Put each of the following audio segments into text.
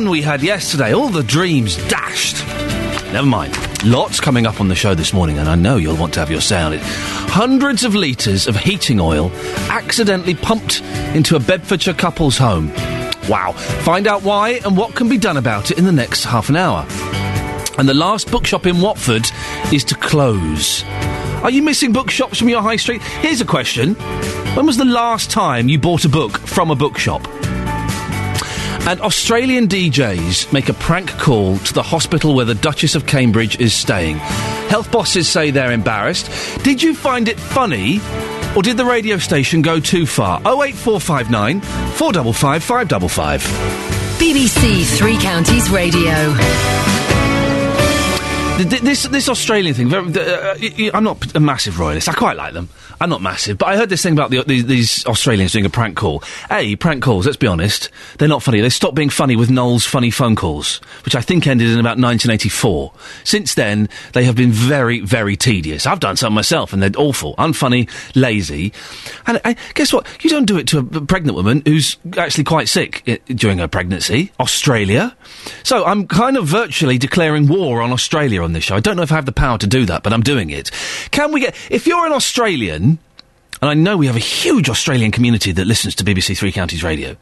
fun we had yesterday. All the dreams dashed. Never mind. Lots coming up on the show this morning, and I know you'll want to have your say on it. Hundreds of litres of heating oil accidentally pumped into a Bedfordshire couple's home. Wow. Find out why and what can be done about it in the next half an hour. And the last bookshop in Watford is to close. Are you missing bookshops from your high street? Here's a question. When was the last time you bought a book from a bookshop? And Australian DJs make a prank call to the hospital where the Duchess of Cambridge is staying. Health bosses say they're embarrassed. Did you find it funny? Or did the radio station go too far? 08459 455 555. BBC Three Counties Radio. Th- th- This this Australian thing. uh, I'm not a massive royalist. I quite like them. I'm not massive, but I heard this thing about the, these, these Australians doing a prank call. A prank calls. Let's be honest, they're not funny. They stopped being funny with Noel's funny phone calls, which I think ended in about 1984. Since then, they have been very very tedious. I've done some myself, and they're awful, unfunny, lazy. And uh, guess what? You don't do it to a pregnant woman who's actually quite sick i- during her pregnancy. Australia. So I'm kind of virtually declaring war on Australia on this show. I don't know if I have the power to do that, but I'm doing it. Can we get, if you're an Australian, and I know we have a huge Australian community that listens to BBC Three Counties Radio,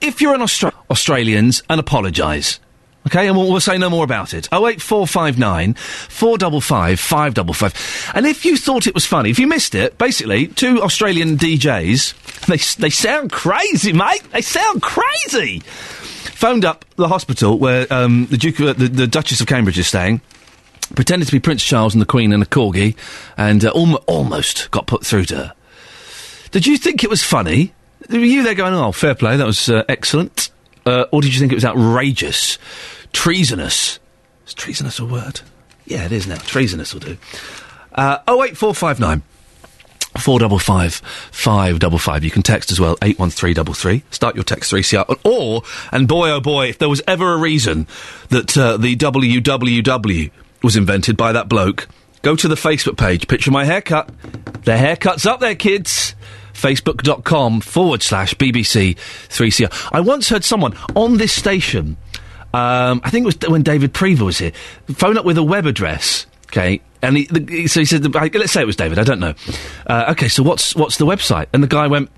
if you're an Austra- Australians, and apologise. Okay, and we'll, we'll say no more about it. 08459 455 555. And if you thought it was funny, if you missed it, basically, two Australian DJs, they, they sound crazy, mate. They sound crazy. Phoned up the hospital where um, the, Duke, of- the, the Duchess of Cambridge is staying pretended to be Prince Charles and the Queen and a corgi, and uh, almo- almost got put through to her. Did you think it was funny? Were you there going, oh, fair play, that was uh, excellent? Uh, or did you think it was outrageous? Treasonous? Is treasonous a word? Yeah, it is now. Treasonous will do. Uh, 08459 455 555. You can text as well, 81333. Start your text 3CR. Or, and boy oh boy, if there was ever a reason that uh, the WWW was invented by that bloke, go to the Facebook page, picture my haircut. The haircut's up there, kids. Facebook.com forward slash BBC 3CR. I once heard someone on this station, um, I think it was when David Prever was here, phone up with a web address. Okay, and he, the, so he said, let's say it was David. I don't know. Uh, okay, so what's what's the website? And the guy went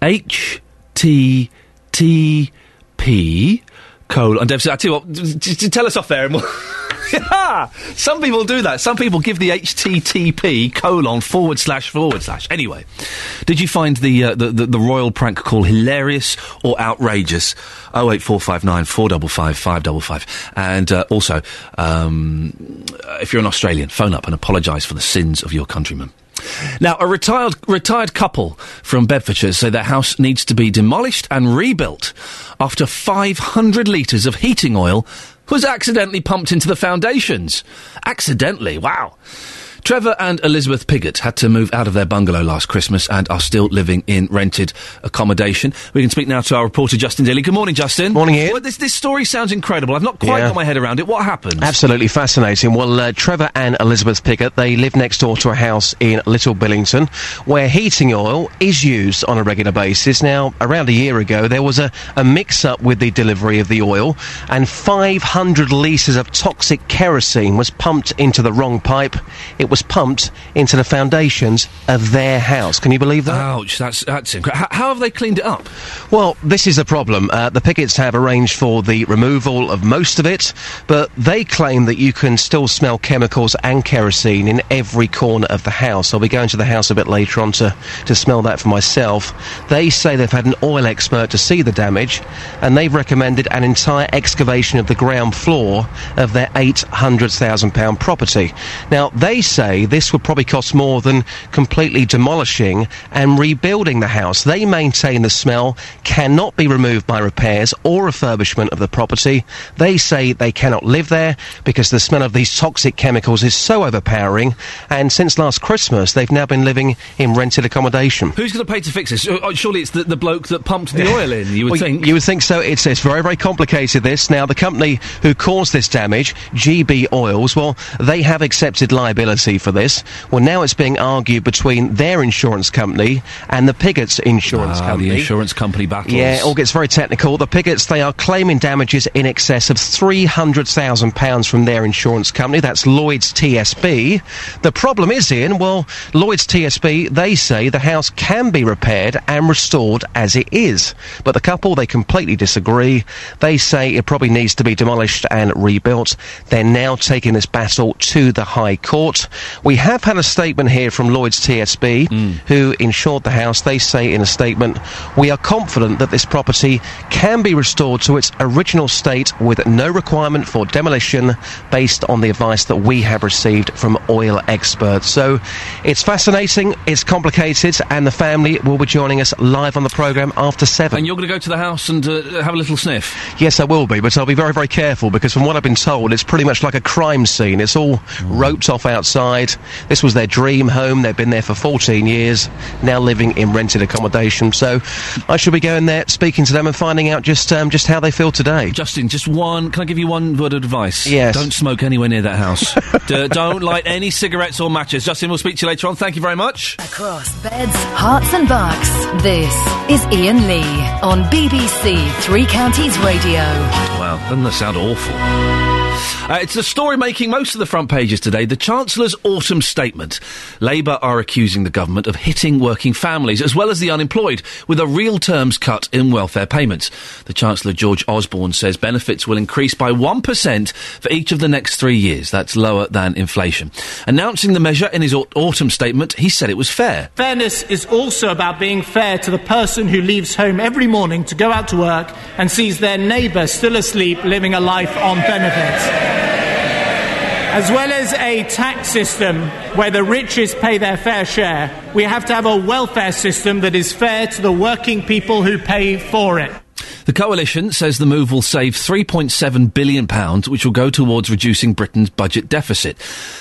H Colon. And Dave said, I tell you what, tell us off there. And we'll yeah, some people do that. Some people give the HTTP colon forward slash forward slash. Anyway, did you find the, uh, the, the the royal prank call hilarious or outrageous? Oh eight four five nine four double five five double five. And uh, also, um, if you're an Australian, phone up and apologise for the sins of your countrymen. Now, a retired retired couple from Bedfordshire say their house needs to be demolished and rebuilt after 500 litres of heating oil was accidentally pumped into the foundations. Accidentally, wow. Trevor and Elizabeth Piggott had to move out of their bungalow last Christmas and are still living in rented accommodation. We can speak now to our reporter Justin Daly. Good morning, Justin. Morning, Iain. Well, this this story sounds incredible. I've not quite Yeah. got my head around it. What happened? Absolutely fascinating. Well, uh, Trevor and Elizabeth Piggott, they live next door to a house in Little Billington where heating oil is used on a regular basis. Now, around a year ago, there was a, a mix-up with the delivery of the oil and 500 litres of toxic kerosene was pumped into the wrong pipe. It was pumped into the foundations of their house. Can you believe that? Ouch, that's that's incredible. How, how have they cleaned it up? Well, this is the problem. Uh, the Piggotts have arranged for the removal of most of it, but they claim that you can still smell chemicals and kerosene in every corner of the house. I'll be going to the house a bit later on to, to smell that for myself. They say they've had an oil expert to see the damage, and they've recommended an entire excavation of the ground floor of their £800,000 property. Now, they say this would probably cost more than completely demolishing and rebuilding the house. They maintain the smell cannot be removed by repairs or refurbishment of the property. They say they cannot live there because the smell of these toxic chemicals is so overpowering, and since last Christmas, they've now been living in rented accommodation. Who's going to pay to fix this? Uh, uh, Surely it's the, the bloke that pumped the oil in. You would Well, think. You would think so. It's, it's very, very complicated, this. Now, the company who caused this damage, GB Oils, well, they have accepted liability liability for this. Well, now it's being argued between their insurance company and the Piggott's insurance Ah, company. the insurance company battles. Yeah, it all gets very technical. The Piggott's, they are claiming damages in excess of £300,000 from their insurance company. That's Lloyds TSB. The problem is, Iain, well, Lloyds TSB, they say the house can be repaired and restored as it is. But the couple, they completely disagree. They say it probably needs to be demolished and rebuilt. They're now taking this battle to the High Court. We have had a statement here from Lloyds TSB, who insured the house. They say in a statement, we are confident that this property can be restored to its original state with no requirement for demolition based on the advice that we have received from oil experts. So it's fascinating, it's complicated, and the family will be joining us live on the programme after seven. And you're going to go to the house and uh, have a little sniff. Yes, I will be, but I'll be very, very careful because from what I've been told, it's pretty much like a crime scene. It's all roped off outside. This was their dream home. They've been there for 14 years, now living in rented accommodation. So I should be going there, speaking to them and finding out just um, just how they feel today. Justin, just one. Can I give you one word of advice? Yes. Don't smoke anywhere near that house. D- don't light any cigarettes or matches. Justin, we'll speak to you later on. Thank you very much. Across beds, Herts, and bucks. This is Iain Lee on BBC Three Counties Radio. Wow, doesn't that sound awful? Uh, it's the story making most of the front pages today. The Chancellor's autumn statement. Labour are accusing the government of hitting working families as well as the unemployed with a real terms cut in welfare payments. The Chancellor George Osborne says benefits will increase by 1% for each of the next three years. That's lower than inflation. Announcing the measure in his au- autumn statement, he said it was fair. Fairness is also about being fair to the person who leaves home every morning to go out to work and sees their neighbour still asleep living a life on benefits. As well as a tax system where the richest pay their fair share, we have to have a welfare system that is fair to the working people who pay for it. The coalition says the move will save £3.7 billion, which will go towards reducing Britain's budget deficit.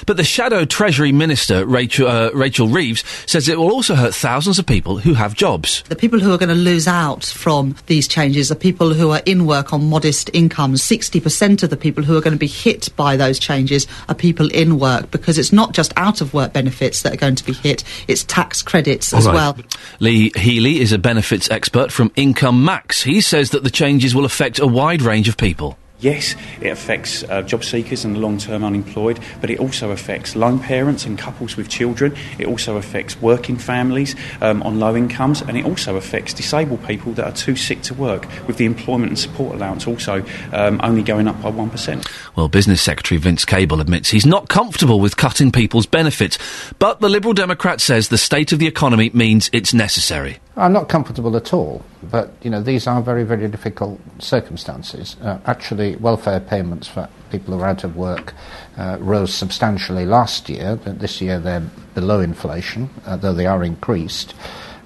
But the shadow Treasury Minister, Rachel, uh, Rachel Reeves, says it will also hurt thousands of people who have jobs. The people who are going to lose out from these changes are people who are in work on modest incomes. 60% of the people who are going to be hit by those changes are people in work because it's not just out of work benefits that are going to be hit, it's tax credits as Right. well. Lee Healy is a benefits expert from Income Max. He says that the changes will affect a wide range of people. Yes, it affects uh, job seekers and the long term unemployed, but it also affects lone parents and couples with children. It also affects working families um, on low incomes, and it also affects disabled people that are too sick to work, with the employment and support allowance also um, only going up by 1%. Well, Business Secretary Vince Cable admits he's not comfortable with cutting people's benefits, but the Liberal Democrat says the state of the economy means it's necessary. I'm not comfortable at all, but you know these are very, very difficult circumstances. Uh, actually, welfare payments for people who are out of work uh, rose substantially last year. This year they're below inflation, uh, though they are increased.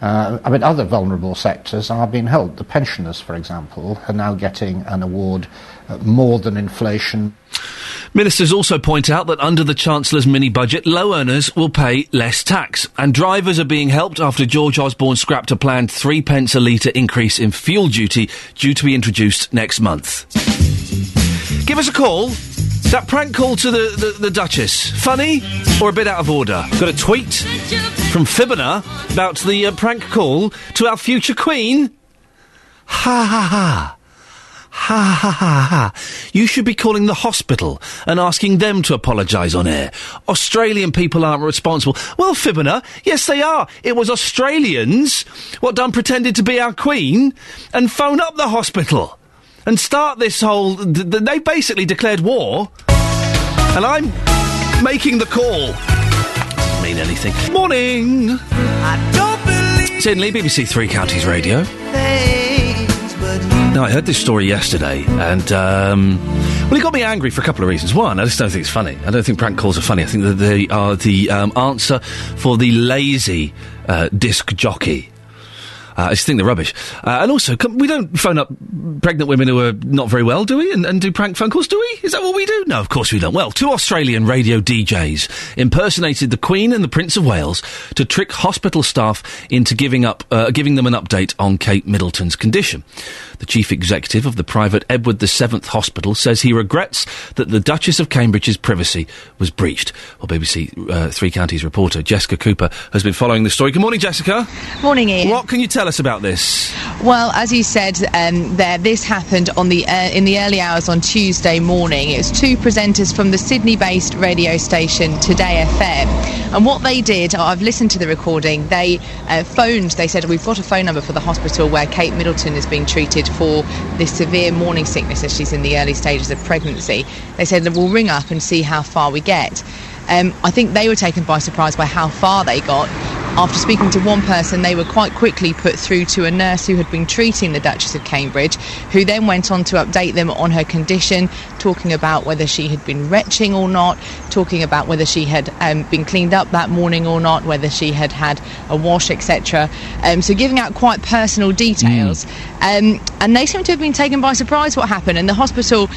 Uh, I mean, other vulnerable sectors are being helped. The pensioners, for example, are now getting an award more than inflation. Ministers also point out that under the Chancellor's mini budget, low earners will pay less tax, and drivers are being helped after George Osborne scrapped a planned three pence a litre increase in fuel duty due to be introduced next month. Give us a call. That prank call to the, the, the Duchess. Funny or a bit out of order? Got a tweet from Fibber about the uh, prank call to our future Queen. Ha ha ha. Ha ha ha ha. You should be calling the hospital and asking them to apologise on air. Australian people aren't responsible. Well, Fibber, yes they are. It was Australians what done pretended to be our queen and phone up the hospital and start this whole. Th- th- they basically declared war, and I'm making the call. Doesn't mean anything. Morning. It's Iain Lee, BBC Three Counties Radio. Now, I heard this story yesterday, and, um, well, it got me angry for a couple of reasons. One, I just don't think it's funny. I don't think prank calls are funny. I think that they are the um, answer for the lazy uh, disc jockey. Uh, I just think they're rubbish. Uh, and also, come, we don't phone up pregnant women who are not very well, do we? And, and do prank phone calls, do we? Is that what we do? No, of course we don't. Well, two Australian radio DJs impersonated the Queen and the Prince of Wales to trick hospital staff into giving up, uh, giving them an update on Kate Middleton's condition. The chief executive of the private Edward VII Hospital says he regrets that the Duchess of Cambridge's privacy was breached. Well, BBC uh, Three Counties reporter Jessica Cooper has been following the story. Good morning, Jessica. Morning, Iain. What can you tell us about this? Well, as you said, um, there this happened on the uh, in the early hours on Tuesday morning. It was two presenters from the Sydney-based radio station 2Day FM, and what they did, I've listened to the recording. They uh, phoned. They said we've got a phone number for the hospital where Kate Middleton is being treated for this severe morning sickness as she's in the early stages of pregnancy. They said that we'll ring up and see how far we get. Um, I think they were taken by surprise by how far they got. After speaking to one person, they were quite quickly put through to a nurse who had been treating the Duchess of Cambridge, who then went on to update them on her condition, talking about whether she had been retching or not, talking about whether she had um, been cleaned up that morning or not, whether she had had a wash, etc. Um, so giving out quite personal details. Um, and they seem to have been taken by surprise what happened, and the hospital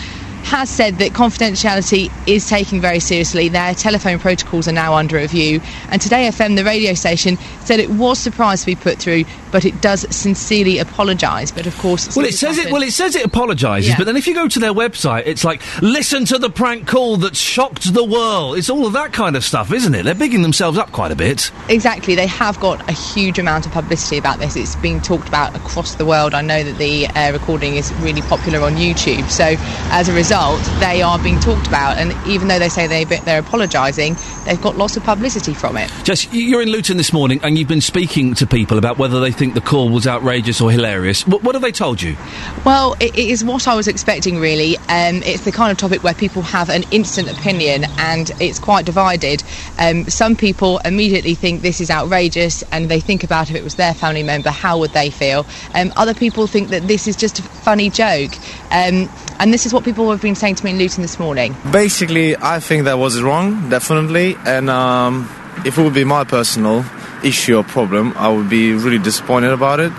has said that confidentiality is taken very seriously. Their telephone protocols are now under review. And 2Day FM, the radio station, said it was surprised to be put through, but it does sincerely apologise. But of course, Well, it says it. Well, it says it apologises, Yeah. but then if you go to their website, it's like listen to the prank call that shocked the world. It's all of that kind of stuff, isn't it? They're bigging themselves up quite a bit. Exactly, they have got a huge amount of publicity about this. It's being talked about across the world. I know that the uh, recording is really popular on YouTube. So, as a result, they are being talked about. And even though they say they, they're apologising, they've got lots of publicity from it. Jess, you're in Luton this morning, and you've been speaking to people about whether they think the call was outrageous or hilarious. What, what have they told you? Well, it, it is what I was expecting, really. Um, it's the kind of topic where people have an instant opinion and it's quite divided. Um, some people immediately think this is outrageous and they think about if it was their family member, how would they feel? Um, other people think that this is just a funny joke. Um, and this is what people have been saying to me in Luton this morning. Basically, I think that was wrong, definitely. And um, if it would be my personal issue or problem, I would be really disappointed about it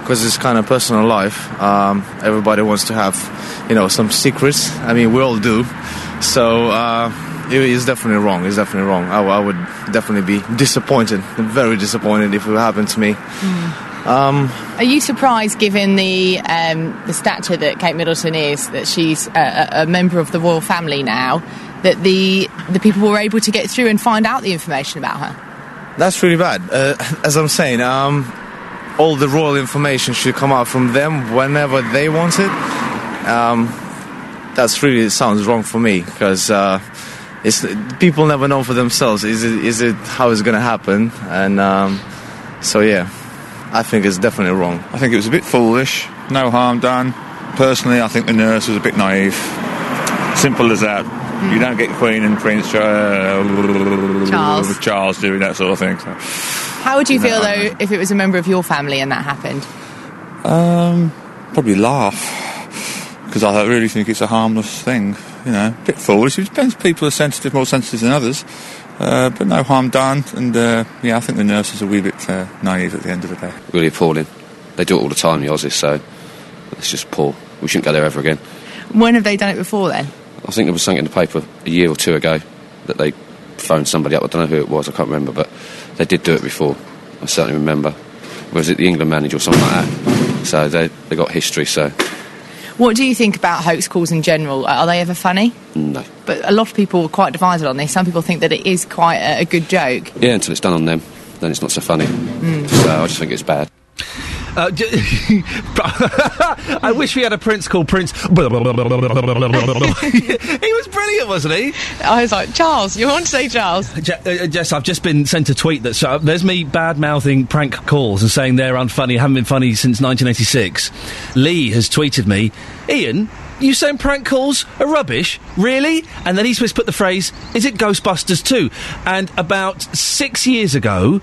because it's kind of personal life. Um, everybody wants to have, you know, some secrets. I mean, we all do. So uh, it is definitely wrong. It's definitely wrong. I, I would definitely be disappointed, very disappointed if it happened to me. Um, Are you surprised, given the um, the stature that Kate Middleton is, that she's a, a member of the royal family now, that the the people were able to get through and find out the information about her? That's really bad. Uh, as I'm saying, um, all the royal information should come out from them whenever they want it. Um, that's really sounds wrong for me because uh, it's people never know for themselves. Is it is it how it's going to happen? And um, so yeah, I think it's definitely wrong. I think it was a bit foolish. No harm done. Personally, I think the nurse was a bit naive. Simple as that. You don't get Queen and Prince uh, Charles. Charles doing that sort of thing. So. How would you No, feel I though if it was a member of your family and that happened? Um, probably laugh because I really think it's a harmless thing. You know, a bit foolish. It depends. People are sensitive, more sensitive than others. Uh, but no harm done, and uh, yeah, I think the nurses are a wee bit uh, naive at the end of the day. really appalling. They do it all the time, the Aussies, so it's just poor. We shouldn't go there ever again. When have they done it before then? I think there was something in the paper a year or two ago that they phoned somebody up. I don't know who it was, I can't remember, but they did do it before. I certainly remember. Was it the England manager or something like that? So they, they got history, so What do you think about hoax calls in general? Uh, are they ever funny? no. But a lot of people are quite divided on this. Some people think that it is quite a, a good joke. Yeah, until it's done on them, then it's not so funny. Mm. So I just think it's bad. Uh, I wish we had a prince called Prince. he was brilliant, wasn't he? I was like, Charles, you want to say Charles? Je- uh, Jess, I've just been sent a tweet that so, there's me bad mouthing prank calls and saying they're unfunny, haven't been funny since 1986. Lee has tweeted me, Iain, you saying prank calls are rubbish? Really? And then he's just put the phrase, is it Ghostbusters too? And about six years ago,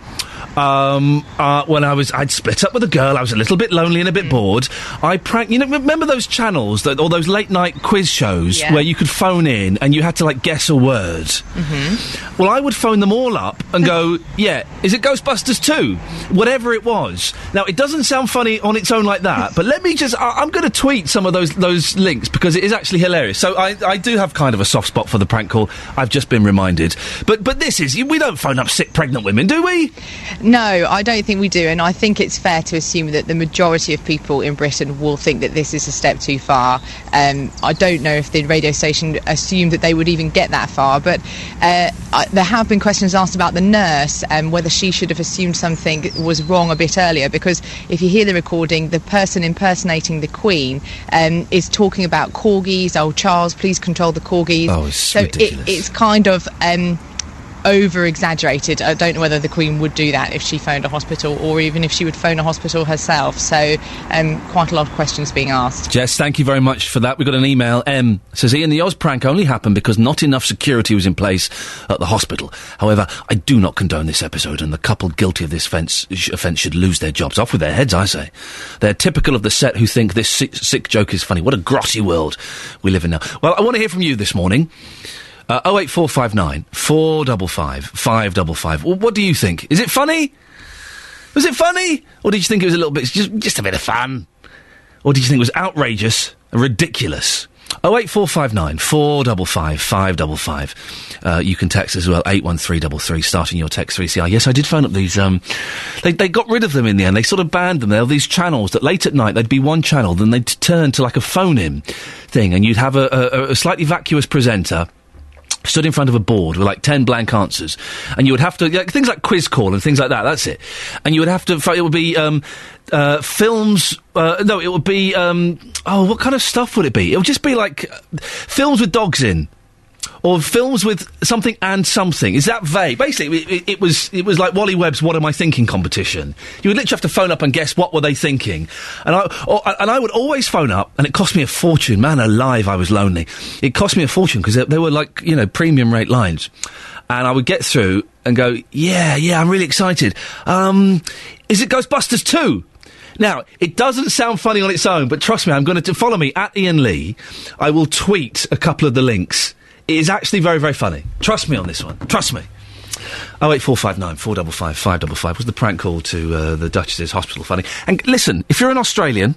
um, uh, when I was, I'd split up with a girl. I was a little bit lonely and a Mm. bit bored. I prank. You know, remember those channels that, or those late night quiz shows Yeah. where you could phone in and you had to like guess a word. Mm-hmm. Well, I would phone them all up and go, "Yeah, is it Ghostbusters 2? Whatever it was." Now, it doesn't sound funny on its own like that, but let me just. I, I'm going to tweet some of those those links because it is actually hilarious. So I, I do have kind of a soft spot for the prank call. I've just been reminded. But but this is we don't phone up sick pregnant women, do we? No, I don't think we do, and I think it's fair to assume that the majority of people in Britain will think that this is a step too far. Um, I don't know if the radio station assumed that they would even get that far, but uh, I, there have been questions asked about the nurse and whether she should have assumed something was wrong a bit earlier. Because if you hear the recording, the person impersonating the Queen um, is talking about corgis. Oh, Charles, please control the corgis. Oh, it's so ridiculous. It, it's kind of. Um, over exaggerated. I don't know whether the Queen would do that if she phoned a hospital or even if she would phone a hospital herself. So, um, quite a lot of questions being asked. Jess, thank you very much for that. We got an email. M says Iain, the Oz prank only happened because not enough security was in place at the hospital. However, I do not condone this episode, and the couple guilty of this offence, sh- offence should lose their jobs. Off with their heads, I say. They're typical of the set who think this sick, sick joke is funny. What a grotty world we live in now. Well, I want to hear from you this morning. Uh, 08459 455 555. Well, what do you think? Is it funny? Was it funny? Or did you think it was a little bit, just, just a bit of fun? Or did you think it was outrageous, and ridiculous? 08459 455 555. Uh, you can text as well, 81333, starting your text 3CR. Yes, I did phone up these, um, they, they got rid of them in the end. They sort of banned them. There were these channels that late at night, there'd be one channel, then they'd turn to like a phone-in thing, and you'd have a, a, a slightly vacuous presenter stood in front of a board with like 10 blank answers. And you would have to like, things like quiz call and things like that that's it. And you would have to it would be um, uh, films uh, no it would be um, oh what kind of stuff would it be? It would just be like uh, films with dogs in or films with something and something. Is that vague? Basically, it, it, was it was like Wally Webb's "What Am I Thinking" competition. You would literally have to phone up and guess what were they thinking, and I or, and I would always phone up, and it cost me a fortune. Man alive, I was lonely. It cost me a fortune because they, they were like you know premium rate lines, and I would get through and go, yeah, yeah, I'm really excited. Um, is it Ghostbusters two? Now, it doesn't sound funny on its own, but trust me, I'm going to follow me at Iain Lee. I will tweet a couple of the links. It is actually very, very funny. Trust me on this one. Trust me. Oh eight four five nine four double five five double five was the prank call to uh, the Duchess's hospital funny. And listen, if you're an Australian,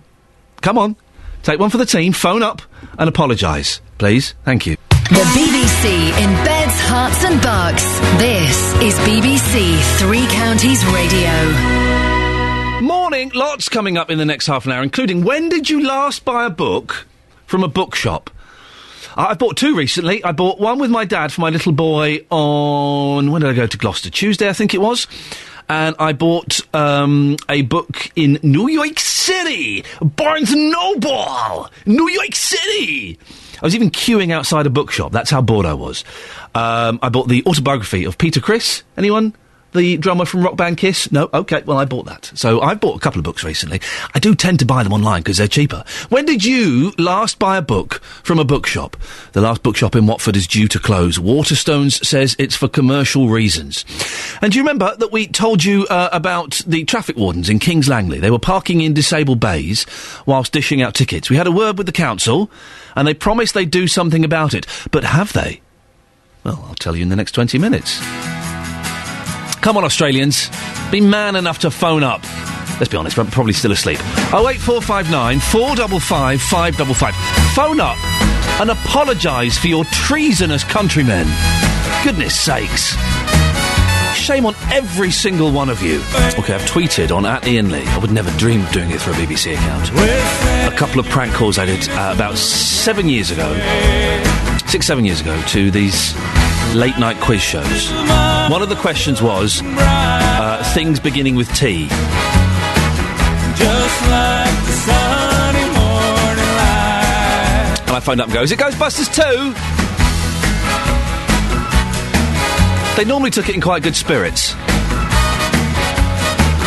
come on, take one for the team. Phone up and apologise, please. Thank you. The BBC in beds, Herts, and bucks. This is BBC Three Counties Radio. Morning, lots coming up in the next half an hour, including when did you last buy a book from a bookshop? I I bought two recently. I bought one with my dad for my little boy on when did I go to Gloucester? Tuesday, I think it was. And I bought um, a book in New York City, Barnes and Noble, New York City. I was even queuing outside a bookshop. That's how bored I was. Um, I bought the autobiography of Peter Criss. Anyone? The drummer from Rock Band Kiss? No? Okay, well, I bought that. So I've bought a couple of books recently. I do tend to buy them online because they're cheaper. When did you last buy a book from a bookshop? The last bookshop in Watford is due to close. Waterstones says it's for commercial reasons. And do you remember that we told you uh, about the traffic wardens in Kings Langley? They were parking in disabled bays whilst dishing out tickets. We had a word with the council and they promised they'd do something about it. But have they? Well, I'll tell you in the next 20 minutes. Come on, Australians. Be man enough to phone up. Let's be honest, we're probably still asleep. 08459 455 555. Phone up and apologise for your treasonous countrymen. Goodness sakes. Shame on every single one of you. Okay, I've tweeted on at Iain Lee. I would never dream of doing it through a BBC account. A couple of prank calls I did uh, about seven years ago, six, seven years ago, to these late night quiz shows. One of the questions was uh, things beginning with T. Just like the sunny morning light. And I phoned up and go, Is it Ghostbusters 2? They normally took it in quite good spirits.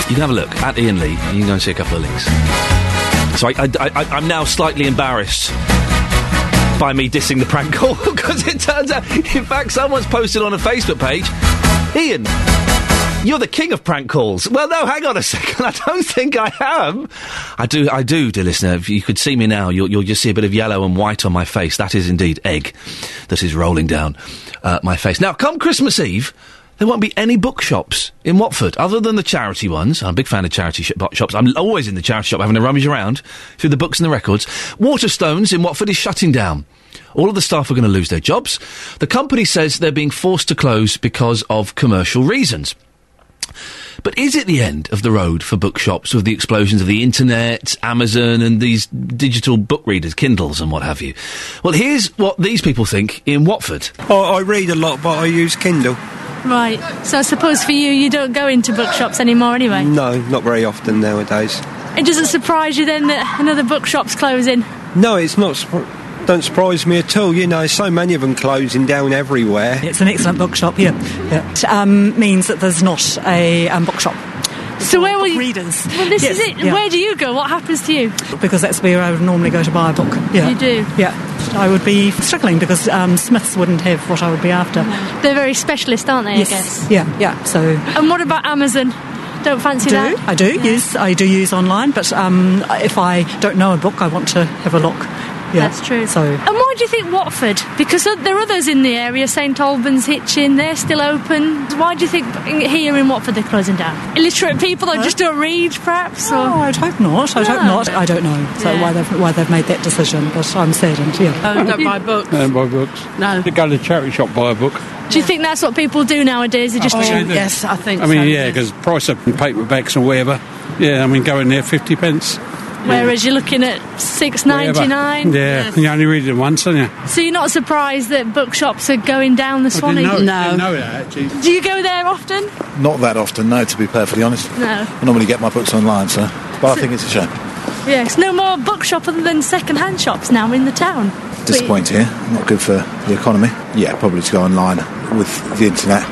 You can have a look at Iain Lee. You can go and see a couple of links. So I, I, I, I'm now slightly embarrassed by me dissing the prank call because it turns out, in fact, someone's posted on a Facebook page, Iain, You're the king of prank calls. Well, no, hang on a second. I don't think I am. I do, I do, dear listener. If you could see me now, you'll, you'll just see a bit of yellow and white on my face. That is indeed egg that is rolling down uh, my face. Now, come Christmas Eve, there won't be any bookshops in Watford, other than the charity ones. I'm a big fan of charity sh- shops. I'm always in the charity shop having a rummage around through the books and the records. Waterstones in Watford is shutting down. All of the staff are going to lose their jobs. The company says they're being forced to close because of commercial reasons. But is it the end of the road for bookshops with the explosions of the internet, Amazon, and these digital book readers, Kindles, and what have you? Well, here's what these people think in Watford. Oh, I read a lot, but I use Kindle. Right. So I suppose for you, you don't go into bookshops anymore anyway. No, not very often nowadays. It doesn't surprise you then that another bookshop's closing. No, it's not. Sp- don't surprise me at all. You know, so many of them closing down everywhere. It's an excellent bookshop here. Yeah. It um, means that there's not a um, bookshop. So where will you? Readers. Well, this Yes, is it. yeah. Where do you go? What happens to you? Because that's where I would normally go to buy a book. Yeah. You do? Yeah. I would be struggling because um, Smiths wouldn't have what I would be after. They're very specialist, aren't they? yes. I guess. Yeah, yeah. So And what about Amazon? Don't fancy do that? I do use I do use online, but um, if I don't know a book, I want to have a look. Yeah. That's true. So And why do you think Watford? Because there are others in the area, St Albans, Hitchin, they're still open. Why do you think here in Watford they're closing down? Illiterate people that just don't read, perhaps? Or? Oh, I'd hope not. I'd hope not. I don't know. So Yeah. why they've why they've made that decision, but I'm saddened. Yeah. I don't buy books. Don't buy books. No. You go to the charity shop, buy a book. Do you think that's what people do nowadays? They just Oh, yeah. Yes, I think I mean, so. yeah, because price of paperbacks and whatever. Yeah, I mean, go in there, 50 pence. Whereas you're looking at six ninety nine. Yeah, you only read it once, don't you? So you're not surprised that bookshops are going down the I Swanee? didn't know, didn't know that. Do you go there often? Not that often, no, to be perfectly honest. No. I normally get my books online, so. But I think it's a shame. Yes. No more bookshop other than second-hand shops now in the town. Disappointing here. Not good for the economy. Yeah, probably to go online with the internet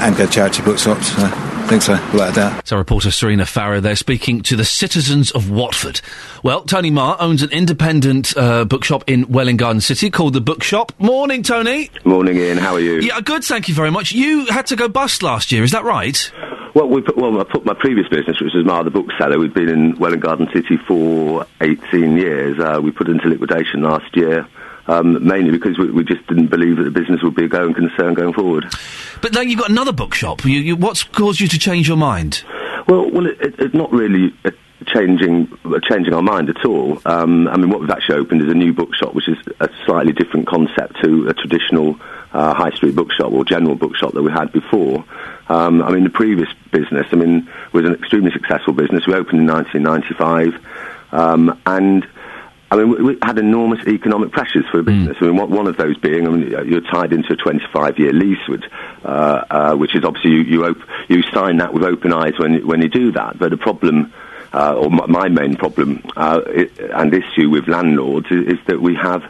and go to charity bookshops. So I think so, without a doubt. So reporter Serena Farrow there speaking to the citizens of Watford. Well, Tony Marr owns an independent uh, bookshop in Welwyn Garden City called The Bookshop. Morning, Tony. Morning, Iain. How are you? Yeah, good, thank you very much. You had to go bust last year, is that right? Well, we put, well, I put my previous business, which was Marr the Bookseller. We've been in Welwyn Garden City for 18 years. Uh, we put it into liquidation last year, um, mainly because we, we just didn't believe that the business would be a going concern going forward. But now you've got another bookshop. You, you, what's caused you to change your mind? Well, well, it, it, it's not really uh, changing changing our mind at all. Um, I mean, what we've actually opened is a new bookshop, which is a slightly different concept to a traditional uh, high street bookshop or general bookshop that we had before. Um, I mean, the previous business, I mean, was an extremely successful business. We opened in 1995, um, and I mean, we, had enormous economic pressures for a business. I mean, one, of those being, I mean, you're tied into a 25-year lease, which, uh, uh, which is obviously you you, op- you sign that with open eyes when you- when you do that. But the problem, uh, or my, main problem uh, and issue with landlords is, is that we have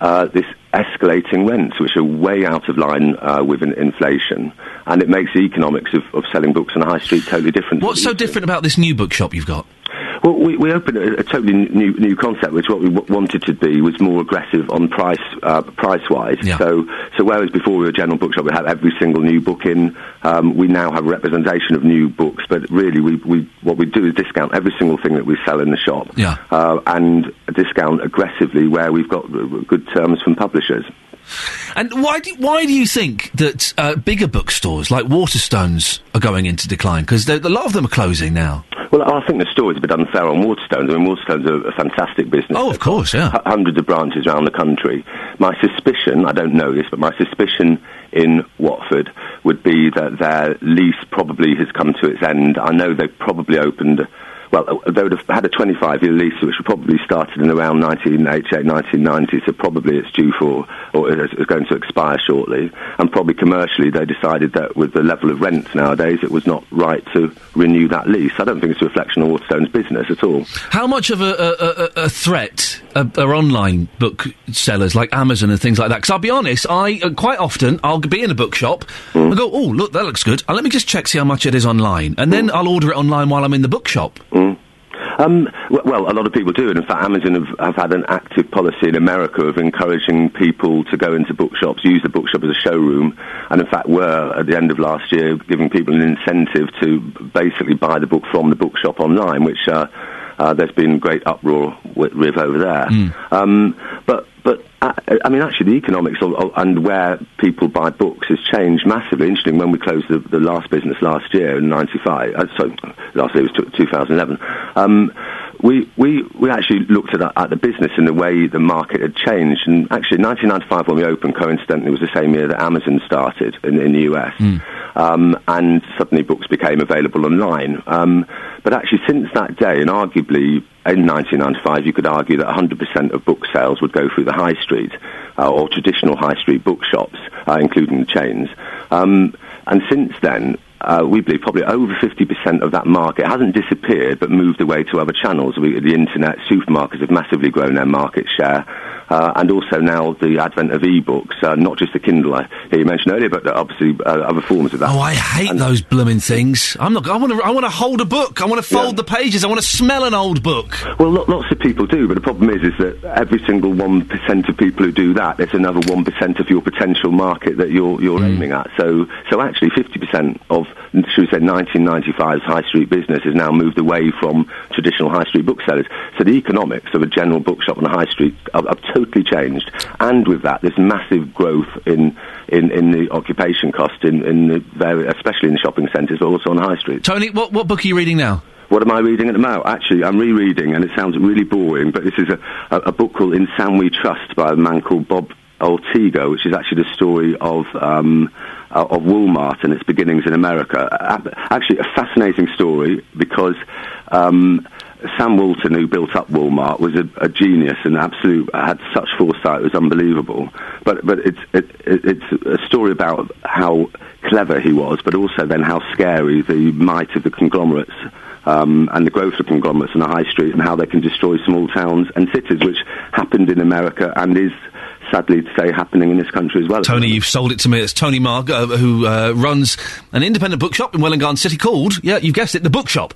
uh, this escalating rents, which are way out of line uh, with inflation, and it makes the economics of, of selling books on a high street totally different. What's so different about this new bookshop you've got? Well, we, we opened a, a totally new new concept, which what we w- wanted to be was more aggressive on price uh, price wise. So so whereas before we were a general bookshop, we had every single new book in. Um, we now have representation of new books, but really we, we what we do is discount every single thing that we sell in the shop, Yeah. uh, and discount aggressively where we've got uh, good terms from publishers. And why do, why do you think that uh, bigger bookstores like Waterstones are going into decline? Because a lot of them are closing now. Well, I think the story's a bit unfair on Waterstones. I mean, Waterstones are a fantastic business. Oh, of course, yeah. H- hundreds of branches around the country. My suspicion, I don't know this, but my suspicion in Watford would be that their lease probably has come to its end. I know they've probably opened, well, uh, they would have had a 25 year lease, which probably started in around 1988, 1990, so probably it's due for, or is going to expire shortly. And probably commercially, they decided that with the level of rents nowadays, it was not right to renew that lease. I don't think it's a reflection on Waterstone's business at all. How much of a, a, a, a threat are, are online booksellers like Amazon and things like that? Because I'll be honest, I uh, quite often I'll be in a bookshop and go, "Oh, look, that looks good. Uh, let me just check see how much it is online, and then I'll order it online while I'm in the bookshop." Um, well, a lot of people do, and in fact, Amazon have, have had an active policy in America of encouraging people to go into bookshops, use the bookshop as a showroom, and in fact, were at the end of last year giving people an incentive to basically buy the book from the bookshop online, which uh, uh, there's been great uproar with, with over there. Um, but but uh, I mean, actually, the economics of, of, and where people buy books has changed massively. Interesting. When we closed the, the last business last year in '95, uh, sorry, last year was t- 2011. Um, we, we, we actually looked at, at the business and the way the market had changed. And actually, 1995, when we opened, coincidentally, was the same year that Amazon started in, in the US. Um, and suddenly books became available online. Um, but actually, since that day, and arguably in 1995, you could argue that 100% of book sales would go through the high street uh, or traditional high street bookshops, uh, including the chains. Um, and since then, uh, we believe probably over 50% of that market hasn't disappeared but moved away to other channels. We, the internet, supermarkets have massively grown their market share. Uh, and also now the advent of e-books, uh, not just the Kindle I you mentioned earlier, but obviously uh, other forms of that. Oh, I hate those blooming things. I'm not. I want to. I want to hold a book. I want to fold the pages. I want to smell an old book. Well, lo- lots of people do, but the problem is, is that every single one percent of people who do that, there's another one percent of your potential market that you're you're aiming at. So, so actually, fifty percent of, should we say, 1995's high street business has now moved away from traditional high street booksellers. So the economics of a general bookshop on a high street have, have totally changed, and with that, there's massive growth in in, in the occupation cost in in the very, especially in the shopping centres, but also on high street. Tony, what what book are you reading now? What am I reading at the moment? Actually, I'm rereading, and it sounds really boring, but this is a, a, a book called In Sam We Trust by a man called Bob Ortega, which is actually the story of um, uh, of Walmart and its beginnings in America. Actually, a fascinating story because um, Sam Walton, who built up Walmart, was a, a genius and absolute had such foresight; it was unbelievable. But but it's it, it, it's a story about how clever he was, but also then how scary the might of the conglomerates um, and the growth of conglomerates in the high street and how they can destroy small towns and cities, which happened in America and is sadly to say happening in this country as well. Tony, you've sold it to me. It's Tony Marg, uh, who uh, runs an independent bookshop in Welwyn Garden City called, yeah, you've guessed it, The Bookshop.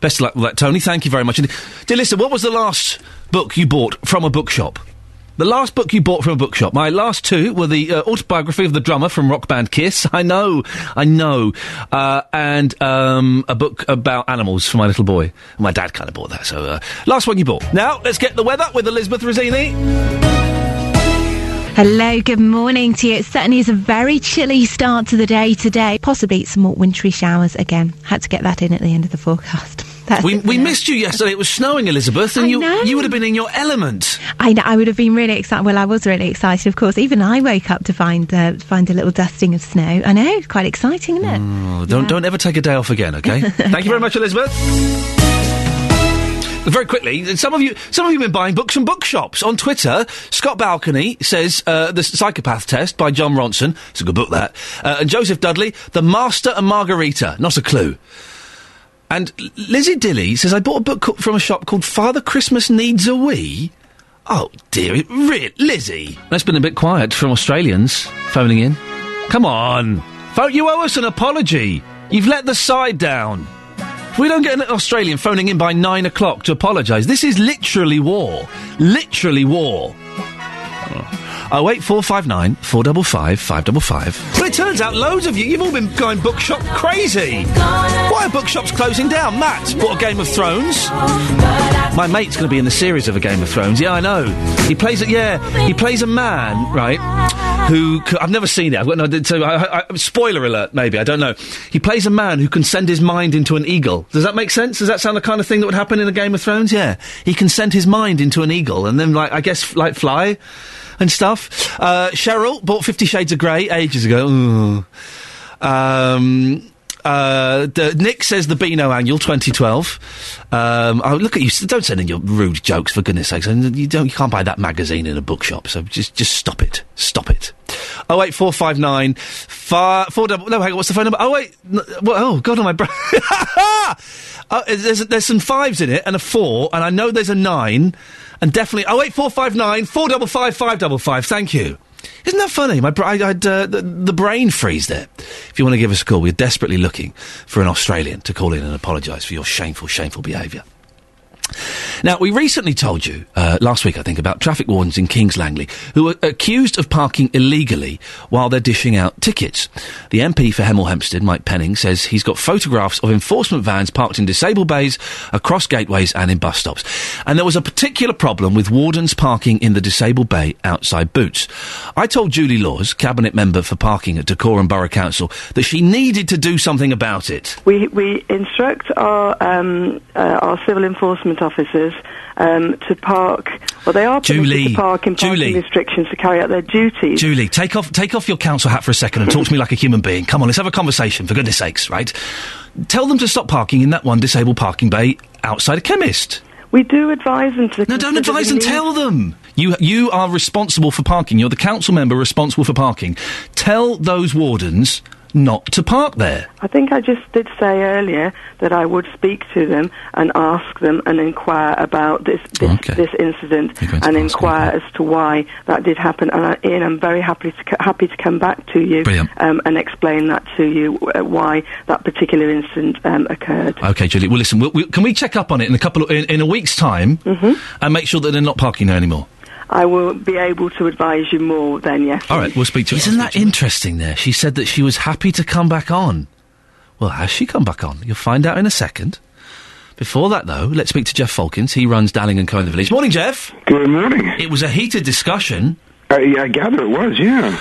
Best of luck with that, Tony. Thank you very much. indeed. Dear listener, what was the last book you bought from a bookshop? The last book you bought from a bookshop. My last two were the uh, autobiography of the drummer from rock band Kiss. I know, I know, uh, and um, a book about animals for my little boy. My dad kind of bought that. So, uh, last one you bought. Now let's get the weather with Elizabeth Rizzini. Hello, good morning to you. It certainly is a very chilly start to the day today. Possibly some more wintry showers again. Had to get that in at the end of the forecast. That's We, we missed you yesterday. It was snowing, Elizabeth, and I you know. you would have been in your element. I know. I would have been really excited. Well, I was really excited, of course. Even I woke up to find uh, find a little dusting of snow. I know, it's quite exciting, isn't it? Oh, don't don't ever take a day off again, okay? Thank you very much, Elizabeth. Very quickly, some of you, some of you have been buying books from bookshops on Twitter. Scott Balcony says uh, the Psychopath Test by Jon Ronson. It's a good book that. Uh, and Joseph Dudley, The Master and Margarita. Not a clue. And Lizzie Dilly says I bought a book from a shop called Father Christmas Needs a Wee. Oh dear, it re- Lizzie. That's been a bit quiet from Australians phoning in. Come on, you owe us an apology. You've let the side down. We don't get an Australian phoning in by nine o'clock to apologise, this is literally war. Literally war. Oh, oh wait, four five nine four double five five double five. Well, it turns out loads of you, you've all been going bookshop crazy. Why are bookshops closing down? Matt bought a Game of Thrones. My mate's going to be in the series of a Game of Thrones. Yeah, I know. He plays it. Yeah, he plays a man, right? Who I've never seen it. I've no. So I, I, spoiler alert. Maybe I don't know. He plays a man who can send his mind into an eagle. Does that make sense? Does that sound the kind of thing that would happen in a Game of Thrones? Yeah, he can send his mind into an eagle and then, like, I guess, like fly and stuff. Uh, Cheryl bought Fifty Shades of Grey ages ago. Um, uh, the, Nick says the Beano Annual 2012. Um, oh, look at you! Don't send in your rude jokes for goodness sakes. And you don't, you can't buy that magazine in a bookshop. So just, just stop it. Stop it. Oh wait, four five nine five four double. No, hang on. What's the phone number? Oh wait. n- well, oh God, on my brain. oh, there's there's some fives in it and a four, and I know there's a nine, and definitely. Oh wait, four five nine four double five five double five. Thank you. Isn't that funny? My, I, I'd, uh, the, the brain freeze there. If you want to give us a call, we're desperately looking for an Australian to call in and apologise for your shameful, shameful behaviour. Now, we recently told you, uh, last week I think, about traffic wardens in Kings Langley who are accused of parking illegally while they're dishing out tickets. The MP for Hemel Hempstead, Mike Penning, says he's got photographs of enforcement vans parked in disabled bays, across gateways and in bus stops. And there was a particular problem with wardens parking in the disabled bay outside Boots. I told Julie Laws, Cabinet Member for Parking at Dacorum Borough Council, that she needed to do something about it. We, we instruct our um, uh, our civil enforcement officers um, to park. Well, they are Julie, to park in parking Julie. restrictions to carry out their duties. Julie, take off take off your council hat for a second and talk to me like a human being. Come on, let's have a conversation, for goodness sakes, right? Tell them to stop parking in that one disabled parking bay outside a chemist. We do advise them to. No, don't advise them, tell them. You you are responsible for parking. You're the council member responsible for parking. Tell those wardens not to park there. I think I just did say earlier that I would speak to them and ask them and inquire about this this, this incident and inquire as to why that did happen. And I, Iain, I'm very happy to happy to come back to you um, and explain that to you uh, why that particular incident um, occurred. Okay, Julie. Well, listen. We'll, we can we check up on it in a couple of, in, in a week's time hmm and make sure that they're not parking there anymore? I will be able to advise you more then. Yes. All right, we'll speak to. You. Isn't that interesting? There, she said that she was happy to come back on. Well, has she come back on? You'll find out in a second. Before that, though, let's speak to Jeff Falkins. He runs Dalling and Co in the Village. Morning, Jeff. Good morning. It was a heated discussion. Uh, yeah, I gather it was. Yeah.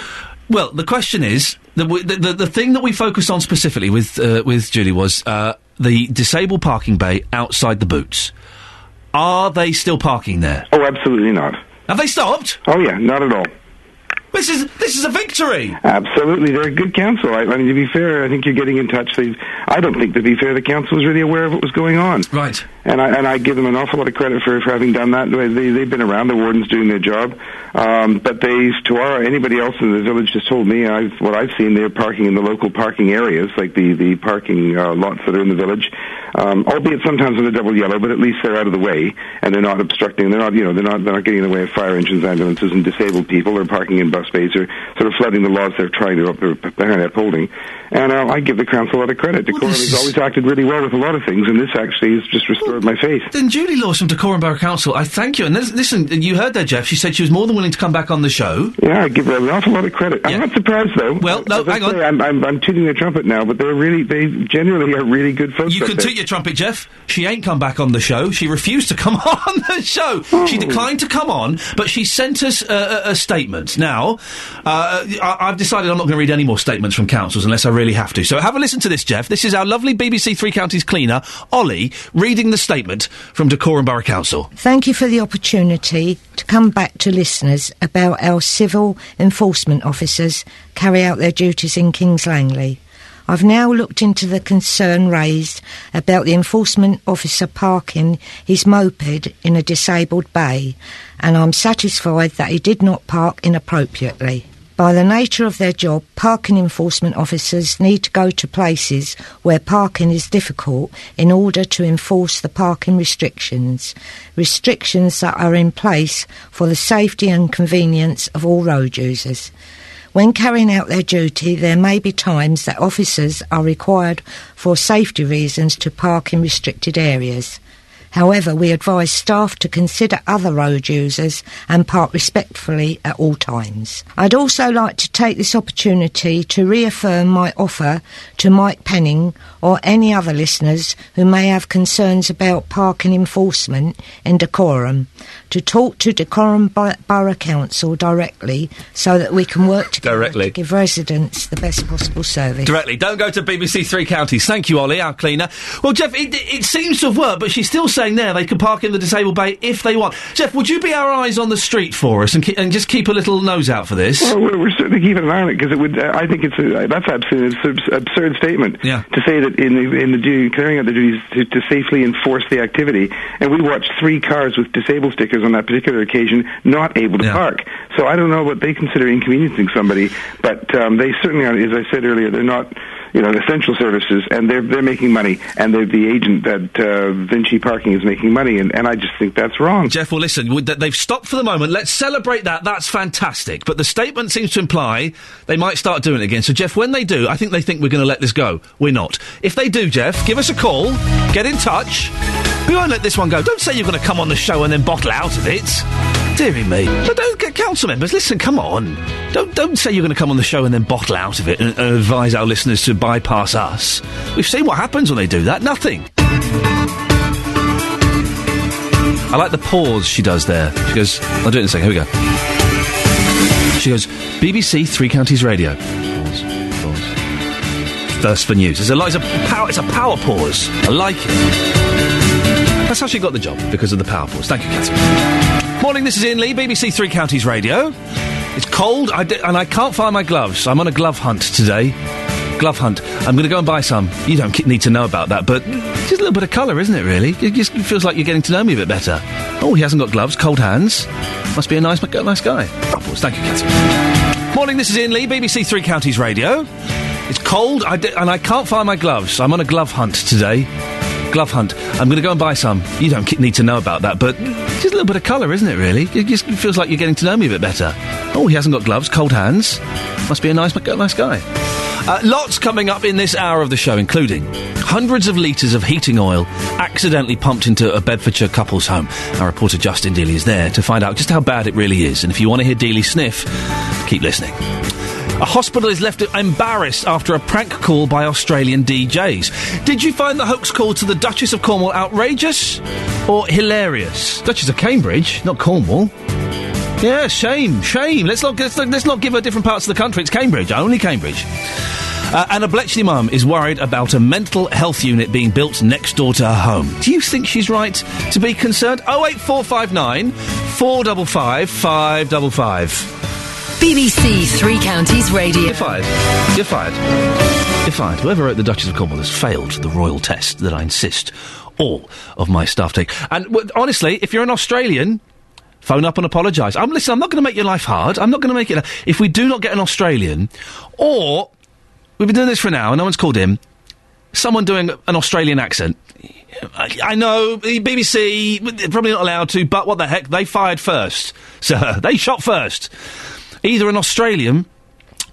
Well, the question is the the, the, the thing that we focused on specifically with uh, with Julie was uh, the disabled parking bay outside the boots. Are they still parking there? Oh, absolutely not. Have they stopped? Oh yeah, not at all. This is this is a victory. Absolutely, they're a good council. I, I mean, to be fair, I think you're getting in touch. They've, I don't think, to be fair, the council was really aware of what was going on. Right. And I and I give them an awful lot of credit for, for having done that. They, they they've been around. The wardens doing their job. Um, but they, to our anybody else in the village, just told me I've, what I've seen. They're parking in the local parking areas, like the the parking uh, lots that are in the village. Um, albeit sometimes when they're double yellow, but at least they're out of the way and they're not obstructing. They're not, you know, they're not they're not getting in the way of fire engines, ambulances, and disabled people. They're parking in bays or sort of flooding the laws they're trying to up, they're upholding. And uh, I give the council a lot of credit. Dacorum has always acted really well with a lot of things, and this actually has just restored my faith. Then Julie Lawson, from Dacorum Borough Council, I thank you. And lis- listen, you heard that, Jeff. She said she was more than willing to come back on the show. Yeah, I give her an awful lot of credit. I'm not surprised though. Well, no, As hang on. say, I'm, I'm, I'm tooting their trumpet now, but they're really, they generally are really good folks. You can toot your trumpet, Jeff. She ain't come back on the show. She refused to come on the show. She Oh. declined to come on, but she sent us a, a, a statement. Now, uh, I, I've decided I'm not going to read any more statements from councils unless I really have to. So have a listen to this, Jeff. This is our lovely BBC Three Counties cleaner, Ollie, reading the statement from Dacorum Borough Council. Thank you for the opportunity to come back to listeners about our civil enforcement officers carry out their duties in Kings Langley. I've now looked into the concern raised about the enforcement officer parking his moped in a disabled bay, and I'm satisfied that he did not park inappropriately. By the nature of their job, parking enforcement officers need to go to places where parking is difficult in order to enforce the parking restrictions, restrictions that are in place for the safety and convenience of all road users. When carrying out their duty, there may be times that officers are required for safety reasons to park in restricted areas. However, we advise staff to consider other road users and park respectfully at all times. I'd also like to take this opportunity to reaffirm my offer to Mike Penning or any other listeners who may have concerns about parking enforcement in Dacorum to talk to Dacorum Bor- Borough Council directly so that we can work together Directly. to give residents the best possible service. Directly. Don't go to BBC Three Counties. Thank you, Ollie, our cleaner. Well, Jeff, it, it seems to have worked, but she's still saying there they can park in the disabled bay if they want. Jeff, would you be our eyes on the street for us and, ke- and just keep a little nose out for this? Well, we're, we're certainly keeping an eye on it because it would. Uh, I think it's a, that's absolutely an absurd, absurd statement Yeah. to say that in the in the duty, carrying out the duties to, to safely enforce the activity, and we watched three cars with disabled stickers on that particular occasion not able to park. So I don't know what they consider inconveniencing somebody, but um, they certainly are. As I said earlier, they're not. You know, essential services, and they're they're making money, and they're the agent that uh, Vinci Parking is making money, and, and I just think that's wrong. Jeff, well, listen, they've stopped for the moment. Let's celebrate that. That's fantastic. But the statement seems to imply they might start doing it again. So, Jeff, when they do, I think they think we're going to let this go. We're not. If they do, Jeff, give us a call, get in touch, We won't let this one go. Don't say you're going to come on the show and then bottle out of it. Me. But don't get council members. Listen, come on. Don't don't say you're going to come on the show and then bottle out of it and, and advise our listeners to bypass us. We've seen what happens when they do that. Nothing. I like the pause she does there. She goes, I'll do it in a second. Here we go. She goes, BBC Three Counties Radio. Pause, pause. Thirst for news. It's a, it's a power. It's a power pause. I like it. That's how she got the job because of the power pause. Thank you, Catherine. Morning. This is Iain Lee, BBC Three Counties Radio. It's cold, I di- and I can't find my gloves. I'm on a glove hunt today. Glove hunt. I'm going to go and buy some. You don't ki- need to know about that, but just a little bit of colour, isn't it? Really, it just feels like you're getting to know me a bit better. Oh, he hasn't got gloves. Cold hands. Must be a nice, nice guy. Pause. Thank you, Catherine. Morning. This is Iain Lee, BBC Three Counties Radio. It's cold, I di- and I can't find my gloves. I'm on a glove hunt today. Glove hunt. I'm going to go and buy some. You don't need to know about that, but just a little bit of colour, isn't it? Really, it just feels like you're getting to know me a bit better. Oh, he hasn't got gloves. Cold hands. Must be a nice, nice guy. Uh, lots coming up in this hour of the show, including hundreds of litres of heating oil accidentally pumped into a Bedfordshire couple's home. Our reporter Justin Dealey is there to find out just how bad it really is. And if you want to hear Dealey sniff, keep listening. A hospital is left embarrassed after a prank call by Australian DJs. Did you find the hoax call to the Duchess of Cornwall outrageous or hilarious? Duchess of Cambridge, not Cornwall. Yeah, shame, shame. Let's not, let's, not- let's not give her different parts of the country. It's Cambridge, only Cambridge. Uh, and a Bletchley mum is worried about a mental health unit being built next door to her home. Do you think she's right to be concerned? 08459 455 555. BBC Three Counties Radio. You're fired. You're fired. You're fired. Whoever wrote the Duchess of Cornwall has failed the royal test that I insist all of my staff take. And w- honestly, if you're an Australian, phone up and apologise. I'm listen. I'm not going to make your life hard. I'm not going to make it. If we do not get an Australian, or we've been doing this for an hour, no one's called in. Someone doing an Australian accent. I, know the BBC probably not allowed to, but what the heck? They fired first, sir. They shot first. Either an Australian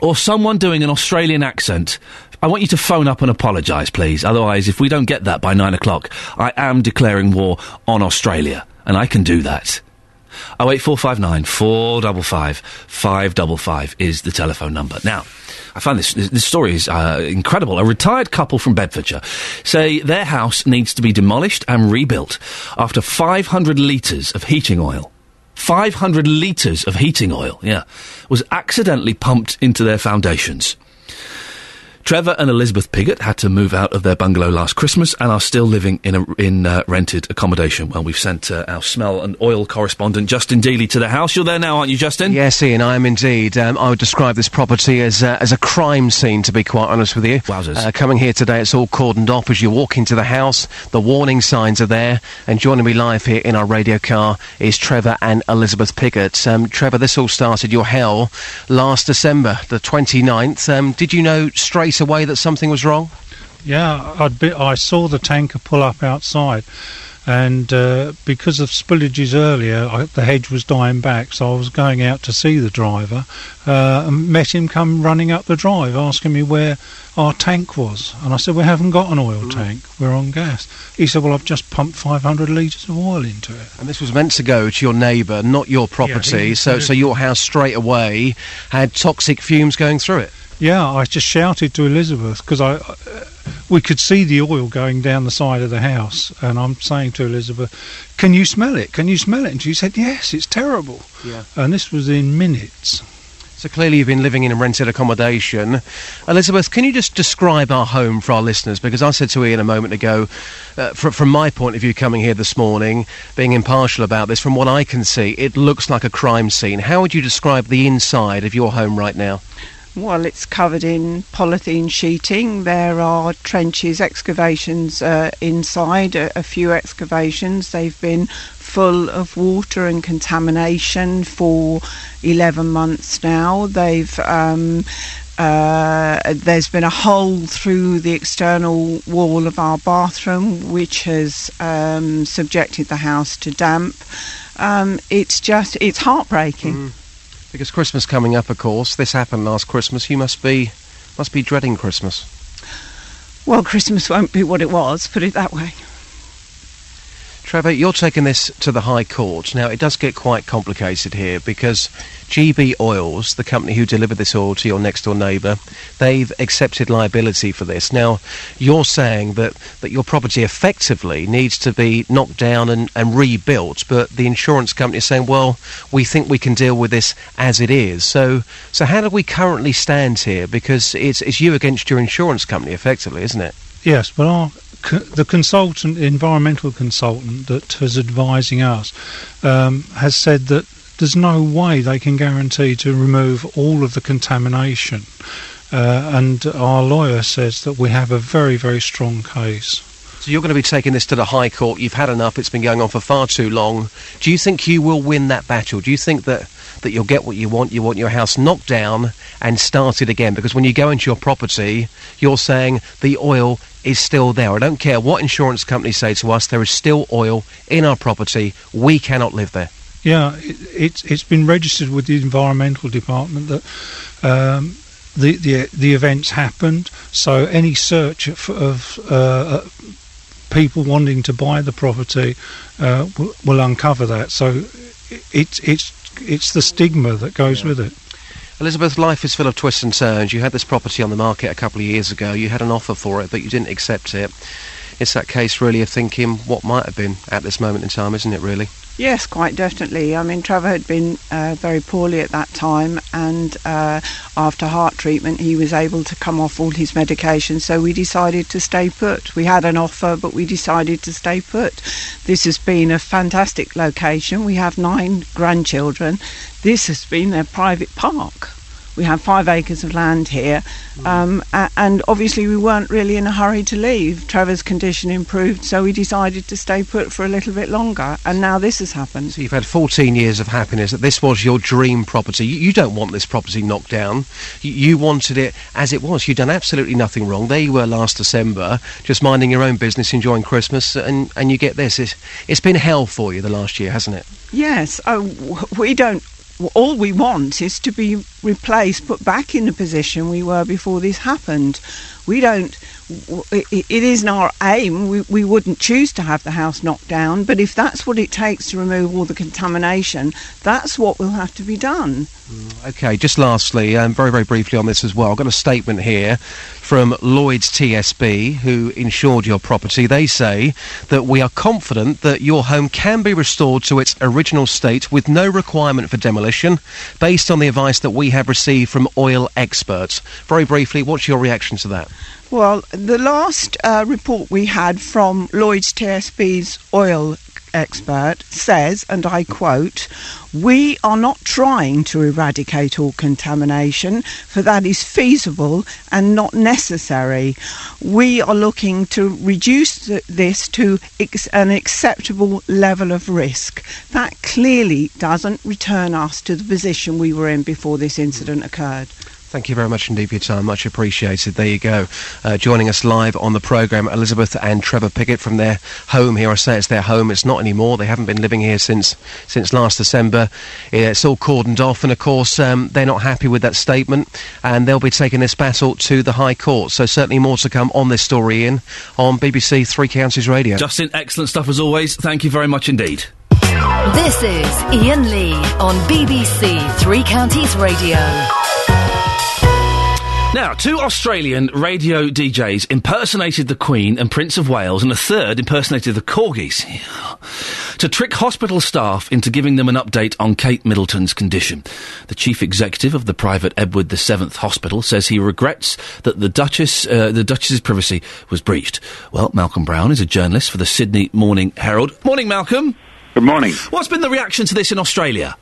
or someone doing an Australian accent. I want you to phone up and apologise, please. Otherwise, if we don't get that by nine o'clock, I am declaring war on Australia, and I can do that. Oh eight four five nine four double five five double five is the telephone number. Now, I find this this, this story is uh, incredible. A retired couple from Bedfordshire say their house needs to be demolished and rebuilt after 500 litres of heating oil. 500 litres of heating oil, yeah, was accidentally pumped into their foundations. Trevor and Elizabeth Piggott had to move out of their bungalow last Christmas and are still living in a, in uh, rented accommodation. Well, we've sent uh, our smell and oil correspondent Justin Dealey to the house. You're there now, aren't you, Justin? Yes, Iain, I am indeed. Um, I would describe this property as uh, as a crime scene, to be quite honest with you. Wowzers. Uh, coming here today, it's all cordoned off as you walk into the house. The warning signs are there. And joining me live here in our radio car is Trevor and Elizabeth Piggott. Um, Trevor, this all started your hell last December, the 29th. Um, did you know straight away that something was wrong? Yeah, I'd be, I saw the tanker pull up outside, and uh, because of spillages earlier, I, the hedge was dying back, so I was going out to see the driver, uh, and met him come running up the drive, asking me where our tank was, and I said we haven't got an oil tank, we're on gas. He said, well, I've just pumped 500 litres of oil into it. And this was meant to go to your neighbour, not your property. he so, so your house straight away had toxic fumes going through it. Yeah, I just shouted to Elizabeth because I, uh, we could see the oil going down the side of the house, and I'm saying to Elizabeth, "Can you smell it? Can you smell it?" And she said, "Yes, it's terrible." Yeah. And this was in minutes. So clearly you've been living in a rented accommodation. Elizabeth, can you just describe our home for our listeners? Because I said to Iain a moment ago, uh, fr- from my point of view coming here this morning, being impartial about this, from what I can see, it looks like a crime scene. How would you describe the inside of your home right now? Well, it's covered in polythene sheeting. There are trenches, excavations uh, inside, a, a few excavations. They've been full of water and contamination for 11 months now. They've. Um, uh, there's been a hole through the external wall of our bathroom, which has um, subjected the house to damp. Um, it's just, it's heartbreaking. Because Christmas coming up, of course. This happened last Christmas. You must be must be dreading Christmas. Well, Christmas won't be what it was, put it that way. Trevor, you're taking this to the High Court. Now, it does get quite complicated here because GB Oils, the company who delivered this oil to your next door neighbour, they've accepted liability for this. Now, you're saying that, that your property effectively needs to be knocked down and, and rebuilt, but the insurance company is saying, well, we think we can deal with this as it is. So, so how do we currently stand here? Because it's, it's you against your insurance company, effectively, isn't it? Yes, but our, the consultant, environmental consultant that is advising us, um, has said that there's no way they can guarantee to remove all of the contamination. Uh, and our lawyer says that we have a very, very strong case. So you're going to be taking this to the High Court. You've had enough. It's been going on for far too long. Do you think you will win that battle? Do you think that, that you'll get what you want? You want your house knocked down and started again? Because when you go into your property, you're saying the oil is still there. I don't care what insurance companies say to us, there is still oil in our property. We cannot live there. Yeah, it, it's it's been registered with the environmental department that um, the the the events happened. So any search of, of uh, people wanting to buy the property uh, will, will uncover that. So it's it's it's the stigma that goes with it. Elizabeth, life is full of twists and turns. You had this property on the market a couple of years ago. You had an offer for it, but you didn't accept it. It's that case, really, of thinking what might have been at this moment in time, isn't it, really? Yes, quite definitely. I mean, Trevor had been uh, very poorly at that time, and uh, after heart treatment, he was able to come off all his medication. So we decided to stay put. We had an offer, but we decided to stay put. This has been a fantastic location. We have nine grandchildren. This has been their private park. We have five acres of land here, um, and obviously we weren't really in a hurry to leave. Trevor's condition improved, so we decided to stay put for a little bit longer, and now this has happened. So you've had 14 years of happiness. That this was your dream property. You, you don't want this property knocked down. You, you wanted it as it was. You'd done absolutely nothing wrong. There you were last December, just minding your own business, enjoying Christmas, and, and you get this. It's, it's been hell for you the last year, hasn't it? Yes, oh, we don't. All we want is to be replaced, put back in the position we were before this happened. We don't. It isn't our aim. We, we wouldn't choose to have the house knocked down, but if that's what it takes to remove all the contamination, that's what will have to be done. Okay, just lastly, um, very, very briefly on this as well. I've got a statement here from Lloyds TSB, who insured your property. They say that we are confident that your home can be restored to its original state with no requirement for demolition, based on the advice that we have received from oil experts. Very briefly, what's your reaction to that? Well, the last uh, report we had from Lloyds TSB's oil expert says, and I quote, We are not trying to eradicate all contamination, for that is feasible and not necessary. We are looking to reduce th- this to ex- an acceptable level of risk. That clearly doesn't return us to the position we were in before this incident occurred. Thank you very much indeed for your time. Much appreciated. There you go. Uh, joining us live on the programme, Elizabeth and Trevor Piggott from their home here. I say it's their home. It's not anymore. They haven't been living here since since last December. It's all cordoned off, and of course um, they're not happy with that statement, and they'll be taking this battle to the High Court. So certainly more to come on this story, in on BBC Three Counties Radio. Justin, excellent stuff as always. Thank you very much indeed. This is Iain Lee on BBC Three Counties Radio. Now, two Australian radio DJs impersonated the Queen and Prince of Wales, and a third impersonated the Corgis to trick hospital staff into giving them an update on Kate Middleton's condition. The chief executive of the private Edward VII Hospital says he regrets that the Duchess, uh, the Duchess's privacy was breached. Well, Malcolm Brown is a journalist for the Sydney Morning Herald. Morning, Malcolm. Good morning. What's been the reaction to this in Australia?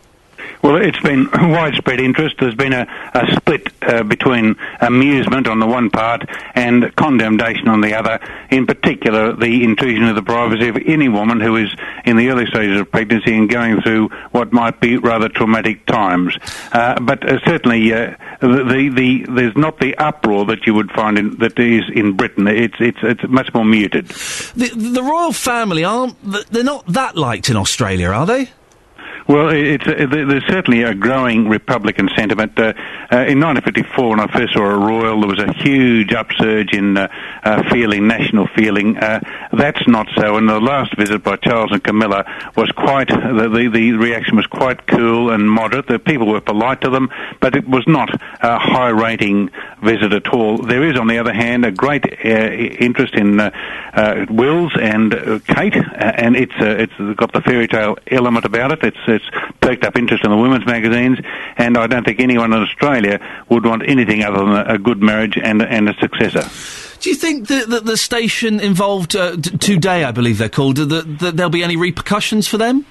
Well, it's been widespread interest. There's been a, a split uh, between amusement on the one part and condemnation on the other. In particular, the intrusion of the privacy of any woman who is in the early stages of pregnancy and going through what might be rather traumatic times. Uh, but uh, certainly, uh, the, the, the there's not the uproar that you would find in, that is in Britain. It's it's it's much more muted. The, the royal family aren't. They're not that liked in Australia, are they? Well, it's uh, there's certainly a growing Republican sentiment. Uh, uh, in 1954, when I first saw a royal, there was a huge upsurge in uh, uh, feeling, national feeling. That's not so. And the last visit by Charles and Camilla was quite the, the the reaction was quite cool and moderate. The people were polite to them, but it was not a high-rating visit at all. There is, on the other hand, a great interest in Wills and Kate, and it's it's got the fairy tale element about it. It's it's perked up interest in the women's magazines, and I don't think anyone in Australia would want anything other than a, a good marriage and and a successor. Do you think that the, the station involved uh, t- today, I believe they're called, that, that there'll be any repercussions for them?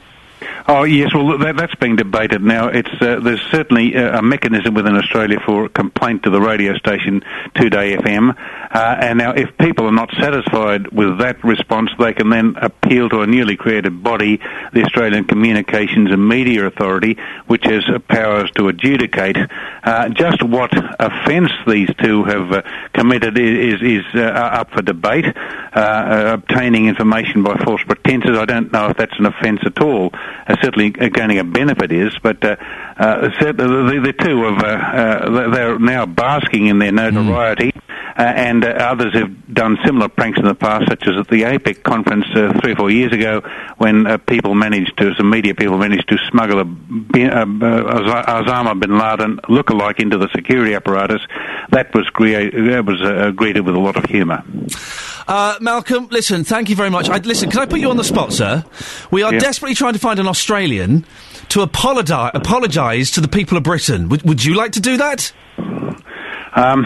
Oh yes, well that, that's being debated now. It's uh, there's certainly uh, a mechanism within Australia for complaint to the radio station 2Day FM, uh, and now if people are not satisfied with that response, they can then appeal to a newly created body, the Australian Communications and Media Authority, which has powers to adjudicate uh, just what offence these two have uh, committed is is uh, up for debate. Uh, uh, obtaining information by false pretences, I don't know if that's an offence at all. Uh, certainly, gaining a benefit is, but uh, uh, the, the, two have uh, uh, they're now basking in their notoriety. Uh, and uh, others have done similar pranks in the past, such as at the APEC conference uh, three or four years ago, when uh, people managed to, some media people managed to smuggle a bin, uh, uh, Osama bin Laden lookalike into the security apparatus. That was, was uh, greeted with a lot of humour. Uh, Malcolm, listen, thank you very much. I, listen, can I put you on the spot, sir? We are Yeah. desperately trying to find an Australian to apologise apologise to the people of Britain. Would, would you like to do that? Um,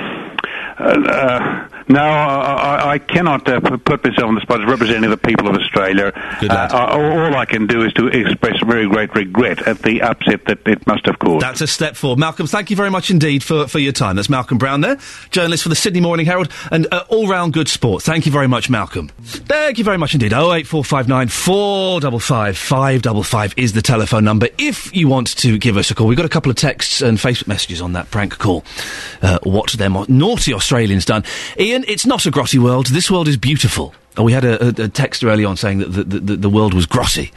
uh, uh, no, I, I, cannot uh, put myself on the spot as representing the people of Australia. Uh, all I can do is to express very great regret at the upset that it must have caused. That's a step forward. Malcolm, thank you very much indeed for, for your time. That's Malcolm Brown there, journalist for the Sydney Morning Herald and uh, all round good sport. Thank you very much, Malcolm. Thank you very much indeed. 08459 455 555 is the telephone number if you want to give us a call. We've got a couple of texts and Facebook messages on that prank call. Uh, what them naughty Australians done. Iain, it's not a grotty world. This world is beautiful. Oh, we had a, a, a text early on saying that the, the, the, world was grotty.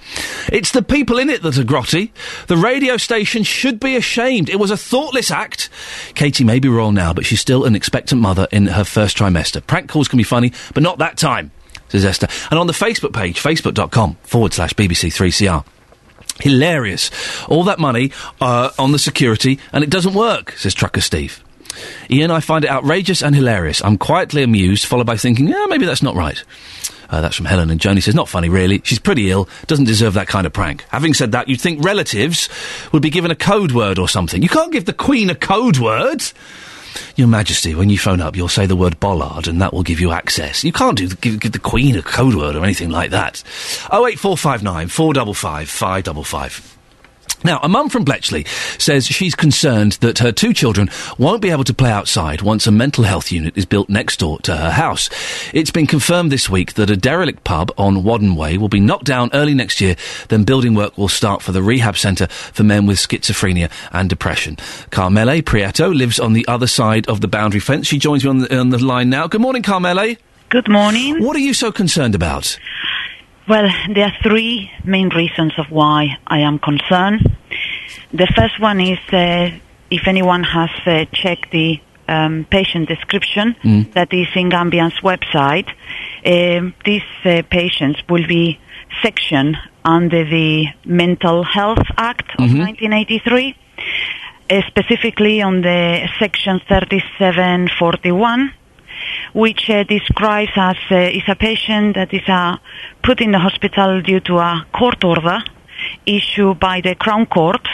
It's the people in it that are grotty. The radio station should be ashamed. It was a thoughtless act. Katie may be wrong now, but she's still an expectant mother in her first trimester. Prank calls can be funny, but not that time, says Esther. And on the Facebook page, facebook.com forward slash BBC3CR. Hilarious. All that money uh, on the security, and it doesn't work, says Trucker Steve. Iain, I find it outrageous and hilarious. I'm quietly amused, followed by thinking, yeah, maybe that's not right. Uh, that's from Helen. And Joni says, not funny, really. She's pretty ill. Doesn't deserve that kind of prank. Having said that, you'd think relatives would be given a code word or something. You can't give the Queen a code word. Your Majesty, when you phone up, you'll say the word bollard and that will give you access. You can't do, give, give the Queen a code word or anything like that. 08459 455 555. Now, a mum from Bletchley says she's concerned that her two children won't be able to play outside once a mental health unit is built next door to her house. It's been confirmed this week that a derelict pub on Whaddon Way will be knocked down early next year, then building work will start for the rehab centre for men with schizophrenia and depression. Carmele Prieto lives on the other side of the boundary fence. She joins me on the, on the line now. Good morning, Carmele. Good morning. What are you so concerned about? Well, there are three main reasons of why I am concerned. The first one is uh, if anyone has uh, checked the um, patient description Mm. that is in Cambian's website, um, these uh, patients will be sectioned under the Mental Health Act of Mhm. 1983, uh, specifically on the section 3741 which uh, describes as uh, is a patient that is uh, put in the hospital due to a court order issued by the Crown Court,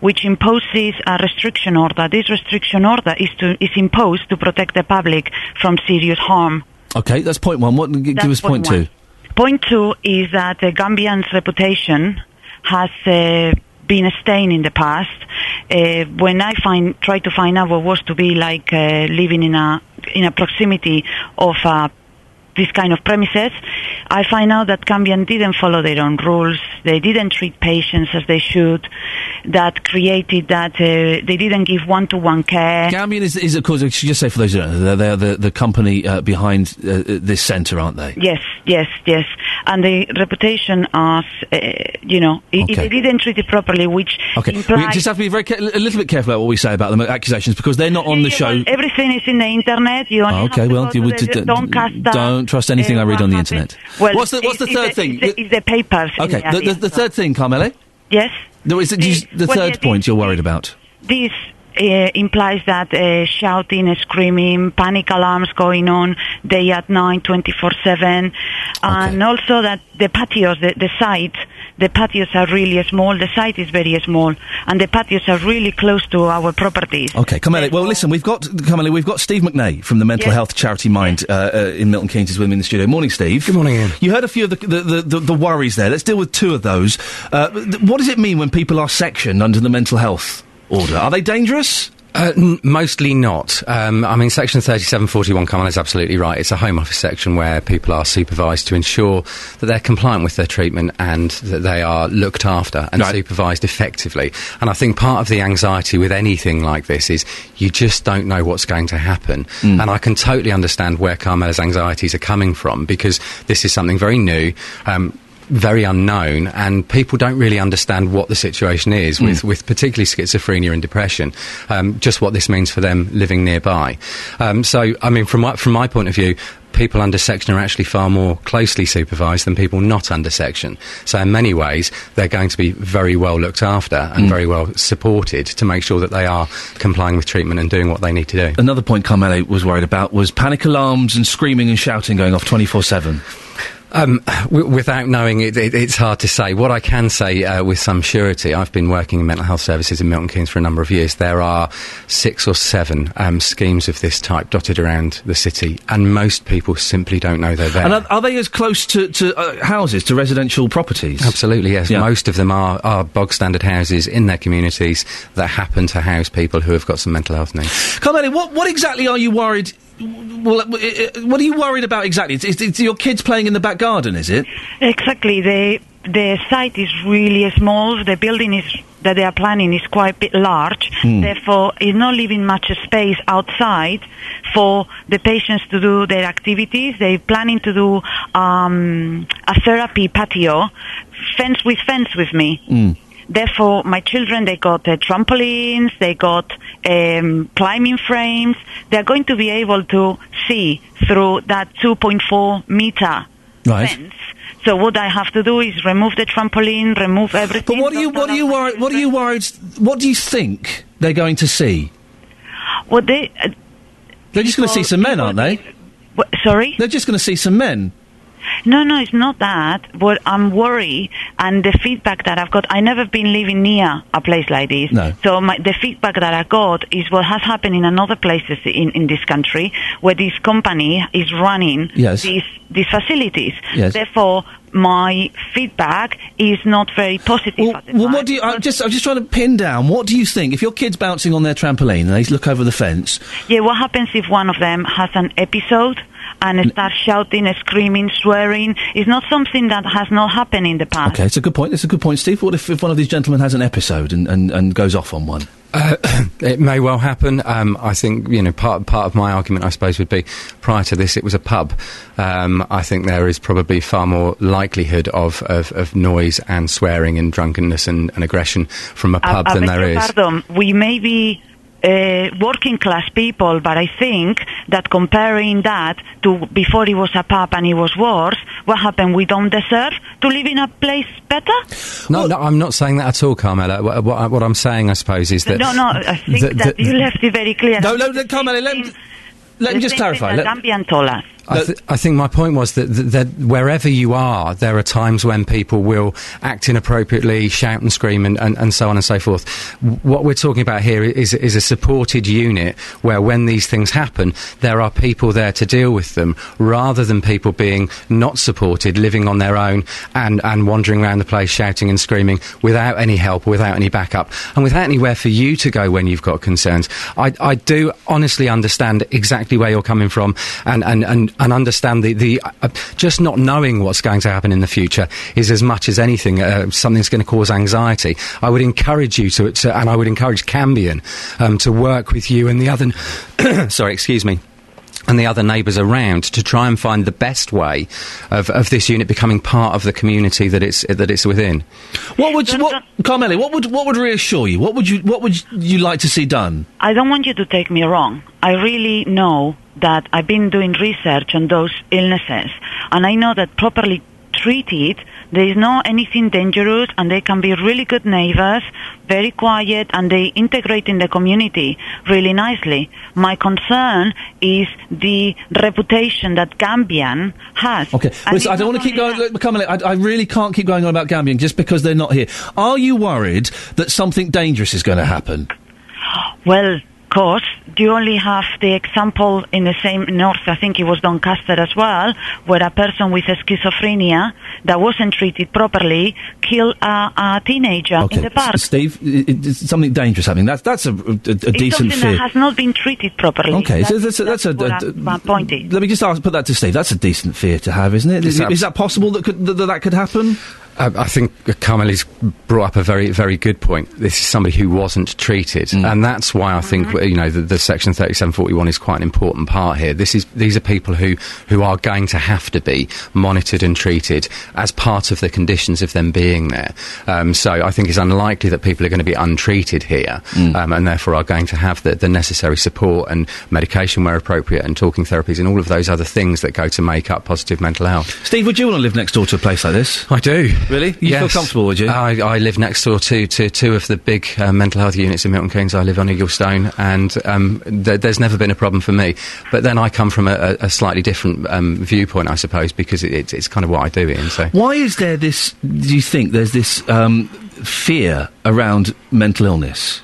which imposes a restriction order. This restriction order is to is imposed to protect the public from serious harm. Okay, that's point one. What, give That's us point, point two. Point two is that the Cambian's reputation has uh, been stain in the past. Uh, when I find try to find out what was to be like uh, living in a in a proximity of uh, this kind of premises, I find out that Cambian didn't follow their own rules. They didn't treat patients as they should. That created that uh, they didn't give one-to-one care. Cambian is, is of course, I should just say for those who don't know, they're, they're the, the company uh, behind uh, uh, this centre, aren't they? Yes, yes, yes. and the reputation as, uh, you know, Okay. they didn't treat it properly, which Okay, we just have to be very ca- a little bit careful about what we say about them accusations because they're not on the show. everything is in the internet. You only Oh, have okay, to well, you d- don't cast that, don't trust anything uh, I read on the internet. Well, what's the what's the third thing? the- It's the papers. okay, the the, third thing, Carmele. Yes. No, is it, you- the third point you're worried about. This uh, implies that uh, shouting, screaming, panic alarms going on day at night, 24/7, and also that the patios, the, the site, the patios are really small. The site is very small, and the patios are really close to our properties. Okay, Carmele. Well, listen, we've got Carmele, we've got Steve McNay from the mental Yes. health charity Mind uh, uh, in Milton Keynes is with me in the studio. Morning, Steve. Good morning, Iain. You heard a few of the the, the, the, the worries there. Let's deal with two of those. Uh, th- what does it mean when people are sectioned under the mental health order? Are they dangerous? Uh, n- mostly not. Um, I mean, Section 3741, Kamal is absolutely right. It's a Home Office section where people are supervised to ensure that they're compliant with their treatment and that they are looked after and supervised effectively. And I think part of the anxiety with anything like this is you just don't know what's going to happen. And I can totally understand where Carmela's anxieties are coming from because this is something very new. Um, very unknown, and people don't really understand what the situation is with, with particularly schizophrenia and depression. Um, just what this means for them living nearby. Um, so, I mean, from my, from my point of view. People under section are actually far more closely supervised than people not under section. So, in many ways, they're going to be very well looked after and Mm. very well supported to make sure that they are complying with treatment and doing what they need to do. Another point Carmele was worried about was panic alarms and screaming and shouting going off 24 7. Um, w- without knowing it, it, it's hard to say. What I can say uh, with some surety, I've been working in mental health services in Milton Keynes for a number of years. There are six or seven um, schemes of this type dotted around the city, and most people simply don't know they're there. And are, are they as close to, to uh, houses, to residential properties? Absolutely, yes. Most of them are, are bog standard houses in their communities that happen to house people who have got some mental health needs. Carmele, what, what exactly are you worried? Well, uh, uh, what are you worried about exactly? It's, it's, it's your kids playing in the back garden, is it? Exactly. The the site is really small. The building is that they are planning is quite bit large. Hmm. Therefore, is not leaving much space outside for the patients to do their activities. They're planning to do um, a therapy patio, fence with fence with me. Hmm. Therefore, my children, they got uh, trampolines, they got um, climbing frames. They're going to be able to see through that 2.4 meter Right. fence. So what I have to do is remove the trampoline, remove everything. But what are you what are you worried? What are you worried? What do you think they're going to see? What they? Uh, They're just going to see some men, aren't they? What, sorry? They're just going to see some men. No, no, it's not that. But I'm worried, and the feedback that I've got, I never been living near a place like this. No. So my, the feedback that I got is what has happened in another places in, in this country, where this company is running Yes. these these facilities. Yes. Therefore, my feedback is not very positive. at the Well, what do you? I'm just I'm just trying to pin down. What do you think if your kid's bouncing on their trampoline and they look over the fence? Yeah, what happens if one of them has an episode and start shouting, screaming, swearing? It's not something that has not happened in the past. Okay, it's a good point. It's a good point, Steve. What if, if one of these gentlemen has an episode and, and, and goes off on one? Uh, it may well happen. Um, I think you know part part of my argument, I suppose, would be prior to this, it was a pub. Um, I think there is probably far more likelihood of, of, of noise and swearing and drunkenness and, and aggression from a pub I, I than beg there your is. Pardon, we may be uh, working class people, but I think that comparing that to before it was a pub and it was worse, what happened? We don't deserve to live in a place better? No, no, I'm not saying that at all, Carmela. What, what, what I'm saying, I suppose, is that no, no, I think that- that, that- you left it very clear. No, no, let, Carmela, let, let me just clarify. Let- Cambian told us. I, th- I think my point was that, that, that wherever you are, there are times when people will act inappropriately, shout and scream, and, and, and so on and so forth. What we're talking about here is, is a supported unit where, when these things happen, there are people there to deal with them, rather than people being not supported, living on their own, and, and wandering around the place shouting and screaming without any help, without any backup, and without anywhere for you to go when you've got concerns. I, I do honestly understand exactly where you're coming from, and, and, and, and understand the, the uh, just not knowing what's going to happen in the future is as much as anything uh, going to cause anxiety. I would encourage you to, to and I would encourage Cambion um, to work with you and the other. sorry, excuse me and the other neighbours around to try and find the best way of, of this unit becoming part of the community that it's that it's within. What would you, what, Carmeli? What would what would reassure you? What would you what would you like to see done? I don't want you to take me wrong. I really know that I've been doing research on those illnesses, and I know that properly treated, there is no anything dangerous, and they can be really good neighbors, very quiet, and they integrate in the community really nicely. My concern is the reputation that Cambian has. Okay, listen, I don't want to keep going. Look, Carmeli, I, I really can't keep going on about Cambian just because they're not here. Are you worried that something dangerous is going to happen? Well, course, you only have the example in the same north, I think it was Doncaster as well, where a person with schizophrenia that wasn't treated properly killed a, a teenager in the park. S- Steve, i- i- is something dangerous happening. That's that's a, a, a it's decent something fear. that has not been treated properly. Okay, so That's- that's, a- that's, a, what a- I- my point is. Let me just ask, put that to Steve. That's a decent fear to have, isn't it? Is, is that possible that could, that, that that could happen? Uh, I think Carmeli's brought up a very, very good point. This is somebody who wasn't treated, Mm. and that's why I think you know the, the Section thirty-seven forty-one is quite an important part here. This is these are people who who are going to have to be monitored and treated as part of the conditions of them being there. Um, so I think it's unlikely that people are going to be untreated here, Mm. um, and therefore are going to have the, the necessary support and medication where appropriate, and talking therapies, and all of those other things that go to make up positive mental health. Steve, would you want to live next door to a place like this? I do. Really? You feel comfortable, would you? I, I live next door to, to two of the big uh, mental health units in Milton Keynes. I live on Eaglestone, and um, th- there's never been a problem for me. But then I come from a, a, a slightly different um, viewpoint, I suppose, because it, it's, it's kind of what I do, Iain. So. Why is there this? Do you think there's this um, fear around mental illness?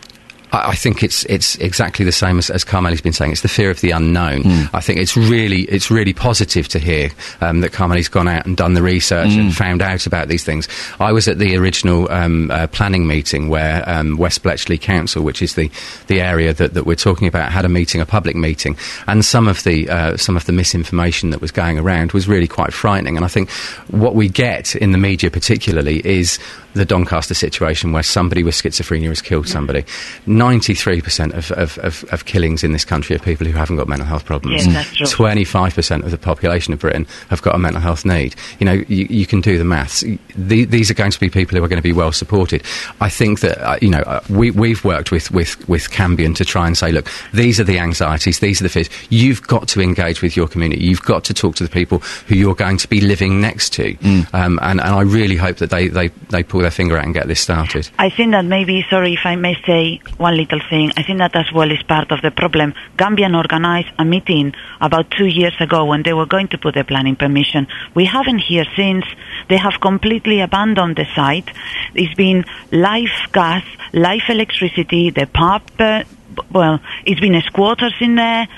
I, I think it's it's exactly the same as, as Carmeli's been saying. It's the fear of the unknown. Hmm. I think it's really it's really positive to hear um, that Carmeli's gone out and done the research Hmm. and found out about these things. I was at the original um, uh, planning meeting where um, West Bletchley Council, which is the the area that, that we're talking about, had a meeting, a public meeting, and some of the uh, some of the misinformation that was going around was really quite frightening. And I think what we get in the media, particularly, is the Doncaster situation where somebody with schizophrenia has killed somebody. 93% of, of, of, of killings in this country are people who haven't got mental health problems. Yes, 25% of the population of Britain have got a mental health need. You know, you, you can do the maths. The, these are going to be people who are going to be well supported. I think that, uh, you know, uh, we, we've worked with, with, with Cambion to try and say, look, these are the anxieties, these are the fears. You've got to engage with your community. You've got to talk to the people who you're going to be living next to. Um, and, and I really hope that they, they, they pull their finger out and get this started. I think that maybe, sorry if I may say one little thing, I think that as well is part of the problem. Cambian organized a meeting about two years ago when they were going to put the planning permission. We haven't heard since. They have completely abandoned the site. It's been live gas, live electricity, the pub, uh, well, it's been a squatters in there.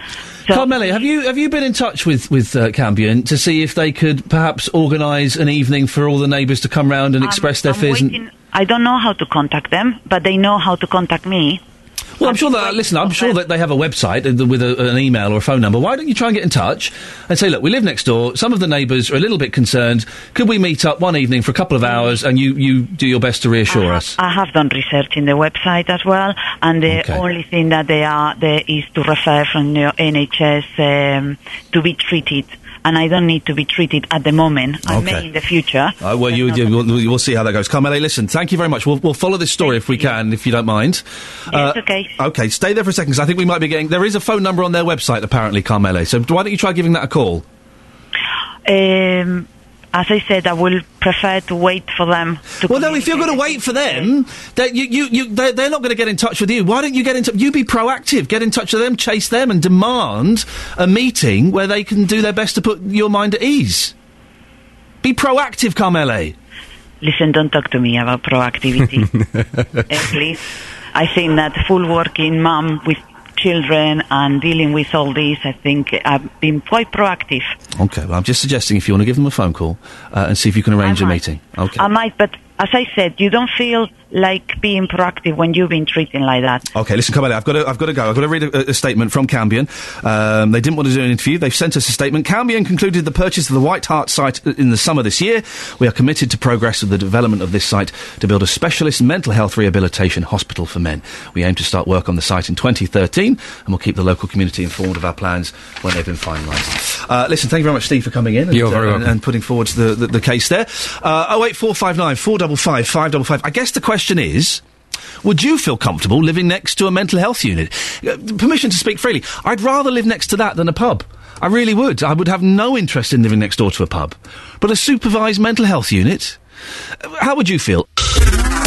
Carmeli, have you have you been in touch with with uh, Cambion to see if they could perhaps organise an evening for all the neighbours to come round and express their I'm fears? and- I don't know how to contact them, but they know how to contact me. Well, I'm sure that. Listen, I'm sure that they have a website with a, an email or a phone number. Why don't you try and get in touch and say, look, we live next door. Some of the neighbours are a little bit concerned. Could we meet up one evening for a couple of hours and you, you do your best to reassure us? I have done research in the website as well, and the Okay. only thing that they are there is to refer from the NHS um, to be treated. And I don't need to be treated at the moment. I may in the future. Uh, well, you, you, we'll, we'll see how that goes. Carmele, listen, thank you very much. We'll, we'll follow this story if we can, if you don't mind. Uh, Yes, okay. Okay, stay there for a second, 'cause I think we might be getting. There is a phone number on their website, apparently, Carmele. So why don't you try giving that a call? Um, as I said, I will prefer to wait for them. To Well, no, if you're going to wait for them, you, you, you, they're, they're not going to get in touch with you. Why don't you get in touch? You be proactive. Get in touch with them, chase them, and demand a meeting where they can do their best to put your mind at ease. Be proactive, Carmele. Listen, don't talk to me about proactivity, eh, please. I think that full working mom with children and dealing with all this, I think I've been quite proactive. Okay, well, I'm just suggesting if you want to give them a phone call uh, and see if you can arrange a meeting. Okay. I might, but as I said, you don't feel like being proactive when you've been treating like that. Okay, listen, come on. I've got to, I've got to go. I've got to read a, a statement from Cambion. Um, they didn't want to do an interview. They've sent us a statement. Cambion concluded the purchase of the White Hart site in the summer this year. We are committed to progress of the development of this site to build a specialist mental health rehabilitation hospital for men. We aim to start work on the site in 2013, and we'll keep the local community informed of our plans when they've been finalised. Uh, listen, thank you very much, Steve, for coming in and, You're very uh, welcome. and putting forward the, the, the case there. Uh, 08459 455 555. I guess the question is. Would you feel comfortable living next to a mental health unit? Uh, permission to speak freely. I'd rather live next to that than a pub. I really would. I would have no interest in living next door to a pub. But a supervised mental health unit? Uh, How would you feel?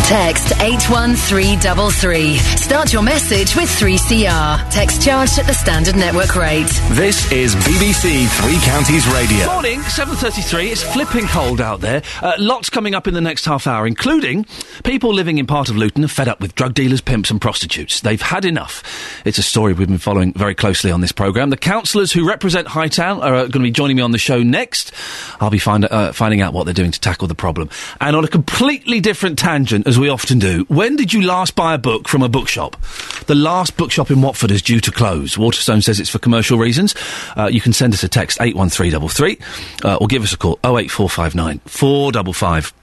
Text 81333. Start your message with 3CR. Text charged at the standard network rate. This is BBC Three Counties Radio. Morning, 7.33. It's flipping cold out there. Uh, lots coming up in the next half hour, including people living in part of Luton are fed up with drug dealers, pimps and prostitutes. They've had enough. It's a story we've been following very closely on this programme. The councillors who represent Hightown are uh, going to be joining me on the show next. I'll be find, uh, finding out what they're doing to tackle the problem. And on a completely different tangent, as we often do, when did you last buy a book from a bookshop? The last bookshop in Watford is due to close. Waterstone says it's for commercial reasons. Uh, you can send us a text 81333 uh, or give us a call 08459 455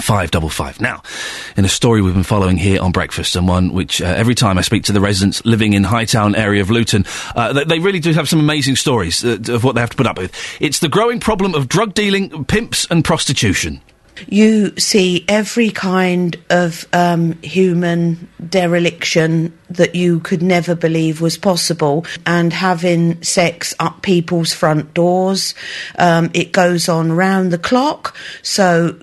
555. Now, in a story we've been following here on Breakfast, and one which uh, every time I speak to the residents living in Hightown area of Luton, uh, they, they really do have some amazing stories uh, of what they have to put up with. It's the growing problem of drug dealing, pimps, and prostitution. You see every kind of um, human dereliction that you could never believe was possible, and having sex up people's front doors. Um, it goes on round the clock, so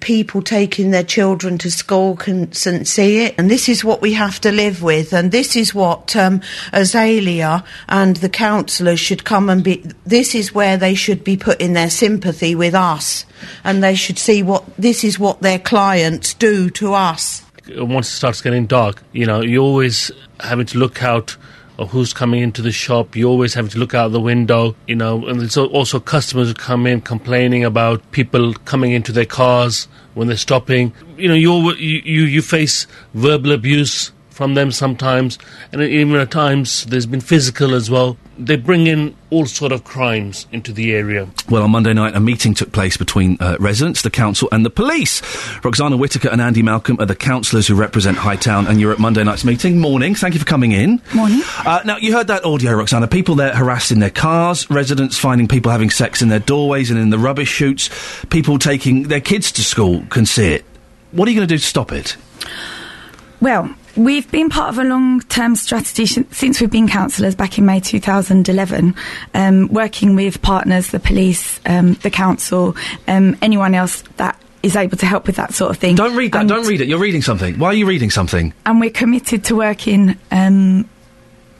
people taking their children to school can, can see it, and this is what we have to live with, and this is what um, Azalea and the councillors should come and be. This is where they should be putting their sympathy with us, and they should see what this is what their clients do to us. Once it starts getting dark, you know, you're always having to look out of who's coming into the shop. You're always having to look out the window, you know, and there's also customers who come in complaining about people coming into their cars when they're stopping. You know, you you, you face verbal abuse from them sometimes, and even at times there's been physical as well. They bring in all sort of crimes into the area. Well, on Monday night, a meeting took place between uh, residents, the council, and the police. Roxana Whitaker and Andy Malcolm are the councillors who represent Hightown, and you're at Monday night's meeting. Morning. Thank you for coming in. Morning. Uh, now, you heard that audio, Roxana. People there harassed in their cars, residents finding people having sex in their doorways and in the rubbish chutes, people taking their kids to school can see it. What are you going to do to stop it? Well, we've been part of a long term strategy since we've been councillors back in May 2011, um, working with partners, the police, um, the council, um, anyone else that is able to help with that sort of thing. Don't read that. don't read it. You're reading something. Why are you reading something? And we're committed to working. Um,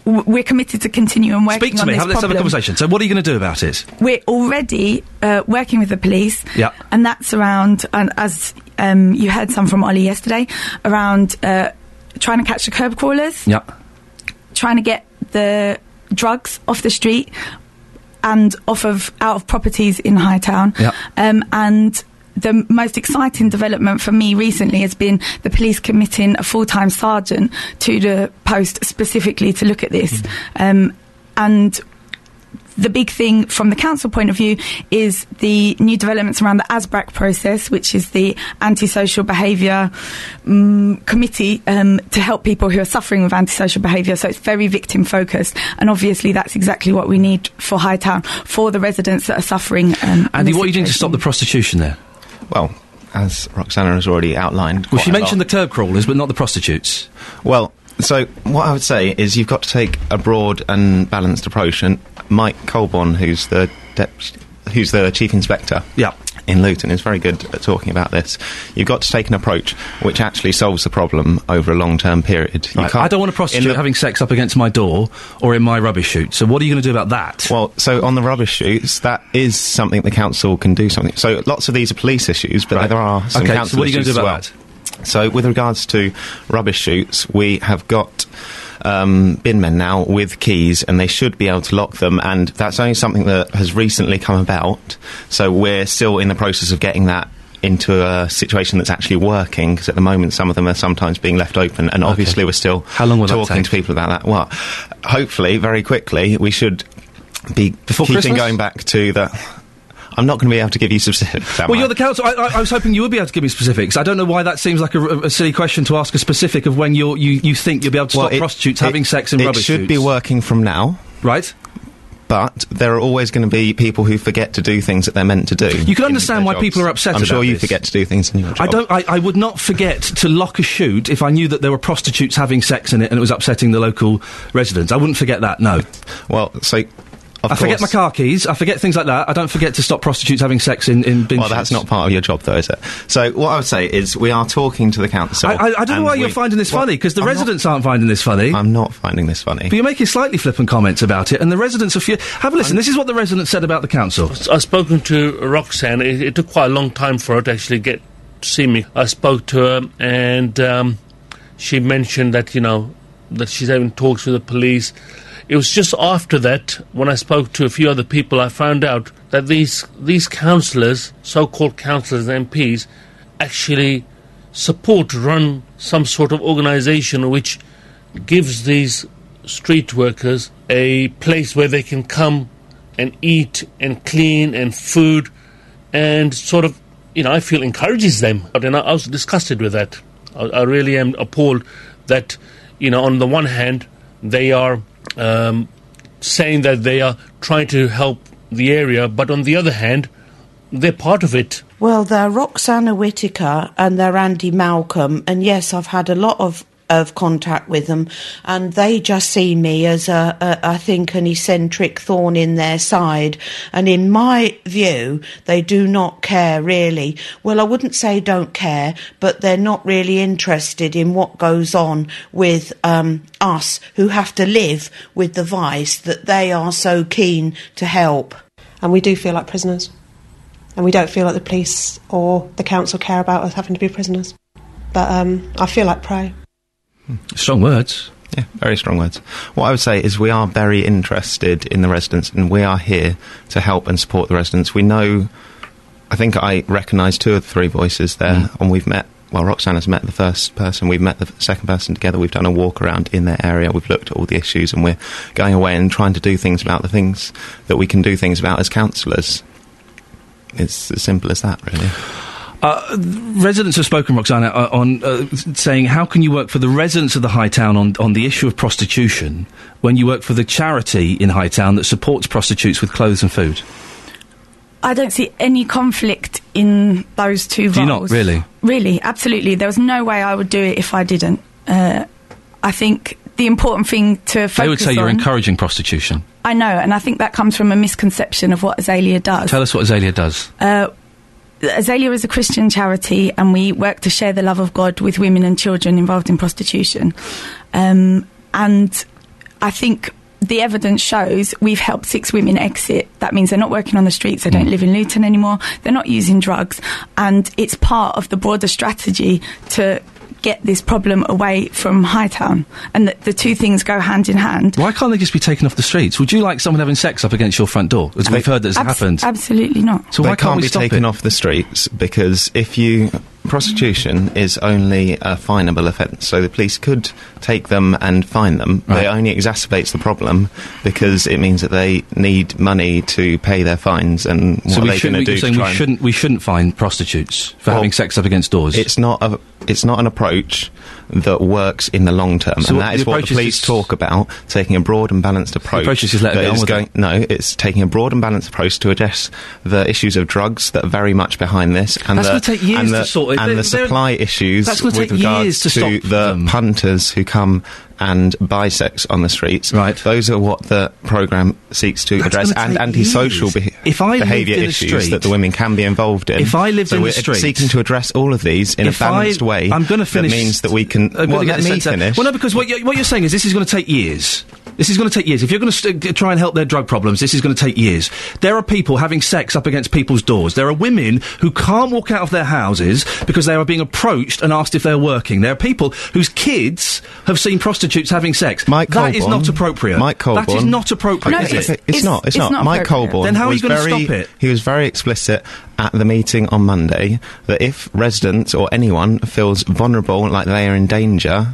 we're committed to continue and working Speak to on me. this Have, let's have a problem. conversation. So, what are you going to do about it? We're already uh, working with the police. Yeah. and that's around and as um, you heard some from Ollie yesterday around uh, trying to catch the curb crawlers, Yeah. trying to get the drugs off the street and off of out of properties in Hightown, Yeah. um, and. The most exciting development for me recently has been the police committing a full-time sergeant to the post specifically to look at this. Um, and the big thing from the council point of view is the new developments around the ASBRAC process, which is the antisocial behaviour um, committee um, to help people who are suffering with antisocial behaviour. So it's very victim focused, and obviously that's exactly what we need for Hightown for the residents that are suffering. Um, Andy, this what are you doing to stop the prostitution there? Well, as Roxana has already outlined. Well, she mentioned lot. the curb crawlers, but not the prostitutes. Well, so what I would say is you've got to take a broad and balanced approach. And Mike Colborn, who's the dep- who's the chief inspector, yeah. in Luton, is very good at talking about this. You've got to take an approach which actually solves the problem over a long-term period. You Right, can't- I don't want a in prostitute the- having sex up against my door or in my rubbish chute. So, what are you going to do about that? Well, so on the rubbish chutes, that is something the council can do something. So lots of these are police issues, but there are some Okay, so council what are you gonna issues do as about well. So with regards to rubbish chutes, we have got um, bin men now with keys, and they should be able to lock them. And that's only something that has recently come about. So we're still in the process of getting that into a situation that's actually working because at the moment some of them are sometimes being left open and obviously we're still How long will talking to people about that well hopefully very quickly we should be Before keeping Christmas? going back to the I'm not going to be able to give you specifics Well, I? you're the council. I, I, I was hoping you would be able to give me specifics. I don't know why that seems like a, a silly question to ask a specific of when you're, you you think you'll be able to Well, stop it- prostitutes it- having sex in it rubbish should be working from now right but there are always going to be people who forget to do things that they're meant to do You can understand why jobs. people are upset I'm sure you this. forget to do things in your job I don't. I, I would not forget to lock a chute if I knew that there were prostitutes having sex in it and it was upsetting the local residents. I wouldn't forget that. No. Well, so. Of I forget my car keys. I forget things like that. I don't forget to stop prostitutes having sex in in bin Well, that's not part of your job, though, is it? So, what I would say is, we are talking to the council. I, I, I don't know and why you're finding this Well, funny because the I'm not- residents aren't finding this funny. I'm not finding this funny. But you're making slightly flippant comments about it, and the residents are. Fu- Have a listen. this is what the residents said about the council. I've spoken to Roxanne. It, it took quite a long time for her to actually get to see me. I spoke to her, and um, she mentioned that you know that she's having talks with the police. It was just after that when I spoke to a few other people, I found out that these these councillors, so-called councillors and MPs, actually support run some sort of organisation which gives these street workers a place where they can come and eat and clean and food and sort of you know I feel encourages them. And I, I was disgusted with that. I, I really am appalled that you know on the one hand they are um, saying that they are trying to help the area but on the other hand they're part of it. Well, they're Roxana Whitaker and they're Andy Malcolm, and yes, I've had a lot of of contact with them, and they just see me as a, a I think an eccentric thorn in their side. And in my view, they do not care really. Well, I wouldn't say don't care, but they're not really interested in what goes on with um, us who have to live with the vice that they are so keen to help. and we do feel like prisoners. And we don't feel like the police or the council care about us having to be prisoners. But um, I feel like prey. Strong words. Yeah, very strong words. What I would say is we are very interested in the residents and we are here to help and support the residents. We know, I think I recognise two of the three voices there, Mm. and we've met. Well, Roxanne has met the first person. We've met the second person together. We've done a walk around in their area. We've looked at all the issues, and we're going away and trying to do things about the things that we can do things about as councillors. It's as simple as that, really. Uh, residents have spoken, Roxana, uh, on uh, saying how can you work for the residents of the Hightown on, on the issue of prostitution when you work for the charity in Hightown that supports prostitutes with clothes and food? I don't see any conflict in those two Do you not really? Really, absolutely. There was no way I would do it if I didn't. Uh, I think the important thing to focus They would say you're encouraging prostitution. I know, and I think that comes from a misconception of what Azalea does. Tell us what Azalea does. Azalea is a Christian charity, and we work to share the love of God with women and children involved in prostitution. Um, and I think the evidence shows we've helped six women exit. That means they're not working on the streets, they don't live in Luton anymore, they're not using drugs, and it's part of the broader strategy to get this problem away from Hightown. And that the two things go hand in hand. Why can't they just be taken off the streets? Would you like someone having sex up against your front door, as we've heard that has Abs- happened? Absolutely not. So they why can't, we be stop taken it? off the streets because if you prostitution is only a finable offence, so the police could take them and fine them. But Right. it only exacerbates the problem because it means that they need money to pay their fines. And what so are we they going to You're do? saying we shouldn't. We shouldn't find prostitutes for Well, having sex up against doors. It's not a. It's not an approach that works in the long term, So and that the is what the police talk about. Taking a broad and balanced approach. approach is just let it that get on is with going, No, it's taking a broad and balanced approach to address the issues of drugs that are very much behind this, and That's the gonna take years and to sort it. and They're- the supply issues that's with take regards years to to stop the them. punters who come and bisex on the streets. Right. Those are what the program seeks to That's address, and antisocial beha- If I behaviour issues street- that the women can be involved in. If I lived so in the we're street- seeking to address all of these in If a I- balanced way. I'm going to finish. That means that we can. I'm well, let me finish. Well, no, because what you're, what you're saying is this is going to take years. This is going to take years. If you're going to st- try and help their drug problems, this is going to take years. There are people having sex up against people's doors. There are women who can't walk out of their houses because they are being approached and asked if they're working. There are people whose kids have seen prostitutes having sex. Mike that is Colborne- not appropriate. Mike Colborne. That is not appropriate, is it? It's, not. It's, not. Mike Colborne. Then how are you was going to stop it? He was very explicit at the meeting on Monday that if residents or anyone feels vulnerable, like they are in danger.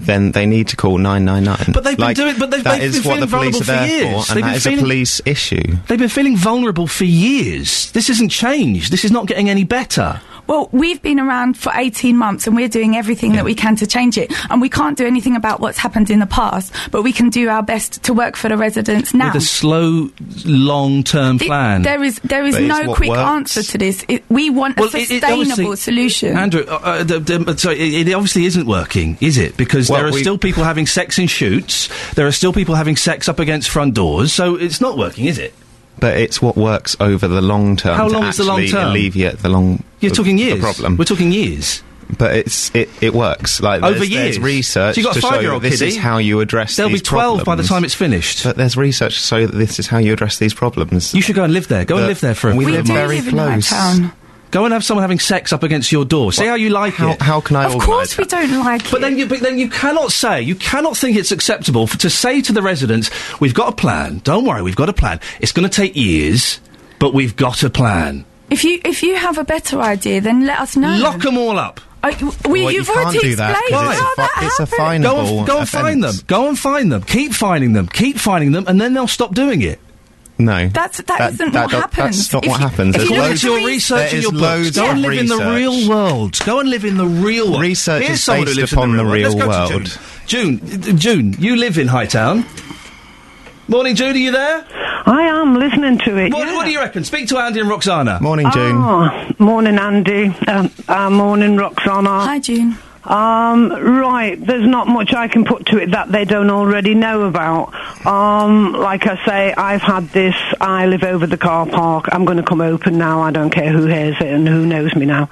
Then they need to call nine nine nine. But they've been doing- but they've- that they've is been what the feeling police are vulnerable there for years. for, and that is feeling- a police issue. They've been feeling vulnerable for years. This isn't changed. This is not getting any better. Well, we've been around for 18 months and we're doing everything that we can to change it. And we can't do anything about what's happened in the past, but we can do our best to work for the residents now. With a slow, long-term The- plan. there is there is But no quick works. answer to this. It, we want Well, a it- it sustainable solution. Andrew, uh, uh, the, the, sorry, it, it obviously isn't working, is it? Because Well, there are still people having sex in shoots. There are still people having sex up against front doors. So it's not working, is it? But it's what works over the long term. How to long is the long actually term? Alleviate the long. You're the- talking the years. problem. We're talking years. But it's it, it works like Over there's, years. There's research So you've got a five-year-old that this kiddie. is how you address. They'll these be 12 by the time it's finished. But there's research to show that this is how you address these problems. You should go and live there. Go and live there for a we for a live very live in close. Hightown. Go and have someone having sex up against your door. See how you like how, it. How can I of course, we don't like it. But then, you, but then you cannot say, you cannot think it's acceptable for, to say to the residents, we've got a plan, don't worry, we've got a plan. It's going to take years, but we've got a plan. If you if you have a better idea, then let us know. Lock them all up. Oh, w- we, Well, you you've can't already do that, explained 'cause it's a how fi- that it's a happened. Go and, go and find them. Go and find them. Keep finding them. Keep finding them, and then they'll stop doing it. No, That's- that isn't what don't- happens. That's not If what you- happens. if There's you look loads your research is and your books. loads Go and live in the real world. Go and live in the real world. Research Here's is someone who based lives upon in the the real, real world. Let's go to June. June, June, you live in Hightown. Morning, June. Are you there? I am listening to it. What, yeah. what do you reckon? Speak to Andy and Roxana. Morning, June. Oh, morning, Andy. Um, uh, morning, Roxana. Hi, June. Um, right, there's not much I can put to it that they don't already know about. Um, like I say, I've had this, I live over the car park, I'm going to come open now, I don't care who hears it and who knows me now.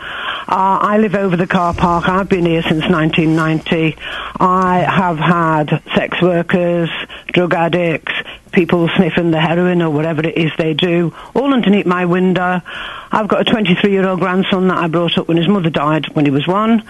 Uh, I live over the car park, I've been here since 1990. I have had sex workers, drug addicts, people sniffing the heroin or whatever it is they do, all underneath my window. I've got a 23 year old grandson that I brought up when his mother died when he was one,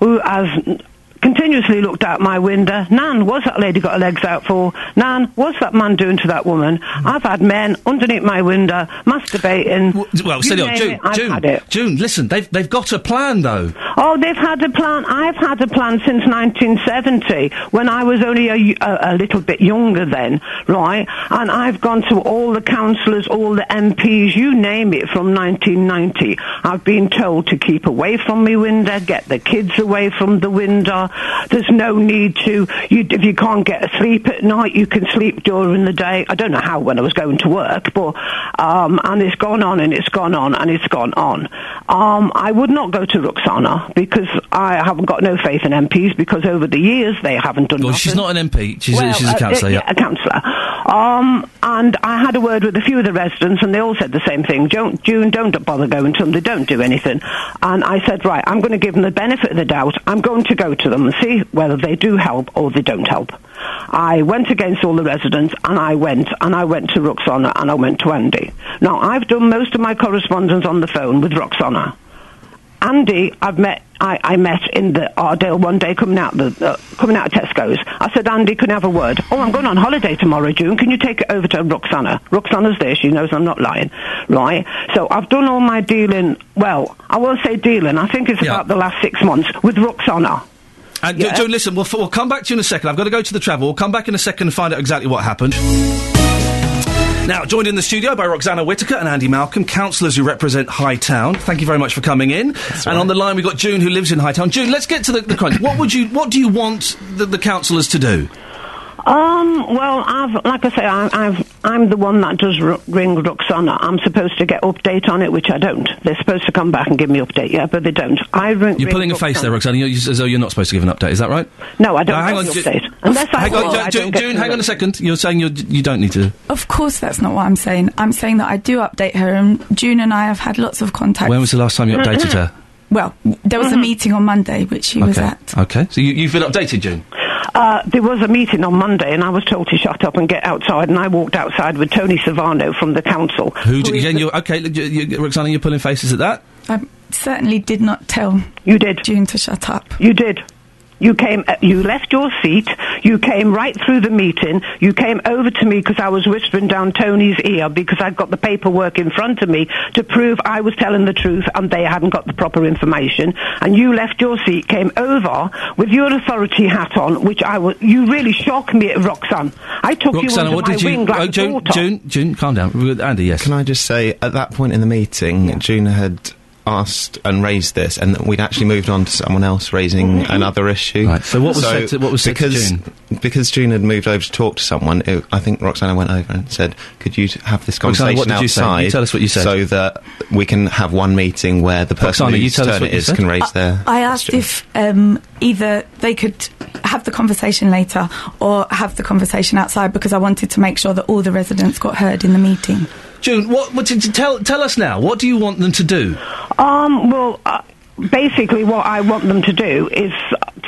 who has continuously looked out my window. Nan, what's that lady got her legs out for? Nan, what's that man doing to that woman? I've had men underneath my window masturbating. Well, steady on. name June, it, I've June, had it. June, listen, they've, they've got a plan, though. Oh, they've had a plan. I've had a plan since 1970 when I was only a, a, a little bit younger then, right? And I've gone to all the councillors, all the MPs, you name it, from 1990. I've been told to keep away from my window, get the kids away from the window. There's no need to, you, if you can't get a sleep at night, you can sleep during the day. I don't know how when I was going to work, but, um, and it's gone on and it's gone on and it's gone on. Um, I would not go to Roxana because I haven't got no faith in MPs because over the years they haven't done Well, nothing. she's not an MP. She's, a, she's a councillor, uh, yeah. a councillor. Um, and I had a word with a few of the residents, and they all said the same thing. Don't, June, don't bother going to them. They don't do anything. And I said, right, I'm going to give them the benefit of the doubt. I'm going to go to them and see whether they do help or they don't help. I went against all the residents, and I went, and I went to Roxana, and I went to Andy. Now, I've done most of my correspondence on the phone with Roxana. Andy, I've met. I, I met in the Arndale one day coming out the uh, coming out of Tesco's. I said, Andy, can I have a word? Oh, I'm going on holiday tomorrow, June. Can you take it over to Roxana? Roxana's there. She knows I'm not lying, right? So I've done all my dealing. Well, I won't say dealing. I think it's Yeah. about the last six months with Roxana. Uh, and Yeah. June, listen, we'll, we'll come back to you in a second. I've got to go to the travel. We'll come back in a second and find out exactly what happened. Now, joined in the studio by Roxana Whitaker and Andy Malcolm, councillors who represent Hightown. Thank you very much for coming in. and on the line, we've got June, who lives in Hightown. June, let's get to the, the crunch. what would you, what do you want the, the councillors to do? Um, well, I've, like I say, I, I've, I'm the one that does r- ring Roxana. I'm supposed to get update on it, which I don't. They're supposed to come back and give me update, yeah, but they don't. I ring. You're ring pulling a face there, Roxana. Roxana, you- as though you're not supposed to give an update. Is that right? No, I don't Uh, hang get on, the Ju- update. Unless I hang on, will, Ju- I don't get June, to hang on a second. You're saying you're, you don't need to. Of course, that's not what I'm saying. I'm saying that I do update her, and June and I have had lots of contact. When was the last time you updated her? Well, there was a meeting on Monday which she was at. Okay. So you, you've been updated, June? Uh, there was a meeting on Monday, and I was told to shut up and get outside, and I walked outside with Tony Savano from the council. Who? Do, again, you're, okay, look, you, you, Roxana, you're pulling faces at that. I certainly did not tell you did June to shut up. You did. You came, uh, you left your seat, you came right through the meeting, you came over to me because I was whispering down Tony's ear because I'd got the paperwork in front of me to prove I was telling the truth and they hadn't got the proper information. And you left your seat, came over with your authority hat on, which I was, you really shocked me, Roxanne. I took you Roxana, under what my did you? wing like oh, a June. June, June, calm down. Andy, yes. Can I just say, at that point in the meeting, June had asked and raised this, and that we'd actually moved on to someone else raising another issue. Right, so what was said to- what was said to because, June? Because June had moved over to talk to someone, it, I think Roxana went over and said, "Could you have this Roxana, conversation what did you say? outside? You tell us what you said. so that we can have one meeting where the person Roxana, you whose turn what it you is said. can raise their." I asked if um, either they could have the conversation later or have the conversation outside because I wanted to make sure that all the residents got heard in the meeting. June, what, what did you tell tell us now? What do you want them to do? Um, well, uh, basically, what I want them to do is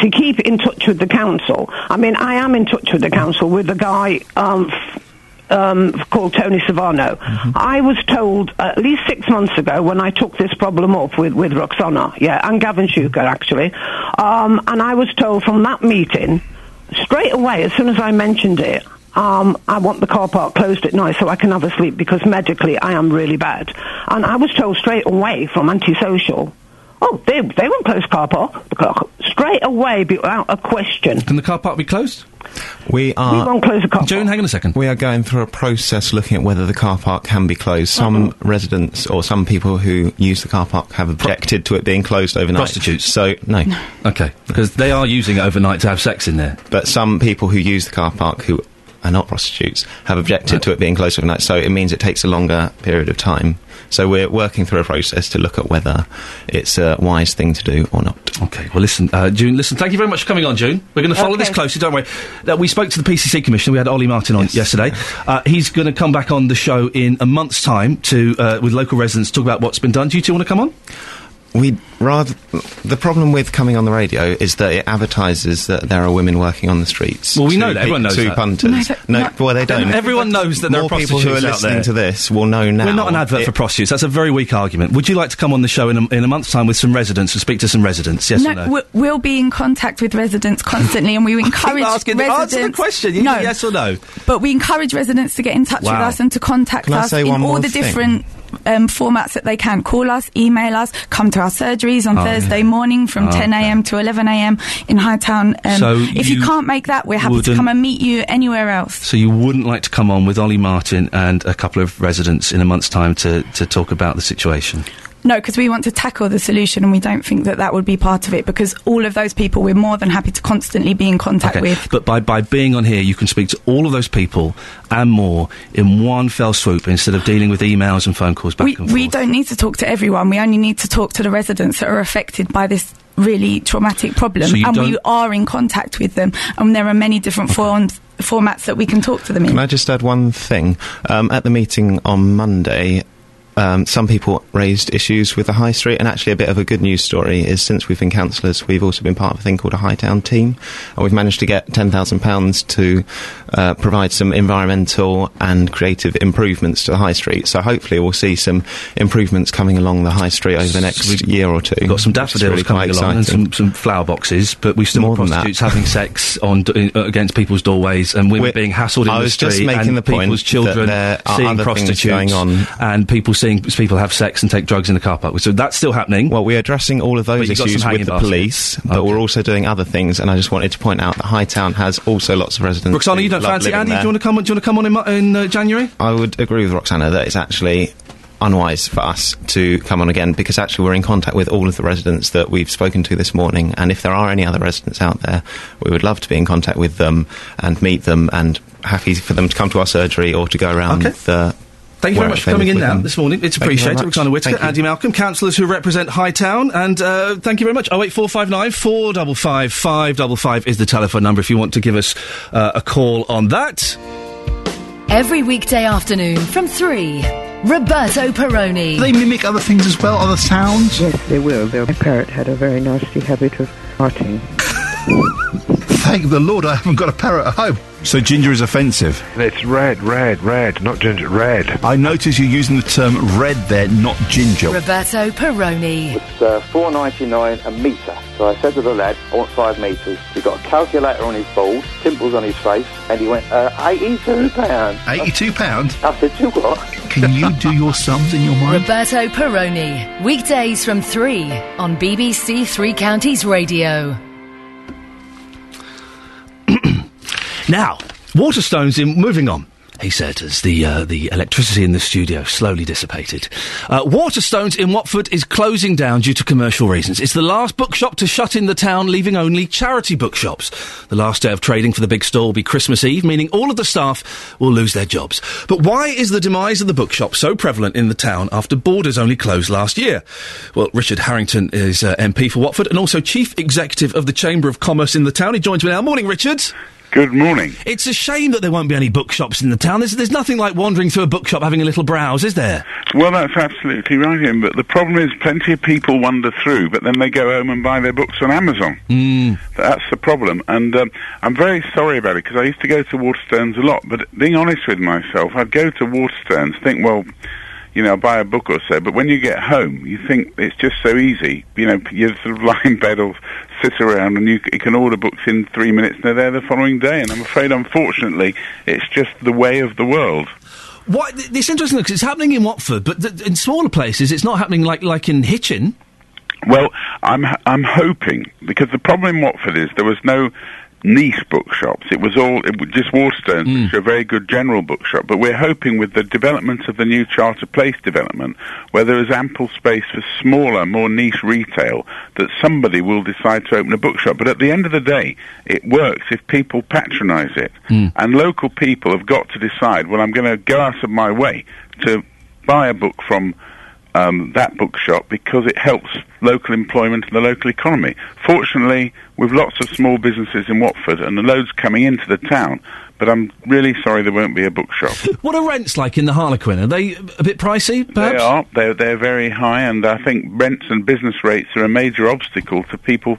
to keep in touch with the council. I mean, I am in touch with the council with a guy. Um, f- um, called Tony Savano. I was told at least six months ago when I took this problem up with, with Roxana, yeah, and Gavin Shuker actually, um, and I was told from that meeting straight away as soon as I mentioned it. Um, I want the car park closed at night so I can have a sleep because medically I am really bad. And I was told straight away from antisocial, oh, they, they won't close car park. The car- Straight away without a question. Can the car park be closed? We are. We won't close the car June, hang on a second. We are going through a process looking at whether the car park can be closed. Some residents or some people who use the car park have objected to it being closed overnight. Prostitutes. So no. Okay, because they are using it overnight to have sex in there. But some people who use the car park who are not prostitutes have objected to it being closed overnight. So it means it takes a longer period of time. So we're working through a process to look at whether it's a wise thing to do or not. Okay, well, listen, uh, June, listen, thank you very much for coming on, June. We're going to follow this closely, don't worry. Uh, we spoke to the PCC Commissioner, we had Ollie Martin on yesterday. Uh, he's going to come back on the show in a month's time to, uh, with local residents, talk about what's been done. Do you two want to come on? We rather the problem with coming on the radio is that it advertises that there are women working on the streets. Well, we Two know that. Everyone knows two that. punters. No, but- No, no- well, they don't. Everyone knows that there More are people who are prostitutes out listening there. to this will know now. We're not an advert It- for prostitutes. That's a very weak argument. Would you like to come on the show in a, in a month's time with some residents and speak to some residents? Yes or no? we- We'll be in contact with residents constantly, and we encourage asking- residents. answer the question. You no, yes or no? But we encourage residents to get in touch with us and to contact Can I us say in one all more the thing? different um, formats that they can. Call us, email us, come to our surgeries on Oh, Thursday yeah. morning from Oh, 10 a.m. to 11 a.m. in Hightown. Um, So if you, you can't make that, we're happy to come and meet you anywhere else. So you wouldn't like to come on with Ollie Martin and a couple of residents in a month's time to, to talk about the situation? No, because we want to tackle the solution, and we don't think that that would be part of it. Because all of those people, we're more than happy to constantly be in contact with. But by, by being on here, you can speak to all of those people and more in one fell swoop instead of dealing with emails and phone calls back we, and forth. we don't need to talk to everyone. We only need to talk to the residents that are affected by this really traumatic problem, So and we are in contact with them. And there are many different forms, formats that we can talk to them in. Can I just add one thing? Um, at the meeting on Monday, um, some people raised issues with the high street, and actually, a bit of a good news story is since we've been councillors, we've also been part of a thing called a Hightown team, and we've managed to get £10,000 to uh, provide some environmental and creative improvements to the high street. So, hopefully, we'll see some improvements coming along the high street over the next year or two. We've got some daffodils really coming along and some, some flower boxes, but we've still More got than that. prostitutes having sex on uh, against people's doorways and women We're- being hassled in I the was street just making and the point people's that children seeing prostitutes going on. and people seeing people have sex and take drugs in the car park. So that's still happening. Well, we're addressing all of those you've got some issues with the baskets. police, but we're also doing other things. And I just wanted to point out that Hightown has also lots of residents. Roxana, you don't fancy Andy? there. Do you want to come? on- Do you want to come on in, in uh, January? I would agree with Roxana that it's actually unwise for us to come on again because actually we're in contact with all of the residents that we've spoken to this morning and if there are any other residents out there we would love to be in contact with them and meet them and happy for them to come to our surgery or to go around Okay. the Thank you very much for coming in now this morning. It's Thank you very appreciated. much. Roxana Whitaker, Thank you. Andy Malcolm, councillors who represent Hightown, and uh, thank you very much. Oh eight four five nine four double five five double five is the telephone number if you want to give us uh, a call on that. Every weekday afternoon from 3. Roberto Perrone. They mimic other things as well, other sounds. Yes, they will. Their parrot had a very nasty habit of farting. Thank the Lord I haven't got a parrot at home. So ginger is offensive? It's red, red, red, not ginger, red. I notice you're using the term red there, not ginger. Roberto Perrone. It's uh, four ninety nine a metre. So I said to the lad, I want five metres. He got a calculator on his balls, pimples on his face, and he went, uh, eighty-two pounds. Eighty-two pounds. I said, you what? Can you do your sums in your mind? Roberto Perrone. Weekdays from 3 on BBC Three Counties Radio. Now, Waterstones in moving on. He said as the uh, the electricity in the studio slowly dissipated. Uh, Waterstones in Watford is closing down due to commercial reasons. It's the last bookshop to shut in the town, leaving only charity bookshops. The last day of trading for the big store will be Christmas Eve, meaning all of the staff will lose their jobs. But why is the demise of the bookshop so prevalent in the town after Borders only closed last year? Well, Richard Harrington is uh, MP for Watford and also Chief Executive of the Chamber of Commerce in the town. He joins me now. Morning, Richard. Good morning. It's a shame that there won't be any bookshops in the town. There's, there's nothing like wandering through a bookshop having a little browse, is there? Well, that's absolutely right, Iain. But the problem is, plenty of people wander through, but then they go home and buy their books on Amazon. Mm. That's the problem. And um, I'm very sorry about it because I used to go to Waterstones a lot. But being honest with myself, I'd go to Waterstones, think, well, you know, buy a book or so. But when you get home, you think it's just so easy. You know, you sort of lie in bed or sit around and you, you can order books in three minutes and they're there the following day. And I'm afraid, unfortunately, it's just the way of the world. What? It's interesting because it's happening in Watford, but th- in smaller places, it's not happening like like in Hitchin. Well, I'm I'm hoping because the problem in Watford is there was no niche bookshops. It was all it was just Waterstones, hmm. which are a very good general bookshop. But we're hoping with the development of the new Charter Place development, where there is ample space for smaller, more niche retail, that somebody will decide to open a bookshop. But at the end of the day, it works if people patronise it, hmm. and local people have got to decide. Well, I'm going to go out of my way to buy a book from um, that bookshop because it helps local employment and the local economy. Fortunately, we've lots of small businesses in Watford and the loads coming into the town, but I'm really sorry there won't be a bookshop. What are rents like in the Harlequin? Are they a bit pricey, perhaps? They are. They're, they're very high, and I think rents and business rates are a major obstacle to people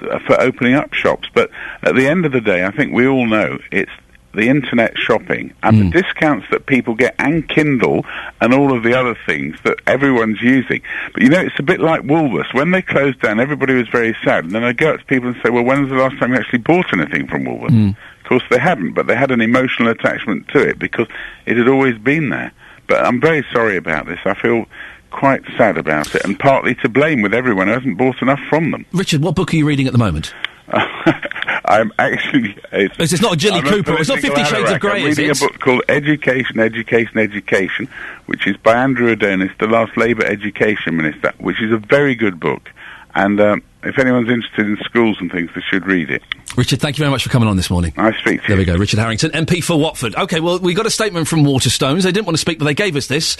f- for opening up shops. But at the end of the day, I think we all know it's the internet shopping and the hmm. discounts that people get and Kindle and all of the other things that everyone's using. But you know, it's a bit like Woolworths. When they closed down, everybody was very sad. And then I go up to people and say, well, when was the last time you actually bought anything from Woolworths? Hmm. Of course, they hadn't, but they had an emotional attachment to it because it had always been there. But I'm very sorry about this. I feel quite sad about it, and partly to blame with everyone who hasn't bought enough from them. Richard, what book are you reading at the moment? I'm actually. It's, It's not a Jilly I'm Cooper, it's not Fifty Shades of. Grey, I'm reading a book called Education, Education, Education, which is by Andrew Adonis, the last Labour Education Minister, which is a very good book. And um, if anyone's interested in schools and things, they should read it. Richard, thank you very much for coming on this morning. I speak to you. There we go, Richard Harrington, MP for Watford. Okay, well, we got a statement from Waterstones. They didn't want to speak, but they gave us this.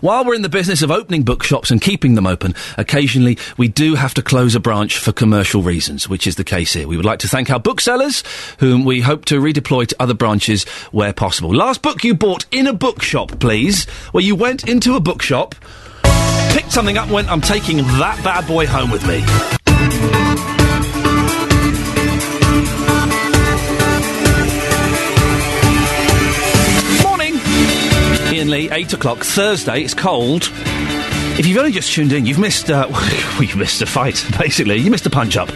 While we're in the business of opening bookshops and keeping them open, occasionally we do have to close a branch for commercial reasons, which is the case here. We would like to thank our booksellers, whom we hope to redeploy to other branches where possible. Last book you bought in a bookshop, please, where you went into a bookshop, picked something up and went, I'm taking that bad boy home with me. Morning. Iain Lee, 8 o'clock, Thursday. It's cold. If you've only just tuned in, you've missed, uh, well, you've missed a fight, basically. You missed a punch up.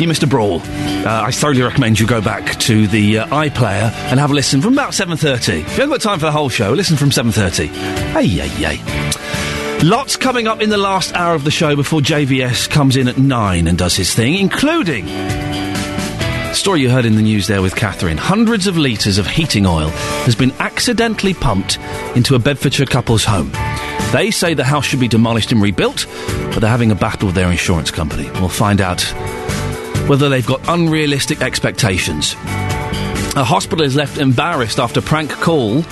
You missed a brawl. Uh, I thoroughly recommend you go back to the uh, iPlayer and have a listen from about 7.30. If you haven't got time for the whole show, listen from 7.30. Hey, yay, yay. Lots coming up in the last hour of the show before JVS comes in at 9 and does his thing, including Story you heard in the news there with Catherine. Hundreds of litres of heating oil has been accidentally pumped into a Bedfordshire couple's home. They say the house should be demolished and rebuilt, but they're having a battle with their insurance company. We'll find out whether they've got unrealistic expectations. A hospital is left embarrassed after prank call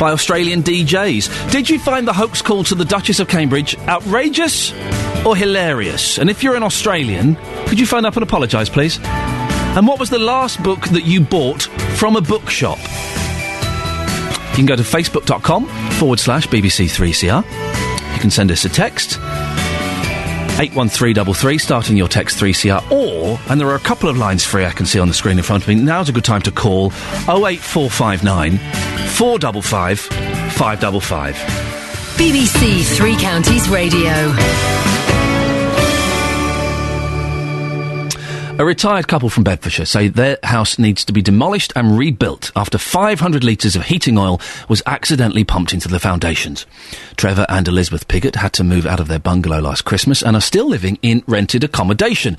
by Australian DJs. Did you find the hoax call to the Duchess of Cambridge outrageous or hilarious? And if you're an Australian, could you phone up and apologise, please? And what was the last book that you bought from a bookshop? You can go to facebook.com forward slash BBC3CR. You can send us a text. 81333, starting your text 3CR, or, and there are a couple of lines free I can see on the screen in front of me, now's a good time to call 08459 455 555. BBC Three Counties Radio. A retired couple from Bedfordshire say their house needs to be demolished and rebuilt after 500 litres of heating oil was accidentally pumped into the foundations. Trevor and Elizabeth Piggott had to move out of their bungalow last Christmas and are still living in rented accommodation.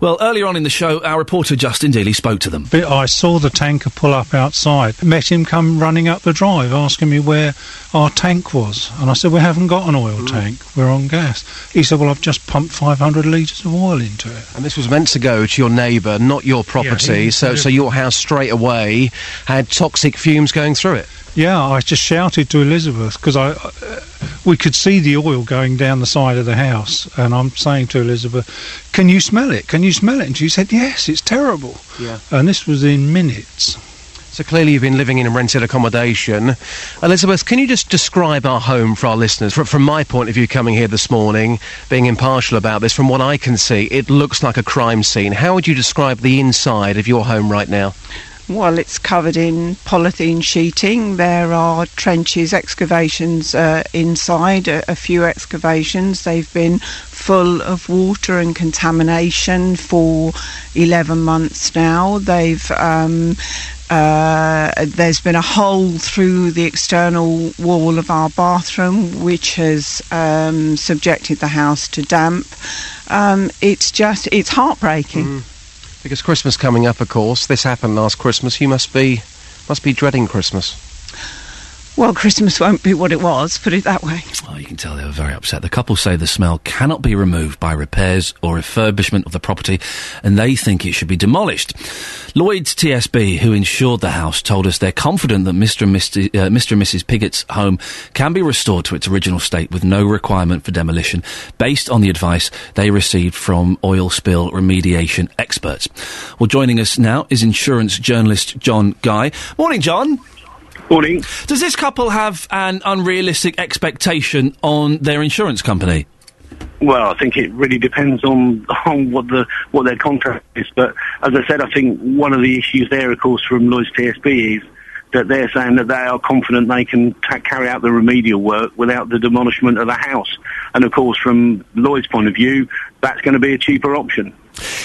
Well, earlier on in the show, our reporter Justin Dealey spoke to them. But I saw the tanker pull up outside. Met him come running up the drive, asking me where our tank was, and I said we haven't got an oil hmm. tank. We're on gas. He said, "Well, I've just pumped 500 litres of oil into it." And this was meant to go to your neighbour, not your property. he- so, so your house straight away had toxic fumes going through it. Yeah, I just shouted to Elizabeth because I, uh, we could see the oil going down the side of the house, and I'm saying to Elizabeth, "Can you smell it? Can you smell it?" And she said, "Yes, it's terrible." Yeah. And this was in minutes. So clearly you've been living in rented accommodation. Elizabeth, can you just describe our home for our listeners? From, from my point of view, coming here this morning, being impartial about this, from what I can see, it looks like a crime scene. How would you describe the inside of your home right now? Well, it's covered in polythene sheeting. There are trenches, excavations uh, inside, a, a few excavations. They've been full of water and contamination for 11 months now. They've um, uh, there's been a hole through the external wall of our bathroom, which has um, subjected the house to damp. Um, it's just it's heartbreaking. Because Christmas coming up, of course. This happened last Christmas. You must be must be dreading Christmas. Well, Christmas won't be what it was, put it that way. Oh, you can tell they were very upset. The couple say the smell cannot be removed by repairs or refurbishment of the property, and they think it should be demolished. Lloyds TSB, who insured the house, told us they're confident that Mr. and, Mr., uh, Mr. and Mrs. Piggott's home can be restored to its original state with no requirement for demolition, based on the advice they received from oil spill remediation experts. Well, joining us now is insurance journalist John Guy. Morning, John. Morning. Does this couple have an unrealistic expectation on their insurance company? Well, I think it really depends on on what the what their contract is. But as I said, I think one of the issues there, of course, from Lloyds TSB is that they're saying that they are confident they can carry out the remedial work without the demolishment of the house. And of course, from Lloyd's point of view, that's going to be a cheaper option.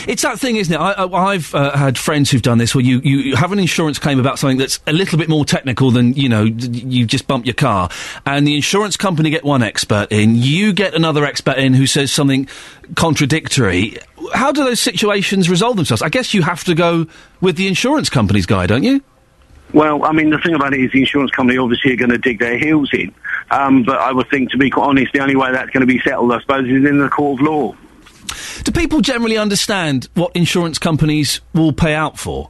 It's that thing, isn't it? I, I've uh, had friends who've done this where you, you, you have an insurance claim about something that's a little bit more technical than, you know, you just bump your car. And the insurance company get one expert in, you get another expert in who says something contradictory. How do those situations resolve themselves? I guess you have to go with the insurance company's guy, don't you? Well, I mean, the thing about it is the insurance company obviously are going to dig their heels in. Um, but I would think, to be quite honest, the only way that's going to be settled, I suppose, is in the court of law. Do people generally understand what insurance companies will pay out for?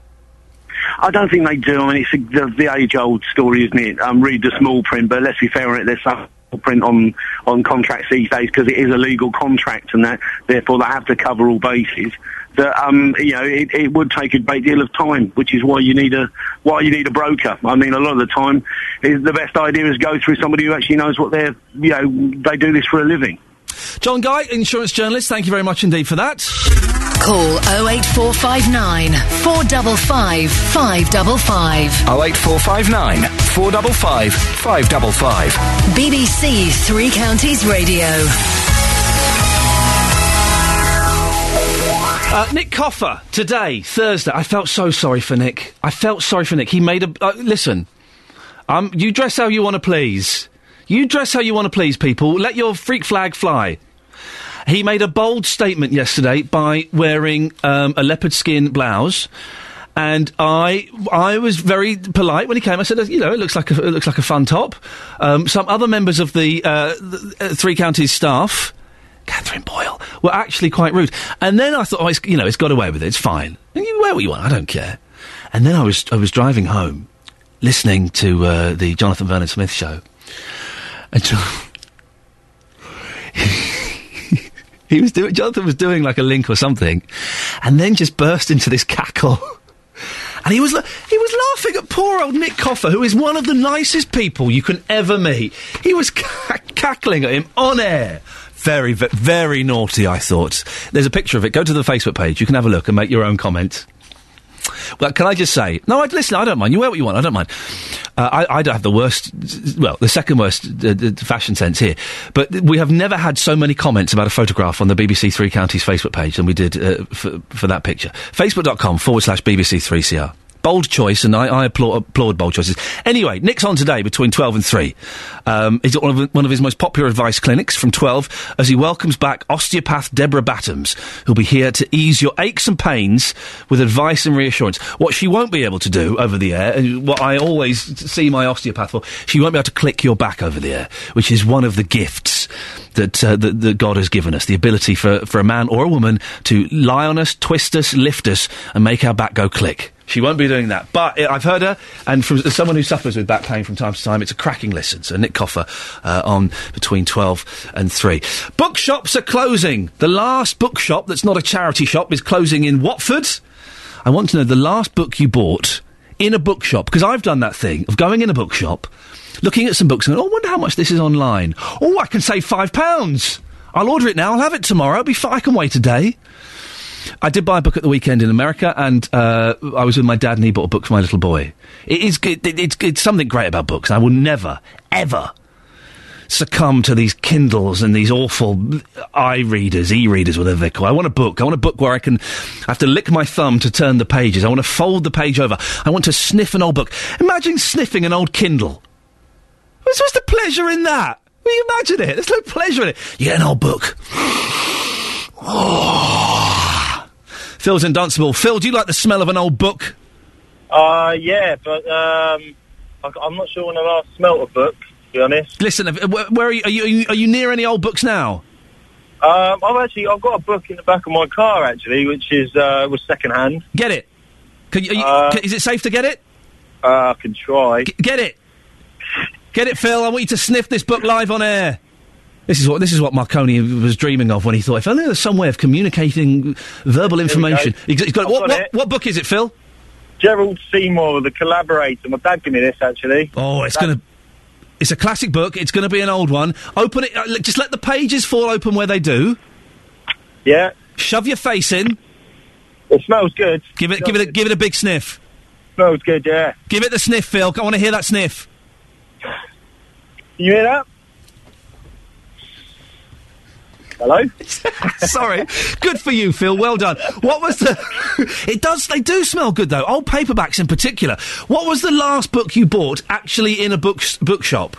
I don't think they do. I mean, it's the, the age-old story, isn't it? Um, read the small print, but let's be fair on it. There's some print on on contracts these days because it is a legal contract, and that therefore they have to cover all bases. That um, you know, it, it would take a great deal of time, which is why you need a why you need a broker. I mean, a lot of the time, is the best idea is go through somebody who actually knows what they're you know they do this for a living. John Guy, insurance journalist, thank you very much indeed for that. Call 08459 455 555. 08459 455 555. BBC Three Counties Radio. Uh, Nick Coffer today, Thursday. I felt so sorry for Nick. I felt sorry for Nick. He made a uh, listen. Um, you dress how you want to please. You dress how you want to please people. Let your freak flag fly. He made a bold statement yesterday by wearing um, a leopard skin blouse. And I, I was very polite when he came. I said, you know, it looks like a, it looks like a fun top. Um, some other members of the, uh, the uh, three counties staff, Catherine Boyle, were actually quite rude. And then I thought, oh, you know, it's got away with it. It's fine. And you wear what you want. I don't care. And then I was, I was driving home, listening to uh, the Jonathan Vernon Smith show. And he was doing, Jonathan was doing like a link or something, and then just burst into this cackle. And he was he was laughing at poor old Nick Coffer, who is one of the nicest people you can ever meet. He was ca- cackling at him on air, Very, ve- very naughty, I thought. There's a picture of it. Go to the Facebook page. You can have a look and make your own comment. Well, can I just say? No, I'd listen. I don't mind. You wear what you want. I don't mind. Uh, I, I don't have the worst, well, the second worst uh, fashion sense here. But we have never had so many comments about a photograph on the BBC Three Counties Facebook page than we did uh, for, for that picture. Facebook.com forward slash BBC 3CR. Bold choice, and I, I applaud, applaud bold choices. Anyway, Nick's on today between 12 and 3. Um, he's at one of, one of his most popular advice clinics from 12 as he welcomes back osteopath Deborah Battams, who'll be here to ease your aches and pains with advice and reassurance. What she won't be able to do over the air, and what I always see my osteopath for, she won't be able to click your back over the air, which is one of the gifts that, uh, that, that God has given us the ability for, for a man or a woman to lie on us, twist us, lift us, and make our back go click. She won't be doing that. But uh, I've heard her, and from someone who suffers with back pain from time to time, it's a cracking listen. So Nick Coffer uh, on between 12 and 3. Bookshops are closing. The last bookshop that's not a charity shop is closing in Watford. I want to know the last book you bought in a bookshop, because I've done that thing of going in a bookshop, looking at some books and going, oh, I wonder how much this is online. Oh, I can save five pounds. I'll order it now. I'll have it tomorrow. It'll be can wait a day. I did buy a book at the weekend in America, and uh, I was with my dad, and he bought a book for my little boy. It is it, it, it's, it's something great about books. I will never, ever succumb to these Kindles and these awful i-readers, e-readers, whatever they're called. I want a book. I want a book where I can I have to lick my thumb to turn the pages. I want to fold the page over. I want to sniff an old book. Imagine sniffing an old Kindle. What's, what's the pleasure in that? Will you imagine it? There's no pleasure in it. You get an old book. Phil's in Dunstable. Phil, do you like the smell of an old book? Uh, yeah, but um, I, I'm not sure when I last smelt a book. To be honest, Listen, where, where are, you, are you? Are you? Are you near any old books now? um, I've actually I've got a book in the back of my car actually, which is uh, was second hand. Get it. Can you, are you, Uh, can- is it safe to get it? Uh, I can try. get it. Get it, Phil. I want you to sniff this book live on air. This is what this is what Marconi was dreaming of when he thought, if only there was some way of communicating verbal information. go. He's got, what, got what, what book is it, Phil? Gerald Seymour, the collaborator. My dad gave me this actually. Oh, it's going to. It's a classic book. It's going to be an old one. Open it. Uh, just let the pages fall open where they do. Yeah. Shove your face in. It smells good. Give it. Give it. A, give it a big sniff. Smells good. Yeah. Give it the sniff, Phil. I want to hear that sniff. You hear that? Hello. Sorry. Good for you, Phil. Well done. What was the? it does. They do smell good though. Old paperbacks in particular. What was the last book you bought actually in a book bookshop?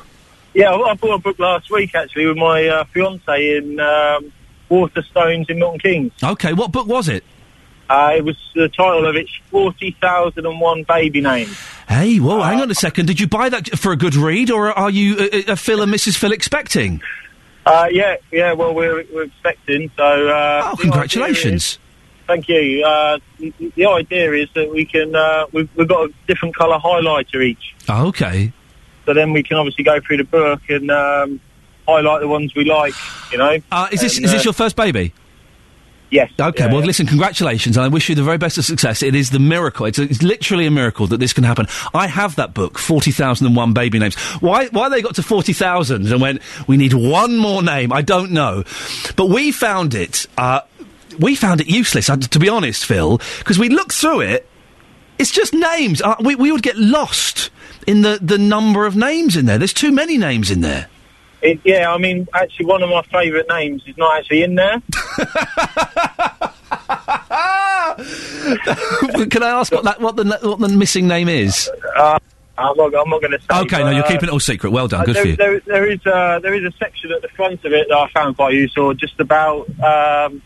Yeah, I I bought a book last week actually with my uh, fiance in um, Waterstones in Milton Keynes. Okay. What book was it? Uh, it was the title of it's forty thousand and one baby names. Hey, whoa, hang on a second. Did you buy that for a good read, or are you a, a Phil and Mrs. Phil expecting? Uh, yeah, yeah. Well, we're we're expecting. So, uh, Oh, congratulations. is- thank you. Uh, the, idea is that we can uh, we've we've got a different colour highlighter each, Oh, okay. so then we can obviously go through the book and um, highlight the ones we like. You know. Uh, is this And, is this uh, your first baby? Yes. Okay, Yeah, well, yeah. listen, congratulations, and I wish you the very best of success. It is the miracle. It's, it's literally a miracle that this can happen. I have that book, 40,001 Baby Names. Why, why they got to 40,000 and went, we need one more name, I don't know. But we found it, uh, we found it useless, uh, to be honest, Phil, because we looked through it, it's just names. Uh, we, we would get lost in the, the number of names in there. There's too many names in there. It, yeah, I mean, actually, one of my favourite names is not actually in there. Can I ask what that what the what the missing name is? Uh, I'm not, I'm not going to say. Okay, no, you're uh, keeping it all secret. Well done, uh, good there, for you. There, there is uh, there is a section at the front of it that I found quite useful, just about um,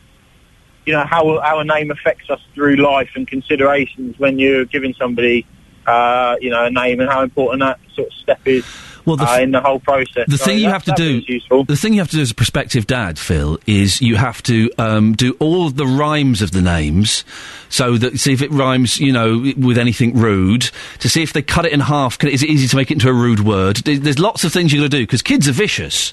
you know how a name affects us through life and considerations when you're giving somebody uh, you know a name and how important that sort of step is Well, the uh, in the whole process. The So thing you have to do, the thing you have to do as a prospective dad, Phil, is you have to um, do all the rhymes of the names, so that see if it rhymes, you know, with anything rude. To see if they cut it in half, can, is it easy to make it into a rude word? There's lots of things you got to do because kids are vicious.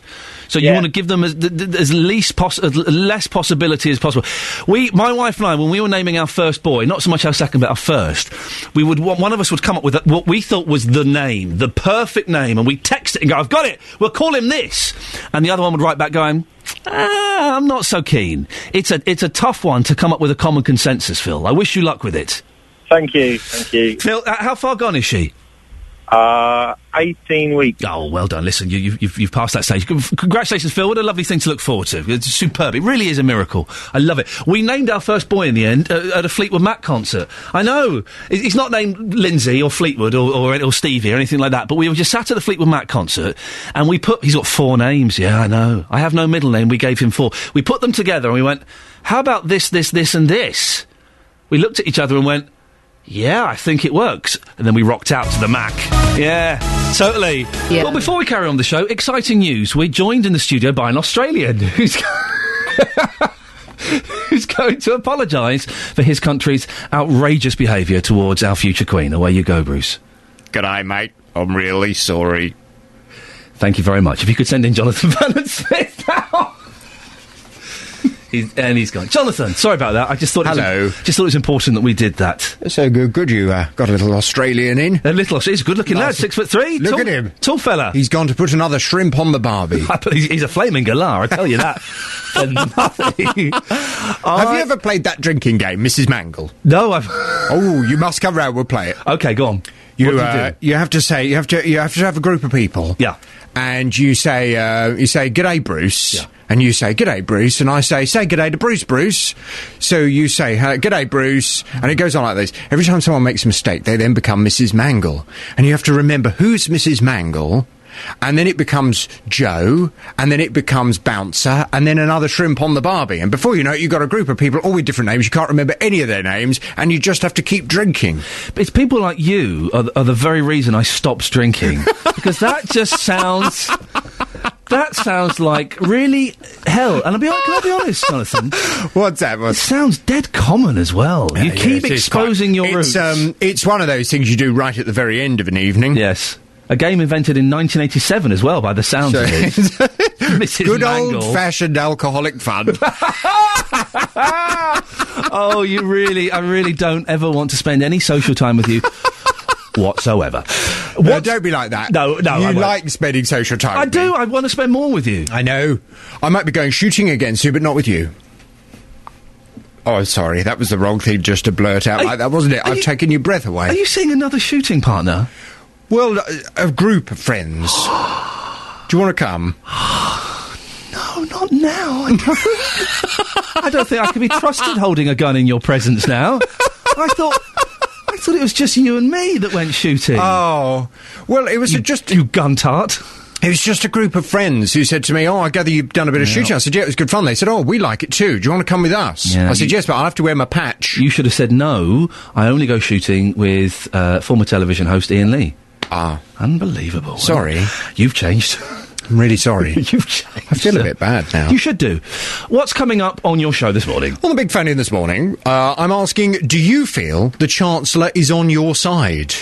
So you want to give them as, as least poss- as less possibility as possible. We, my wife and I, when we were naming our first boy, not so much our second, but our first, we would one one of us would come up with what we thought was the name, the perfect name, and we text it and go, "I've got it. We'll call him this," and the other one would write back going. Ah, I'm not so keen. It's a it's a tough one to come up with a common consensus, Phil. I wish you luck with it. Thank you, thank you. Phil, uh, how far gone is she? Uh, 18 weeks. Oh, well done. Listen, you, you, you've, you've passed that stage. Congratulations, Phil. What a lovely thing to look forward to. It's superb. It really is a miracle. I love it. We named our first boy in the end uh, at a Fleetwood Mac concert. I know. He's not named Lindsay or Fleetwood or, or, or Stevie or anything like that, but we were just sat at the Fleetwood Mac concert and we put, he's got four names. Yeah, I know. I have no middle name. We gave him four. We put them together and we went, how about this, this, this, and this? We looked at each other and went, yeah, I think it works. And then we rocked out to the Mac. Yeah, totally. Well, before we carry on the show, exciting news. We're joined in the studio by an Australian who's. Who's going to apologise for his country's outrageous behaviour towards our future Queen? Away you go, Bruce. G'day, mate. I'm really sorry. Thank you very much. If you could send in Jonathan Vernon Smith now. He's, and he's gone. Jonathan, sorry about that. I just thought Hello. It was, just thought it was important that we did that. So good, good you uh, got a little Australian in. A little, he's a good-looking lad, six foot three. Look tall, at him, tall fella. He's gone to put another shrimp on the barbie. he's, he's a flaming galah, I tell you that. For nothing. Have you ever played that drinking game, Mrs. Mangle? No, I've. oh, you must come round. We'll play it. Okay, go on. You, What do you uh, do? you have to say you have to you have to have a group of people. Yeah. And you say uh, you say g'day Bruce. Yeah. And you say g'day Bruce, and I say say g'day to Bruce Bruce. So you say g'day Bruce, and it goes on like this. Every time someone makes a mistake, they then become Mrs. Mangle, and you have to remember who's Mrs. Mangle. And then it becomes Joe, and then it becomes Bouncer, and then another shrimp on the Barbie. And before you know it, you've got a group of people all with different names. You can't remember any of their names, and you just have to keep drinking. But it's people like you are, the- are the very reason I stopped drinking because that just sounds. That sounds like really hell. And I'll be, can I be honest, Jonathan? What's that? It sounds dead common as well. you Uh, keep exposing quite- your it's, roots. Um, it's one of those things you do right at the very end of an evening. Yes. A game invented in 1987 as well, by the sounds So- of it. Mrs. Good old-fashioned alcoholic fun. oh, you really, I really don't ever want to spend any social time with you whatsoever. No, don't be like that. No, no, You like spending social time. I with do. me. I want to spend more with you. I know. I might be going shooting against you, but not with you. Oh, sorry, that was the wrong thing just to blurt out Are like that, wasn't it? I've you- taken your breath away. Are you seeing another shooting partner? Well, a, a group of friends. do you want to come? No, not now. I don't, I don't think I can be trusted holding a gun in your presence now. I thought. I thought it was just you and me that went shooting. Oh, well, it was just you gun tart. It was just a group of friends who said to me, "Oh, I gather you've done a bit of shooting." I said, "Yeah, it was good fun." They said, "Oh, we like it too. Do you want to come with us?" Yeah, I said, you- "Yes, but I'll have to wear my patch." You should have said no. I only go shooting with uh, former television host Iain Lee. Ah, unbelievable. Sorry. you've changed. I'm really sorry. you've changed. I feel a bit bad now. You should do. What's coming up on your show this morning? On the big phone in this morning, uh, I'm asking, do you feel the Chancellor is on your side?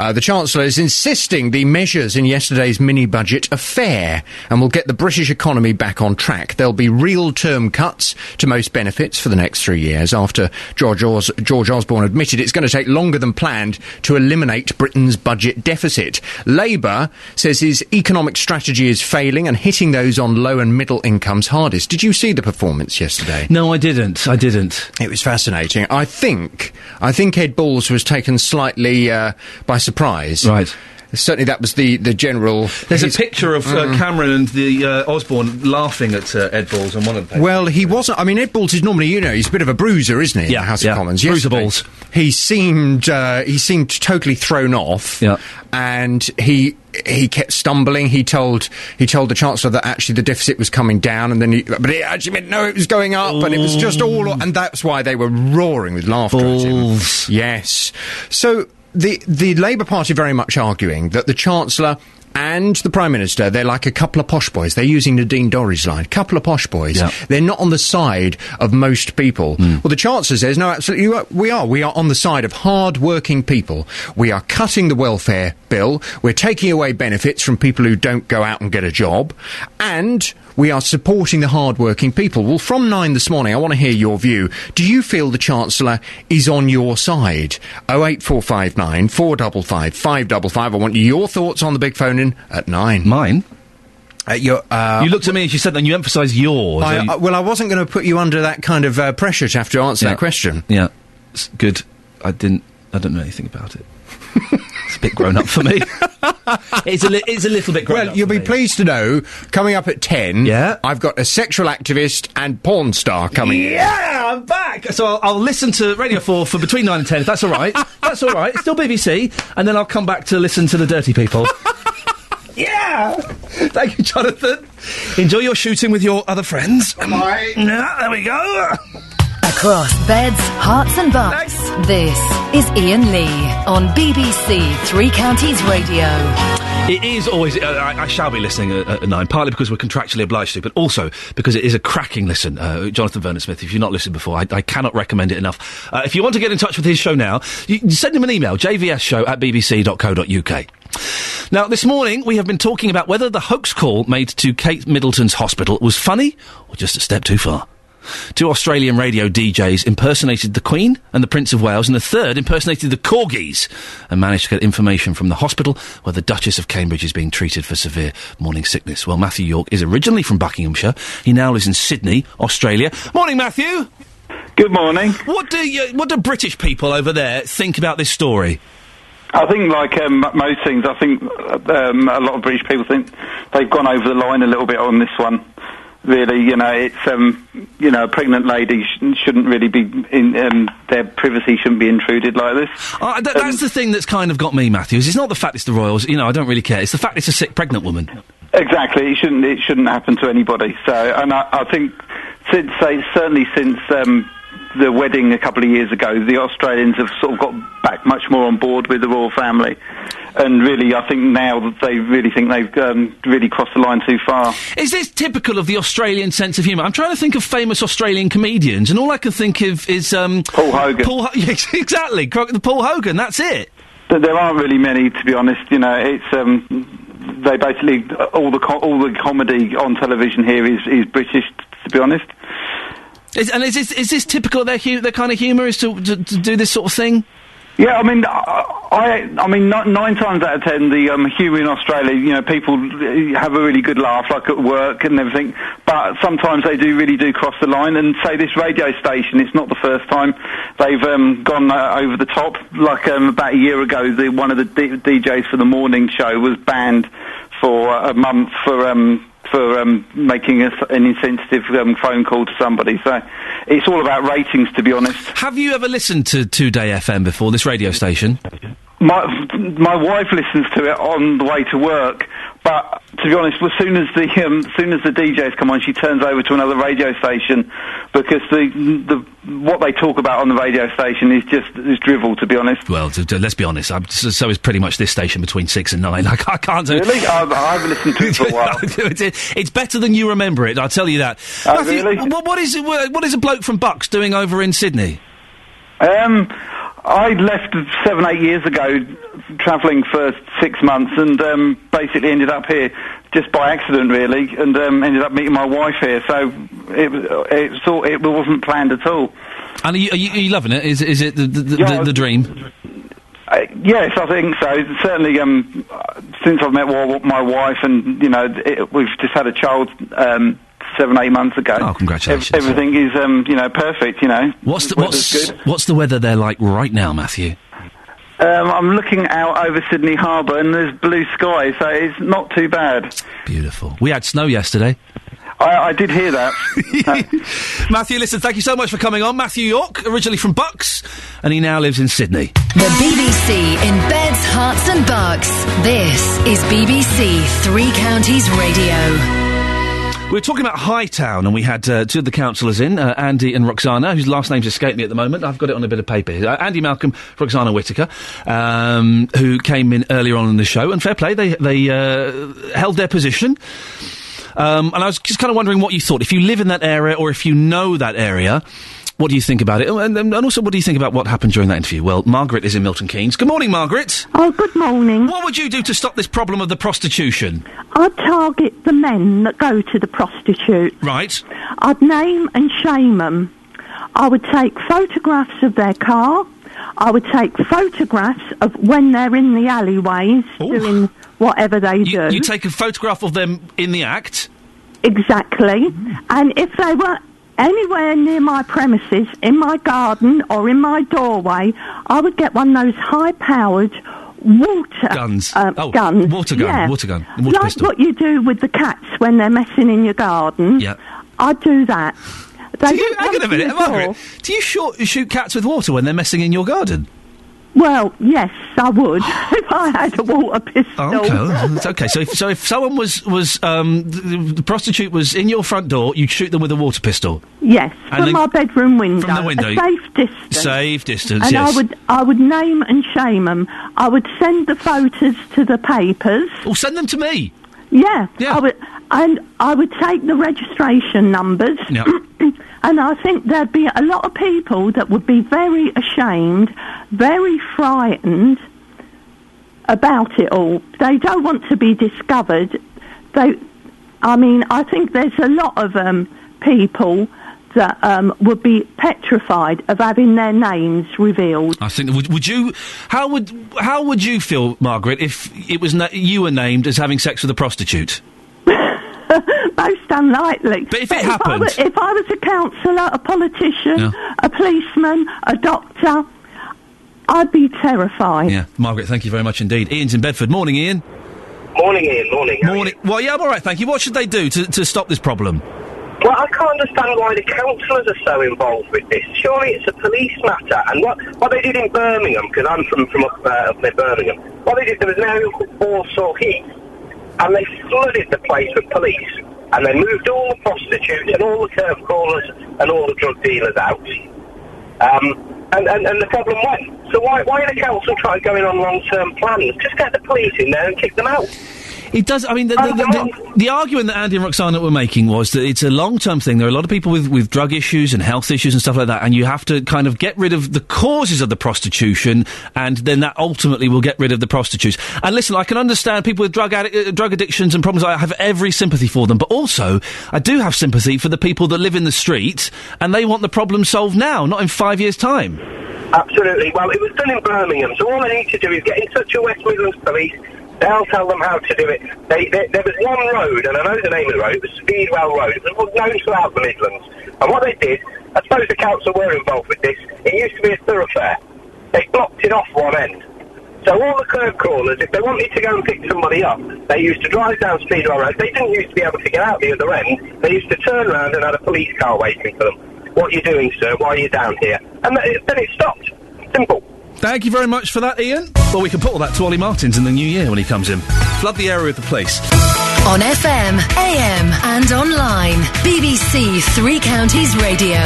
Uh, the Chancellor is insisting the measures in yesterday's mini budget are fair and will get the British economy back on track. There'll be real term cuts to most benefits for the next three years after George, Os- George Osborne admitted it's going to take longer than planned to eliminate Britain's budget deficit. Labour says his economic strategy is failing and hitting those on low and middle incomes hardest. Did you see the performance yesterday? No, I didn't. I didn't. It was fascinating. I think I think Ed Balls was taken slightly uh, by surprise. Right. Certainly, that was the the general. There's his- a picture of uh, Mm. Cameron and the uh, Osborne laughing at uh, Ed Balls on one of the papers. Well, he wasn't. I mean, Ed Balls is normally, you know, he's a bit of a bruiser, isn't he? in Yeah, the House yeah. of Commons. Bruiser Yesterday, balls. He seemed uh, he seemed totally thrown off. Yeah. and he he kept stumbling. He told he told the chancellor that actually the deficit was coming down, and then he, but it actually meant no, it was going up, and it was just all, and that's why they were roaring with laughter. at him. Yes. So the the Labour Party very much arguing that the chancellor. And the Prime Minister, they're like a couple of posh boys. They're using Nadine Dorries' line. Couple of posh boys. Yeah. They're not on the side of most people. Hmm. Well, the Chancellor says, no, absolutely, we are. We are on the side of hard-working people. We are cutting the welfare bill. We're taking away benefits from people who don't go out and get a job. And we are supporting the hard-working people. Well, from nine this morning, I want to hear your view. Do you feel the Chancellor is on your side? 08459 455 555. I want your thoughts on the big phone in at nine. Mine? Uh, your, uh, you looked at me as you said that, and you emphasised yours. I, you- I- well, I wasn't going to put you under that kind of uh, pressure to have to answer Yeah. that question. Yeah, it's good. I didn't. I don't know anything about it. It's a bit grown up for me. it's a. Li- it's a little bit grown up. Well, up. you'll for be me. pleased to know, coming up at 10, Yeah? I've got a sexual activist and porn star coming in. Yeah, I'm back. So I'll, I'll listen to Radio 4 for between 9 and 10, if that's all right. that's all right. It's still BBC. And then I'll come back to listen to the dirty people. yeah! Thank you, Jonathan. Enjoy your shooting with your other friends. Bye. Yeah, there we go. Across beds, Herts, and bucks, this is Iain Lee on BBC Three Counties Radio. It is always. Uh, I, I shall be listening at, at nine, partly because we're contractually obliged to, but also because it is a cracking listen. Uh, Jonathan Vernon Smith. If you've not listened before, I, I cannot recommend it enough. Uh, if you want to get in touch with his show now, you, you send him an email: jvsshow at bbc.co.uk. Now, this morning we have been talking about whether the hoax call made to Kate Middleton's hospital was funny or just a step too far. Two Australian radio DJs impersonated the Queen and the Prince of Wales, and the third impersonated the Corgis and managed to get information from the hospital where the Duchess of Cambridge is being treated for severe morning sickness. Well, Matthew York is originally from Buckinghamshire. He now lives in Sydney, Australia. Morning, Matthew. Good morning. What do you, what do British people over there think about this story? I think, like um, most things, I think um, a lot of British people think they've gone over the line a little bit on this one. Really, you know, it's um, you know, a pregnant lady sh- shouldn't really be in um, their privacy shouldn't be intruded like this. Uh, th- that's the thing that's kind of got me, Matthews. It's not the fact it's the royals. You know, I don't really care. It's the fact it's a sick pregnant woman. Exactly, it shouldn't it shouldn't happen to anybody. So, and I, I think since say certainly since um, the wedding a couple of years ago, the Australians have sort of got back much more on board with the royal family, and really, I think now that they really think they've um, really crossed the line too far. Is this typical of the Australian sense of humour? I'm trying to think of famous Australian comedians, and all I can think of is um, Paul Hogan. Paul, Ho- exactly, the Paul Hogan. That's it. But there aren't really many, to be honest. You know, it's um, they basically all the co- all the comedy on television here is is British, to be honest. Is, and is this, is this typical of their, hu- their kind of humour? Is to, to, to do this sort of thing? Yeah, I mean, I, I, mean, nine times out of ten, the um, humour in Australia, you know, people uh, have a really good laugh, like at work and everything. But sometimes they do really do cross the line. And say this radio station, it's not the first time they've um, gone uh, over the top. Like um, about a year ago, the one of the D- DJs for the morning show was banned for a month for. Um, for um, making a, an insensitive um, phone call to somebody, so it's all about ratings, to be honest. Have you ever listened to 2Day FM before, this radio station? My my wife listens to it on the way to work, but to be honest, as soon as the um, as soon as the DJs come on, she turns over to another radio station because the the what they talk about on the radio station is just is drivel. To be honest, Well, to, to- let's be honest, so, so is pretty much this station between six and nine. I, I can't do really, I, I haven't listened to it for a while. it's, it's better than you remember it, I'll tell you that. Oh, Matthew, really? What, what, is, what is a bloke from Bucks doing over in Sydney? Um, I left seven, eight years ago, travelling for six months, and um, basically ended up here just by accident, really, and um, ended up meeting my wife here. So it it sort it wasn't planned at all. And are you, are you, are you loving it? Is, is it the, the, the, Yeah, the, the dream? Uh, yes, I think so. Certainly, um, since I've met my wife, and you know, it, we've just had a child um, seven, eight months ago. Oh, congratulations. Ev- everything is, um, you know, perfect. You know, What's the, weather's what's, good. what's the weather there like right now, Matthew? Um, I'm looking out over Sydney Harbour, and there's blue sky, so it's not too bad. Beautiful. We had snow yesterday. I, I did hear that. Matthew, listen, thank you so much for coming on. Matthew York, originally from Bucks, and he now lives in Sydney. The BBC in beds, Herts, and bucks. This is BBC Three Counties Radio. We were talking about Hightown, and we had uh, two of the councillors in, uh, Andy and Roxana, whose last names escape me at the moment. I've got it on a bit of paper. Uh, Andy Malcolm, Roxana Whitaker, um, who came in earlier on in the show, and fair play, they, they uh, held their position. Um, and I was just kind of wondering what you thought. If you live in that area, or if you know that area, what do you think about it? Oh, And, and also, what do you think about what happened during that interview? Well, Margaret is in Milton Keynes. Good morning, Margaret. Oh, good morning. What would you do to stop this problem of the prostitution? I'd target the men that go to the prostitute. Right. I'd name and shame them. I would take photographs of their car. I would take photographs of when they're in the alleyways doing whatever they do. You take a photograph of them in the act. Exactly. And if they were anywhere near my premises, in my garden or in my doorway, I would get one of those high powered water Guns. uh, oh, guns. Water gun. Yeah. Water gun. Water like pistol. what you do with the cats when they're messing in your garden. Yeah. I'd do that. They Do you, hang on a minute. Margaret. Do you short, shoot cats with water when they're messing in your garden? Well, yes, I would if I had a water pistol. Oh, okay, okay. So, if, so if someone was was um, the, the prostitute was in your front door, you'd shoot them with a water pistol. Yes, And from my bedroom window. From the window. Safe distance. Safe distance. and yes. I would, I would name and shame them. I would send the photos to the papers. Oh, send them to me. Yeah, I would, and I would take the registration numbers. Yeah. And I think there'd be a lot of people that would be very ashamed, very frightened about it all. They don't want to be discovered. They, I mean, I think there's a lot of um, people that um, would be petrified of having their names revealed. I think would, would you how would how would you feel, Margaret, if it was na- you were named as having sex with a prostitute? Most unlikely. But if it I happened- was, if I was a councillor, a politician, Yeah. a policeman, a doctor, I'd be terrified. Yeah, Margaret, thank you very much indeed. Ian's in Bedford. Morning, Ian. Morning, Ian. Morning. Morning. Well, yeah, I'm all right, thank you. What should they do to, to stop this problem? Well, I can't understand why the councillors are so involved with this. Surely it's a police matter. And what, what they did in Birmingham, because I'm from, from up, uh, up near Birmingham, what they did, there was an area called Balsall Heath, and they flooded the place with police, and they moved all the prostitutes and all the curb crawlers and all the drug dealers out. Um, and, and, and the problem went. So why, why are the council trying to go in on long-term plans? Just get the police in there and kick them out. It does. I mean, the, the, the, the, argument that Andy and Roxana were making was that it's a long-term thing. There are a lot of people with, with drug issues and health issues and stuff like that, and you have to kind of get rid of the causes of the prostitution, and then that ultimately will get rid of the prostitutes. And listen, I can understand people with drug addi- uh, drug addictions and problems. I have every sympathy for them, but also I do have sympathy for the people that live in the street and they want the problem solved now, not in five years' time. Absolutely. Well, it was done in Birmingham, so all they need to do is get in touch with West Midlands Police. They'll tell them how to do it. They, they, there was one road, and I know the name of the road, it was Speedwell Road. It was known throughout the Midlands. And what they did, I suppose the council were involved with this, it used to be a thoroughfare. They blocked it off one end. So all the curb crawlers, if they wanted to go and pick somebody up, they used to drive down Speedwell Road. They didn't used to be able to get out the other end. They used to turn around and had a police car waiting for them. What are you doing, sir? Why are you down here? And then it stopped. Simple. Thank you very much for that, Ian. Well, we can put all that to Olly Martins in the new year when he comes in. Flood the area with the place. On FM, AM, and online. BBC Three Counties Radio.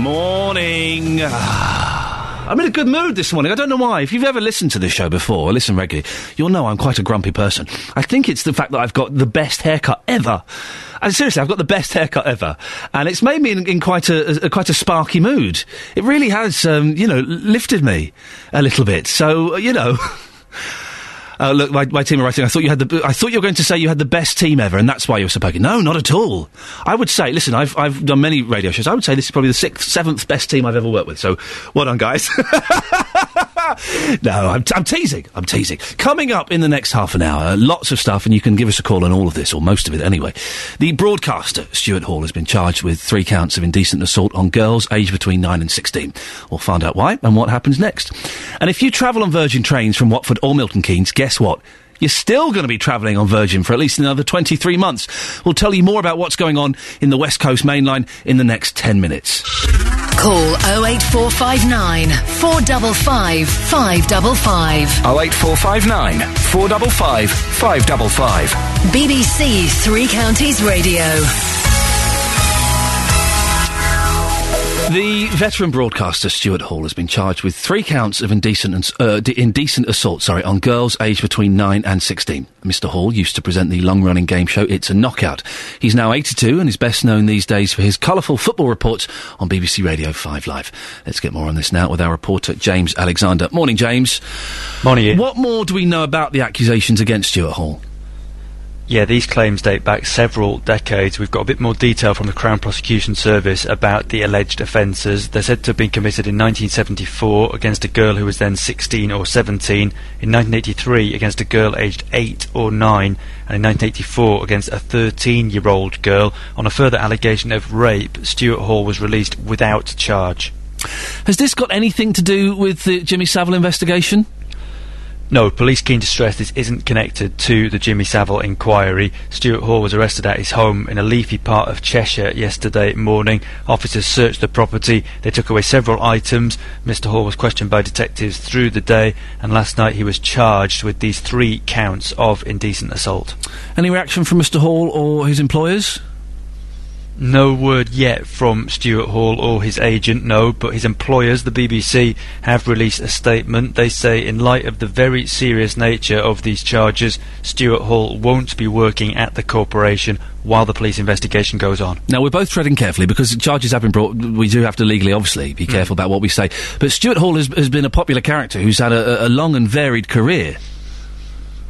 Morning. Ah. I'm in a good mood this morning. I don't know why. If you've ever listened to this show before, or listen regularly, you'll know I'm quite a grumpy person. I think it's the fact that I've got the best haircut ever. And seriously, I've got the best haircut ever, and it's made me in, in quite a, a quite a sparky mood. It really has, um, you know, lifted me a little bit. So, uh, you know. Uh, look, my, my team are writing. I thought you had the. I thought you were going to say you had the best team ever, and that's why you were so poking. No, not at all. I would say, listen, I've I've done many radio shows. I would say this is probably the sixth, seventh best team I've ever worked with. So, well done, guys. no, I'm, I'm teasing. I'm teasing. Coming up in the next half an hour, lots of stuff, and you can give us a call on all of this, or most of it anyway. The broadcaster, Stuart Hall, has been charged with three counts of indecent assault on girls aged between 9 and 16. We'll find out why and what happens next. And if you travel on Virgin trains from Watford or Milton Keynes, guess what? You're still going to be travelling on Virgin for at least another 23 months. We'll tell you more about what's going on in the West Coast mainline in the next 10 minutes. Call 08459 455 555. 08459 455 555. BBC Three Counties Radio. The veteran broadcaster Stuart Hall has been charged with three counts of indecent, uh, d- indecent assault sorry, on girls aged between 9 and 16. Mr. Hall used to present the long running game show It's a Knockout. He's now 82 and is best known these days for his colourful football reports on BBC Radio 5 Live. Let's get more on this now with our reporter James Alexander. Morning, James. Morning, Iain. What more do we know about the accusations against Stuart Hall? Yeah, these claims date back several decades. We've got a bit more detail from the Crown Prosecution Service about the alleged offences. They're said to have been committed in 1974 against a girl who was then 16 or 17, in 1983 against a girl aged 8 or 9, and in 1984 against a 13 year old girl. On a further allegation of rape, Stuart Hall was released without charge. Has this got anything to do with the Jimmy Savile investigation? No, police keen to stress this isn't connected to the Jimmy Savile inquiry. Stuart Hall was arrested at his home in a leafy part of Cheshire yesterday morning. Officers searched the property. They took away several items. Mr. Hall was questioned by detectives through the day, and last night he was charged with these three counts of indecent assault. Any reaction from Mr. Hall or his employers? No word yet from Stuart Hall or his agent, no, but his employers, the BBC, have released a statement. They say, in light of the very serious nature of these charges, Stuart Hall won't be working at the corporation while the police investigation goes on. Now, we're both treading carefully because charges have been brought. We do have to legally, obviously, be hmm. careful about what we say. But Stuart Hall has, has been a popular character who's had a, a long and varied career.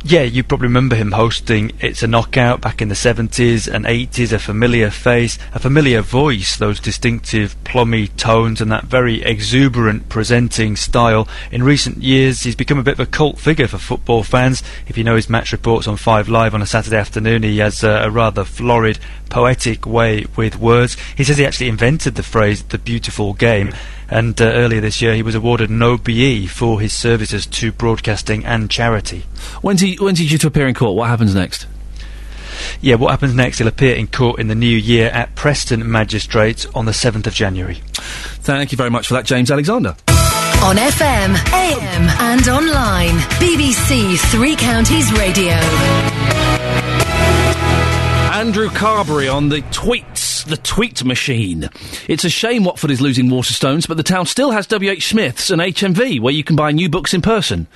Yeah, you probably remember him hosting It's a Knockout back in the 70s and 80s, a familiar face, a familiar voice, those distinctive plummy tones and that very exuberant presenting style. In recent years, he's become a bit of a cult figure for football fans. If you know his match reports on 5 Live on a Saturday afternoon, he has uh, a rather florid, poetic way with words. He says he actually invented the phrase, the beautiful game. And uh, earlier this year, he was awarded an OBE for his services to broadcasting and charity. When's he, when's he due to appear in court? What happens next? Yeah, what happens next? He'll appear in court in the new year at Preston Magistrates on the 7th of January. Thank you very much for that, James Alexander. On FM, AM, and online. BBC Three Counties Radio. Andrew Carberry on the tweets, the tweet machine. It's a shame Watford is losing Waterstones, but the town still has WH Smith's and HMV, where you can buy new books in person.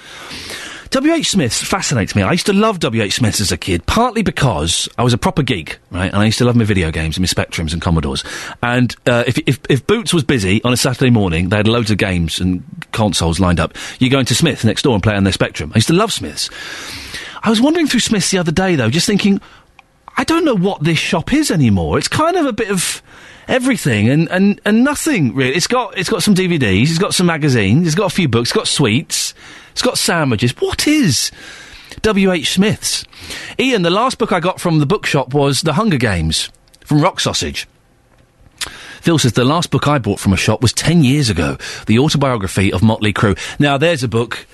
WH Smith's fascinates me. I used to love WH Smith's as a kid, partly because I was a proper geek, right? And I used to love my video games and my Spectrums and Commodores. And uh, if, if, if Boots was busy on a Saturday morning, they had loads of games and consoles lined up. You go into Smith's next door and play on their Spectrum. I used to love Smith's. I was wandering through Smith's the other day, though, just thinking, I don't know what this shop is anymore. It's kind of a bit of everything and, and, and nothing really. It's got it's got some DVDs, it's got some magazines, it's got a few books, it's got sweets, it's got sandwiches. What is W.H. Smith's? Iain, the last book I got from the bookshop was The Hunger Games from Rock Sausage. Phil says the last book I bought from a shop was 10 years ago, the autobiography of Motley Crue. Now, there's a book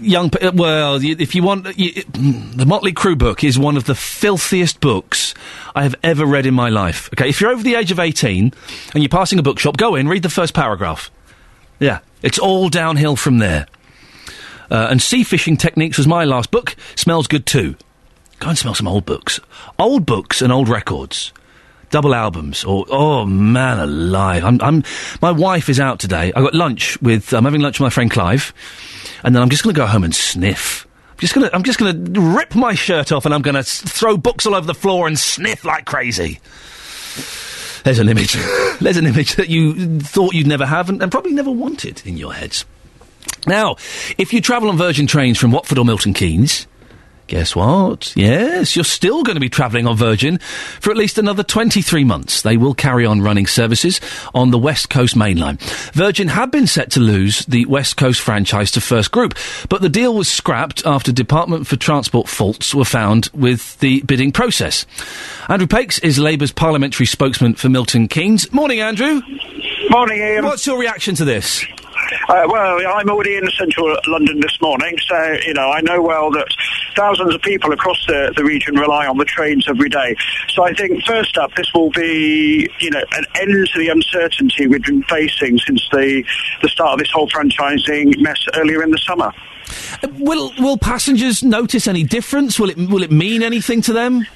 young uh, well if you want y- mm, the Motley Crue book is one of the filthiest books i have ever read in my life okay? If you're over the age of 18 and you're passing a bookshop go in read the first paragraph. Yeah it's all downhill from there. Uh, and sea fishing techniques was my last book. Smells good too. Go and smell some old books. Old books and old records. Double albums or oh man alive. I'm, I'm my wife is out today. I got lunch with i'm having lunch with my friend clive and then i'm just going to go home and sniff I'm just gonna, I'm just gonna rip my shirt off and I'm gonna s- throw books all over the floor and sniff like crazy. There's an image. There's an image that you thought you'd never have and, and probably never wanted in your heads. Now, if you travel on Virgin trains from Watford or Milton Keynes, guess what? Yes, you're still going to be travelling on Virgin for at least another 23 months. They will carry on running services on the West Coast Main Line. Virgin had been set to lose the West Coast franchise to First Group, but the deal was scrapped after Department for Transport faults were found with the bidding process. Andrew Pakes is Labour's parliamentary spokesman for Milton Keynes. Morning, Andrew. Morning, Iain. What's your reaction to this? Uh, well, I'm already in central London this morning, so, you know, I know well that thousands of people across the, the region rely on the trains every day. So I think, first up, this will be, you know, an end to the uncertainty we've been facing since the, the start of this whole franchising mess earlier in the summer. Will will passengers notice any difference? Will it will it mean anything to them?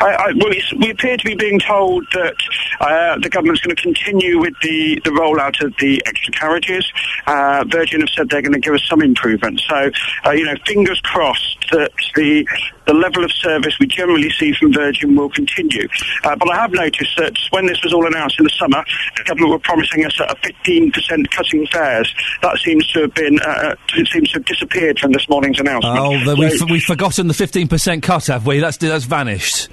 I, I, well, we appear to be being told that Uh, the government's going to continue with the, the rollout of the extra carriages. Uh, Virgin have said they're going to give us some improvement. So, uh, you know, fingers crossed that the the level of service we generally see from Virgin will continue. Uh, but I have noticed that when this was all announced in the summer, the government were promising us a 15% cutting fares. That seems to have been uh, it seems to have disappeared from this morning's announcement. Oh, the, we've, we've forgotten the 15% cut, have we? That's, that's vanished.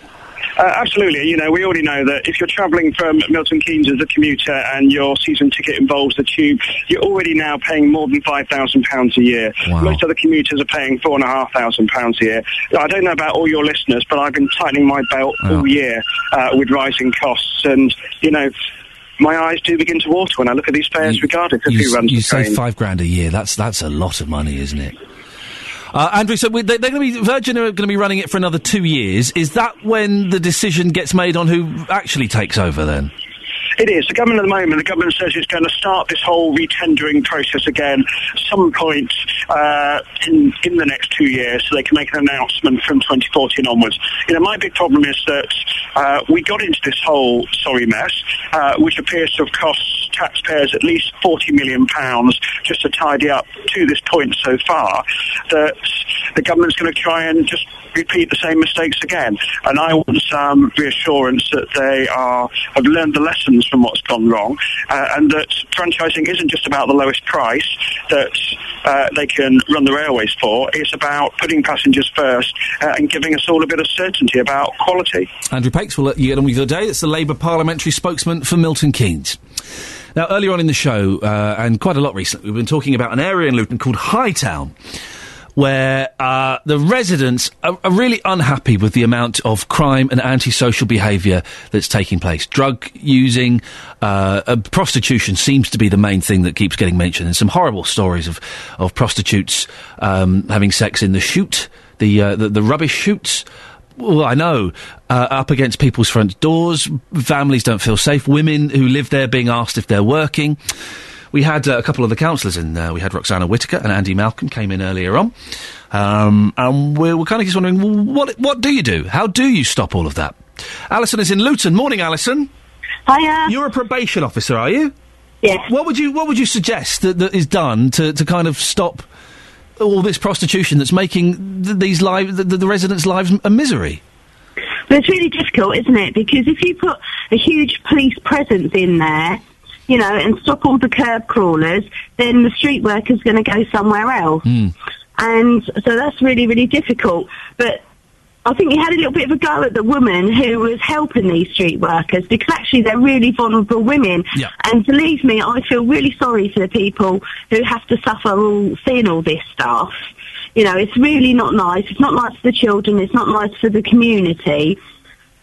Uh, absolutely. You know, we already know that if you're travelling from Milton Keynes as a commuter and your season ticket involves the tube, you're already now paying more than £5,000 a year. Most other commuters are paying £4,500 a year. I don't know about all your listeners, but I've been tightening my belt all year uh, with rising costs. And, you know, my eyes do begin to water when I look at these fares, regardless of You, who runs you the say train. five grand a year. That's that's a lot of money, isn't it? Uh, Andrew, so we, they, they're going to be Virgin are going to be running it for another two years. Is that when the decision gets made on who actually takes over? Then It is. The government at the moment, the government says it's going to start this whole retendering process again some point uh, in, in the next two years so they can make an announcement from 2014 onwards. You know, my big problem is that uh, we got into this whole sorry mess, uh, which appears to have cost taxpayers at least 40 million pounds just to tidy up to this point so far, that the government's going to try and just repeat the same mistakes again. And I want some reassurance that they are have learned the lessons from what's gone wrong, uh, and that franchising isn't just about the lowest price that uh, they can run the railways for. It's about putting passengers first uh, and giving us all a bit of certainty about quality. Andrew Pakes will let you get on with your day. It's the Labour parliamentary spokesman for Milton Keynes. Now, earlier on in the show, uh, and quite a lot recently, we've been talking about an area in Luton called Hightown, where uh, the residents are, are really unhappy with the amount of crime and antisocial behaviour that's taking place. Drug using, uh, uh, prostitution seems to be the main thing that keeps getting mentioned. And some horrible stories of, of prostitutes um, having sex in the chute, the, uh, the, the rubbish chutes. Well, I know. Uh, up against people's front doors, families don't feel safe. Women who live there being asked if they're working. We had uh, a couple of the councillors in. there. we had Roxana Whitaker and Andy Malcolm came in earlier on, um, and we're, we're kind of just wondering, well, what what do you do? How do you stop all of that? Alison is in Luton. Morning, Alison. Hiya. You're a probation officer, are you? Yes. What would you What would you suggest that, that is done to, to kind of stop all this prostitution that's making th- these lives, the, the residents' lives, a misery? But it's really difficult, isn't it? Because if you put a huge police presence in there, you know, and stop all the curb crawlers, then the street worker's going to go somewhere else. Hmm. And so that's really, really difficult. But I think you had a little bit of a go at the woman who was helping these street workers because actually they're really vulnerable women. Yeah. And believe me, I feel really sorry for the people who have to suffer all seeing all this stuff. You know, it's really not nice. It's not nice for the children. It's not nice for the community.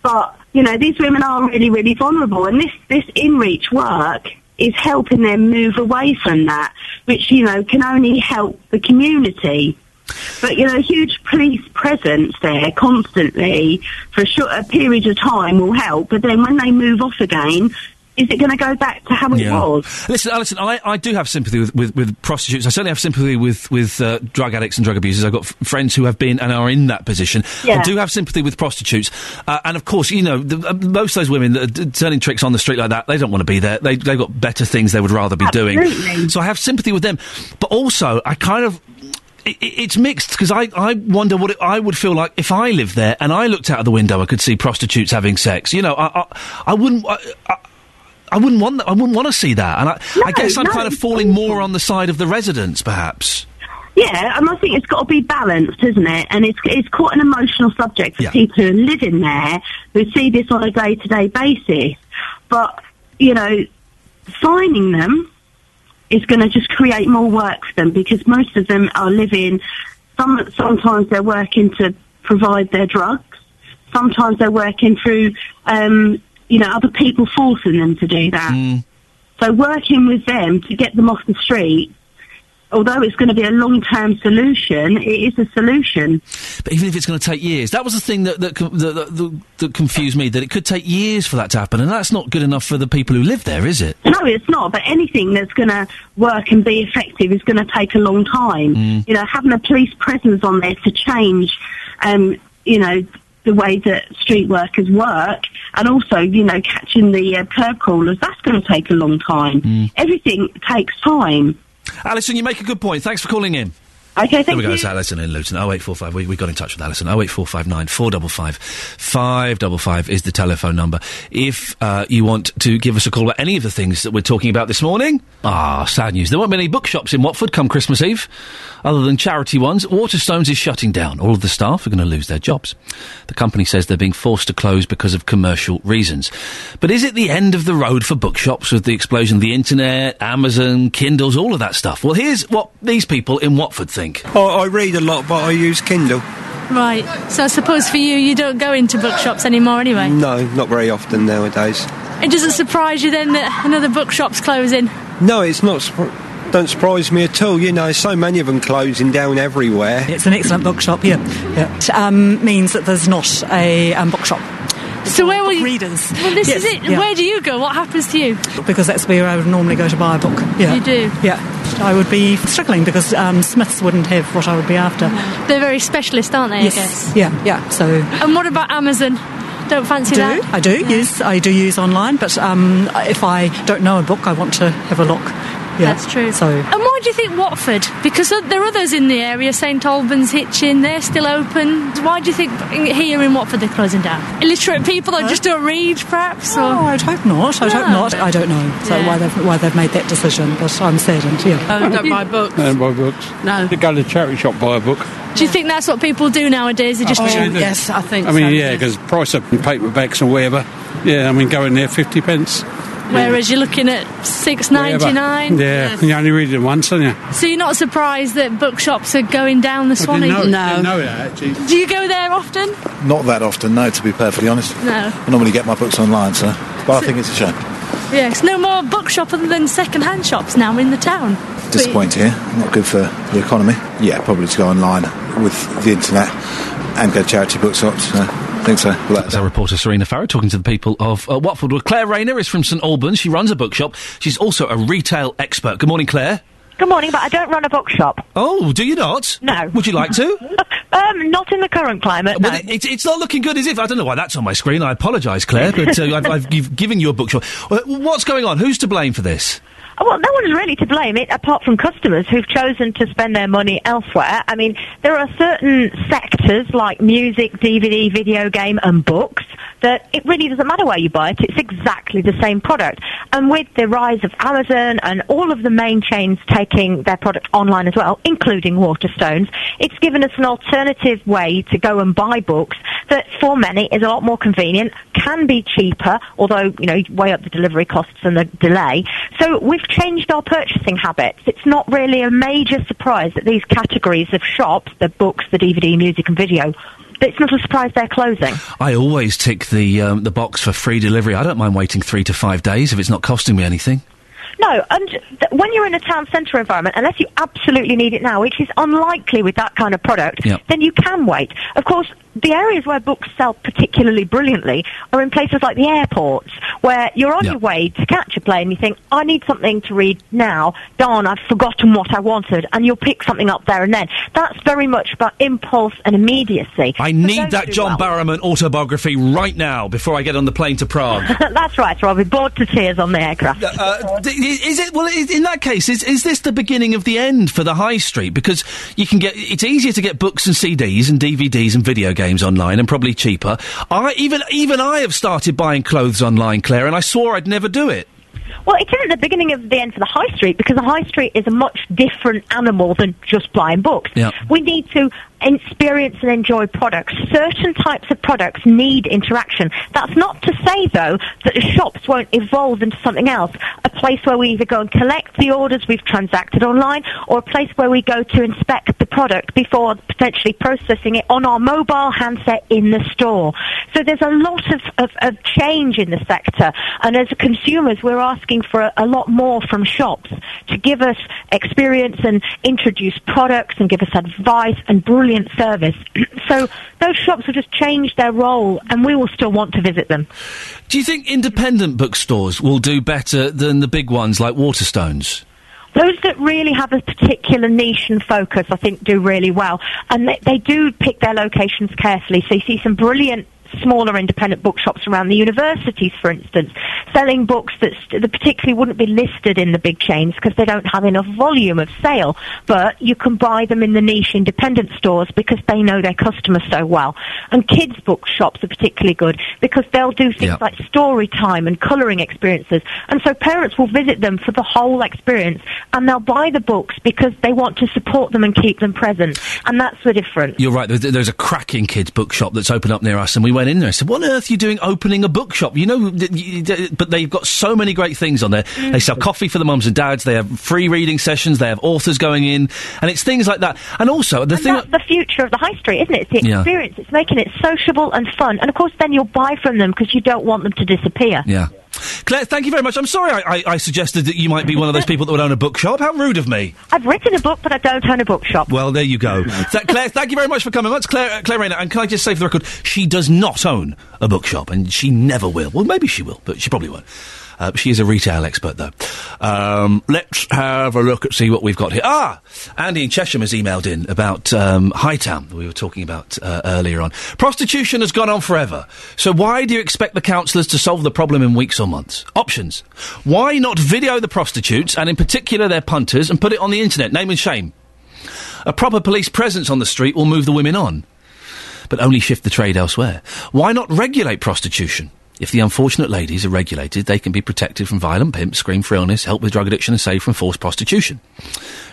But you know, these women are really, really vulnerable, and this this in-reach work is helping them move away from that, which you know can only help the community. But you know, huge police presence there constantly for a short a period of time will help. But then when they move off again, is it going to go back to how it was? Listen, Alison, I, I do have sympathy with, with, with prostitutes. I certainly have sympathy with, with uh, drug addicts and drug abusers. I've got f- friends who have been and are in that position. I do have sympathy with prostitutes. Uh, and of course, you know, the, uh, most of those women that are d- turning tricks on the street like that, they don't want to be there. They, they've got better things they would rather be doing. So I have sympathy with them. But also, I kind of. It's mixed because I, I wonder what it, I would feel like if I lived there and I looked out of the window and could see prostitutes having sex. You know, I, I, I wouldn't. I, I, wouldn't want that. I wouldn't want to see that. And I, I guess I'm no, kind of falling more on the side of the residents, perhaps. Yeah, and I think it's got to be balanced, isn't it? And it's it's quite an emotional subject for people who live in there who see this on a day to day basis. But you know, finding them is going to just create more work for them because most of them are living. Some sometimes they're working to provide their drugs. Sometimes they're working through, um, you know, other people forcing them to do that. So working with them to get them off the street, although it's going to be a long-term solution, it is a solution. But even if it's going to take years, that was the thing that that, that, that, that that confused me. That it could take years for that to happen, and that's not good enough for the people who live there, is it? No, it's not. But anything that's going to work and be effective is going to take a long time. You know, having a police presence on there to change, um, you know, the way that street workers work, and also, you know, catching the uh, curb crawlers, that's going to take a long time. Mm. Everything takes time. Alison, you make a good point. Thanks for calling in. Okay, There thank we go. you. It's Alison in Luton. 0845. We, we got in touch with Alison. 08459 455 555 is the telephone number. If uh, you want to give us a call about any of the things that we're talking about this morning, ah, sad news. There won't be any bookshops in Watford come Christmas Eve, other than charity ones. Waterstones is shutting down. All of the staff are going to lose their jobs. The company says they're being forced to close because of commercial reasons. But is it the end of the road for bookshops with the explosion of the internet, Amazon, Kindles, all of that stuff? Well, here's what these people in Watford think. I, I read a lot, but I use Kindle. Right. So I suppose for you, you don't go into bookshops anymore anyway. No, not very often nowadays. It doesn't surprise you then that another bookshop's closing. No, it's not. Surpri- don't surprise me at all. You know, so many of them closing down everywhere. It's an excellent bookshop, yeah. yeah. It um, means that there's not a um, bookshop. So where will you? Readers. Well, this Yes, is it. yeah. Where do you go? What happens to you? Because that's where I would normally go to buy a book. Yeah. You do? Yeah. I would be struggling because um, Smiths wouldn't have what I would be after. They're very specialist, aren't they? yes. I guess. Yeah, yeah. So. And what about Amazon? Don't fancy do. that? I do, yes. I do use online, but um, if I don't know a book, I want to have a look. Yeah. That's true. So. And why do you think Watford? Because there are others in the area, St Albans, Hitchin, they're still open. Why do you think here in Watford they're closing down? Illiterate people that just don't read, perhaps? Or? Oh, I'd hope not. I'd hope not. I don't know. So Yeah. why they've why they've made that decision, but I'm saddened. Yeah. I don't buy books. Don't buy books. No. You go to the charity shop, buy a book. Do you think that's what people do nowadays? They just I think they do. yes, I think. I mean, so, yeah, because price of paperbacks or whatever. Yeah, I mean, go in there, 50 pence. Whereas you're looking at six ninety nine. Whatever. nine. Yeah, you only read it once, don't you? So you're not surprised that bookshops are going down the I Swanee? didn't know, didn't know that, actually. Do you go there often? Not that often, no, to be perfectly honest. No. I normally get my books online, so. But I think it's a shame. Yes, no more bookshop other than second-hand shops now in the town. Disappointing here. Not good for the economy. Yeah, probably to go online with the internet and go to charity bookshops. So I think so. Well, That's our reporter Serena Farrow talking to the people of uh, Watford. Well, Clare Rayner is from St Albans. She runs a bookshop. She's also a retail expert. Good morning, Clare. Good morning, but I don't run a bookshop. Oh, do you not? No. Would you like to? um, not in the current climate. Well, no. it, it's, it's not looking good, is it? I don't know why that's on my screen. I apologise, Clare, but uh, I've, I've you've given you a bookshop. Uh, what's going on? Who's to blame for this? Well, no one's really to blame it apart from customers who've chosen to spend their money elsewhere. I mean, there are certain sectors like music, DVD, video game, and books that it really doesn't matter where you buy it. It's exactly the same product. And with the rise of Amazon and all of the main chains taking their product online as well, including Waterstones, it's given us an alternative way to go and buy books that for many is a lot more convenient, can be cheaper, although, you know, you weigh up the delivery costs and the delay. So we've changed our purchasing habits. It's not really a major surprise that these categories of shops, the books, the DVD, music and video, it's not a surprise they're closing. I always tick the um, the box for free delivery. I don't mind waiting three to five days if it's not costing me anything. No, and th- when you're in a town centre environment, unless you absolutely need it now, which is unlikely with that kind of product, Yep. then you can wait. Of course, the areas where books sell particularly brilliantly are in places like the airports, where you're on your way to catch a plane, and you think, I need something to read now. Darn, I've forgotten what I wanted, and you'll pick something up there and then. That's very much about impulse and immediacy. I need that John Barrowman autobiography right now before I get on the plane to Prague. That's right, so I'll be bored to tears on the aircraft. Uh, d- is it well? In that case, is is this the beginning of the end for the high street? Because you can get it's easier to get books and CDs and DVDs and video games online, and probably cheaper. I even even I have started buying clothes online, Clare, and I swore I'd never do it. Well, it isn't the beginning of the end for the high street because the high street is a much different animal than just buying books. Yeah. We need to experience and enjoy products. Certain types of products need interaction. That's not to say, though, that the shops won't evolve into something else. A place where we either go and collect the orders we've transacted online or a place where we go to inspect the product before potentially processing it on our mobile handset in the store. So there's a lot of, of, of change in the sector. And as consumers, we're asking for a, a lot more from shops to give us experience and introduce products and give us advice and brilliant service. so those shops will just change their role and we will still want to visit them. Do you think independent bookstores will do better than the big ones like Waterstones? those that really have a particular niche and focus, I think, do really well. And they, they do pick their locations carefully. So you see some brilliant smaller independent bookshops around the universities, for instance, selling books that, st- that particularly wouldn't be listed in the big chains because they don't have enough volume of sale. But you can buy them in the niche independent stores because they know their customers so well. And kids' bookshops are particularly good because they'll do things Yeah. like story time and colouring experiences. And so parents will visit them for the whole experience and they'll buy the books because they want to support them and keep them present. And that's the difference. You're right. There's, there's a cracking kids' bookshop that's opened up near us, and we went in there. and said, "What on earth are you doing opening a bookshop?" You know, th- y- th- but they've got so many great things on there. Mm. They sell coffee for the mums and dads. They have free reading sessions. They have authors going in, and it's things like that. And also the and thing. that's the future of the high street, isn't it? It's the Yeah. experience. It's making it sociable and fun. And of course, then you'll buy from them because you don't want them to disappear. Yeah. Clare, thank you very much. I'm sorry I, I, I suggested that you might be one of those people that would own a bookshop. How rude of me. I've written a book, but I don't own a bookshop. Well, there you go. Th- Clare, thank you very much for coming. That's Clare, uh, Clare Rayner. And can I just say for the record, she does not own a bookshop, and she never will. Well, maybe she will, but she probably won't. Uh, she is a retail expert, though. Um, let's have a look at see what we've got here. Ah, Andy in Chesham has emailed in about um, Hightown that we were talking about uh, earlier on. Prostitution has gone on forever. So why do you expect the councillors to solve the problem in weeks or months? Options: Why not video the prostitutes and, in particular, their punters, and put it on the internet? Name and shame. A proper police presence on the street will move the women on, but only shift the trade elsewhere. Why not regulate prostitution? If the unfortunate ladies are regulated, they can be protected from violent pimps, screen for illness, help with drug addiction, and saved from forced prostitution.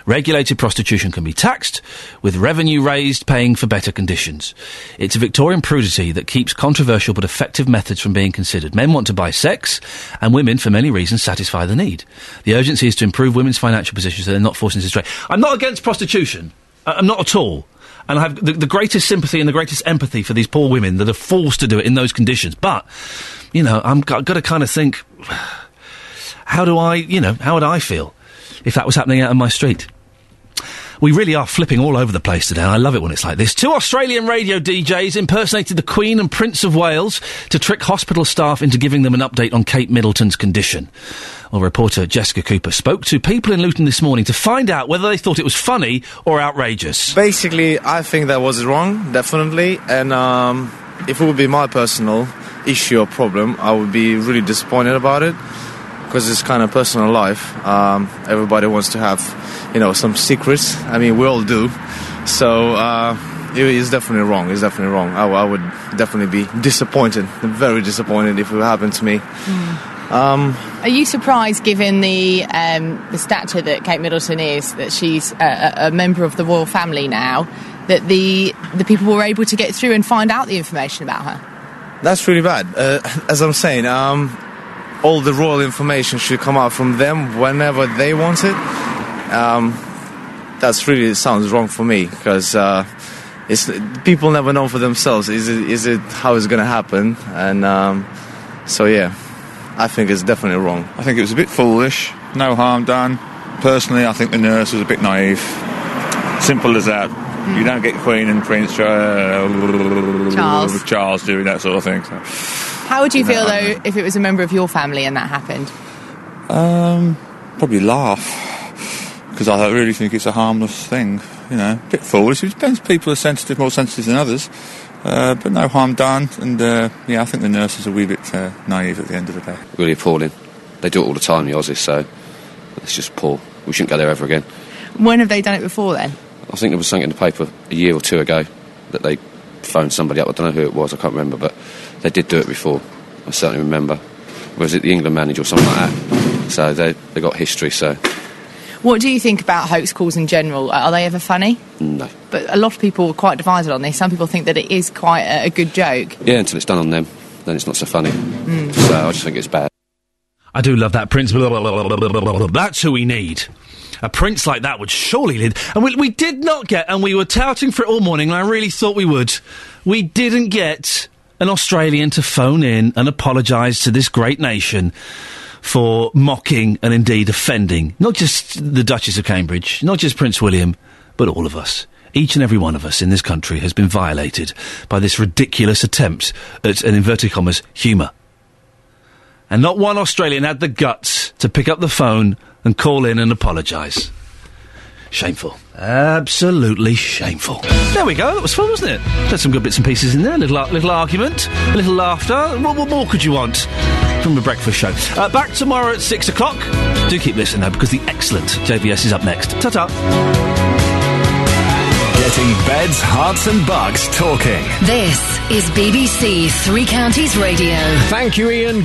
Regulated prostitution can be taxed, with revenue raised, paying for better conditions. It's a Victorian prudity that keeps controversial but effective methods from being considered. Men want to buy sex, and women, for many reasons, satisfy the need. The urgency is to improve women's financial position so they're not forced into trade. I'm not against prostitution. I'm not at all. And I have the, the greatest sympathy and the greatest empathy for these poor women that are forced to do it in those conditions. But, you know, I've got to kind of think, how do I, you know, how would I feel if that was happening out on my street? We really are flipping all over the place today. and I love it when it's like this. Two Australian radio DJs impersonated the Queen and Prince of Wales to trick hospital staff into giving them an update on Kate Middleton's condition. Well, reporter Jessica Cooper spoke to people in Luton this morning to find out whether they thought it was funny or outrageous. Basically, I think that was wrong, definitely. And um, if it would be my personal issue or problem, I would be really disappointed about it because it's kind of personal life. Um, everybody wants to have, you know, some secrets. I mean, we all do. So uh, it is definitely wrong. It's definitely wrong. I, I would definitely be disappointed, very disappointed if it happened to me. Um, Are you surprised, given the um, the stature that Kate Middleton is, that she's a, a a member of the royal family now, that the the people were able to get through and find out the information about her? That's really bad. Uh, as I'm saying, um, all the royal information should come out from them whenever they want it. Um, that's really sounds wrong for me because uh, it's people never know for themselves. Is it is it how it's going to happen? And um, so yeah, I think it's definitely wrong. I think it was a bit foolish. No harm done. Personally, I think the nurse was a bit naive. Simple as that. You don't get Queen and Prince uh, Charles. Charles doing that sort of thing. So. How would you feel No. though if it was a member of your family and that happened? Um, probably laugh because I really think it's a harmless thing. You know, a bit foolish. It depends. People are sensitive, more sensitive than others. Uh, but no harm done, and uh, yeah, I think the nurses are a wee bit uh, naive at the end of the day. really appalling. They do it all the time, the Aussies, so it's just poor. We shouldn't go there ever again. When have they done it before then? I think there was something in the paper a year or two ago that they phoned somebody up. I don't know who it was, I can't remember, but they did do it before. I certainly remember. Was it the England manager or something like that? So they, they got history, so What do you think about hoax calls in general? Are they ever funny? no. But a lot of people are quite divided on this. Some people think that it is quite a, a good joke. Yeah, until it's done on them, then it's not so funny. Mm. So I just think it's bad. I do love that prince. That's who we need. A prince like that would surely lead. And we, we did not get, and we were touting for it all morning, and I really thought we would. We didn't get an Australian to phone in and apologise to this great nation for mocking and indeed offending not just the Duchess of Cambridge, not just Prince William, but all of us. Each and every one of us in this country has been violated by this ridiculous attempt at an inverted commas humour. And not one Australian had the guts to pick up the phone and call in and apologise. Shameful. Absolutely shameful. There we go. That was fun, wasn't it? Had some good bits and pieces in there. A little, ar- little argument, a little laughter. What, what more could you want from a breakfast show? Uh, back tomorrow at six o'clock. Do keep listening though, because the excellent JVS is up next. Ta ta. Getting Beds, Herts, and Bucks talking. This is BBC Three Counties Radio. Thank you, Iain.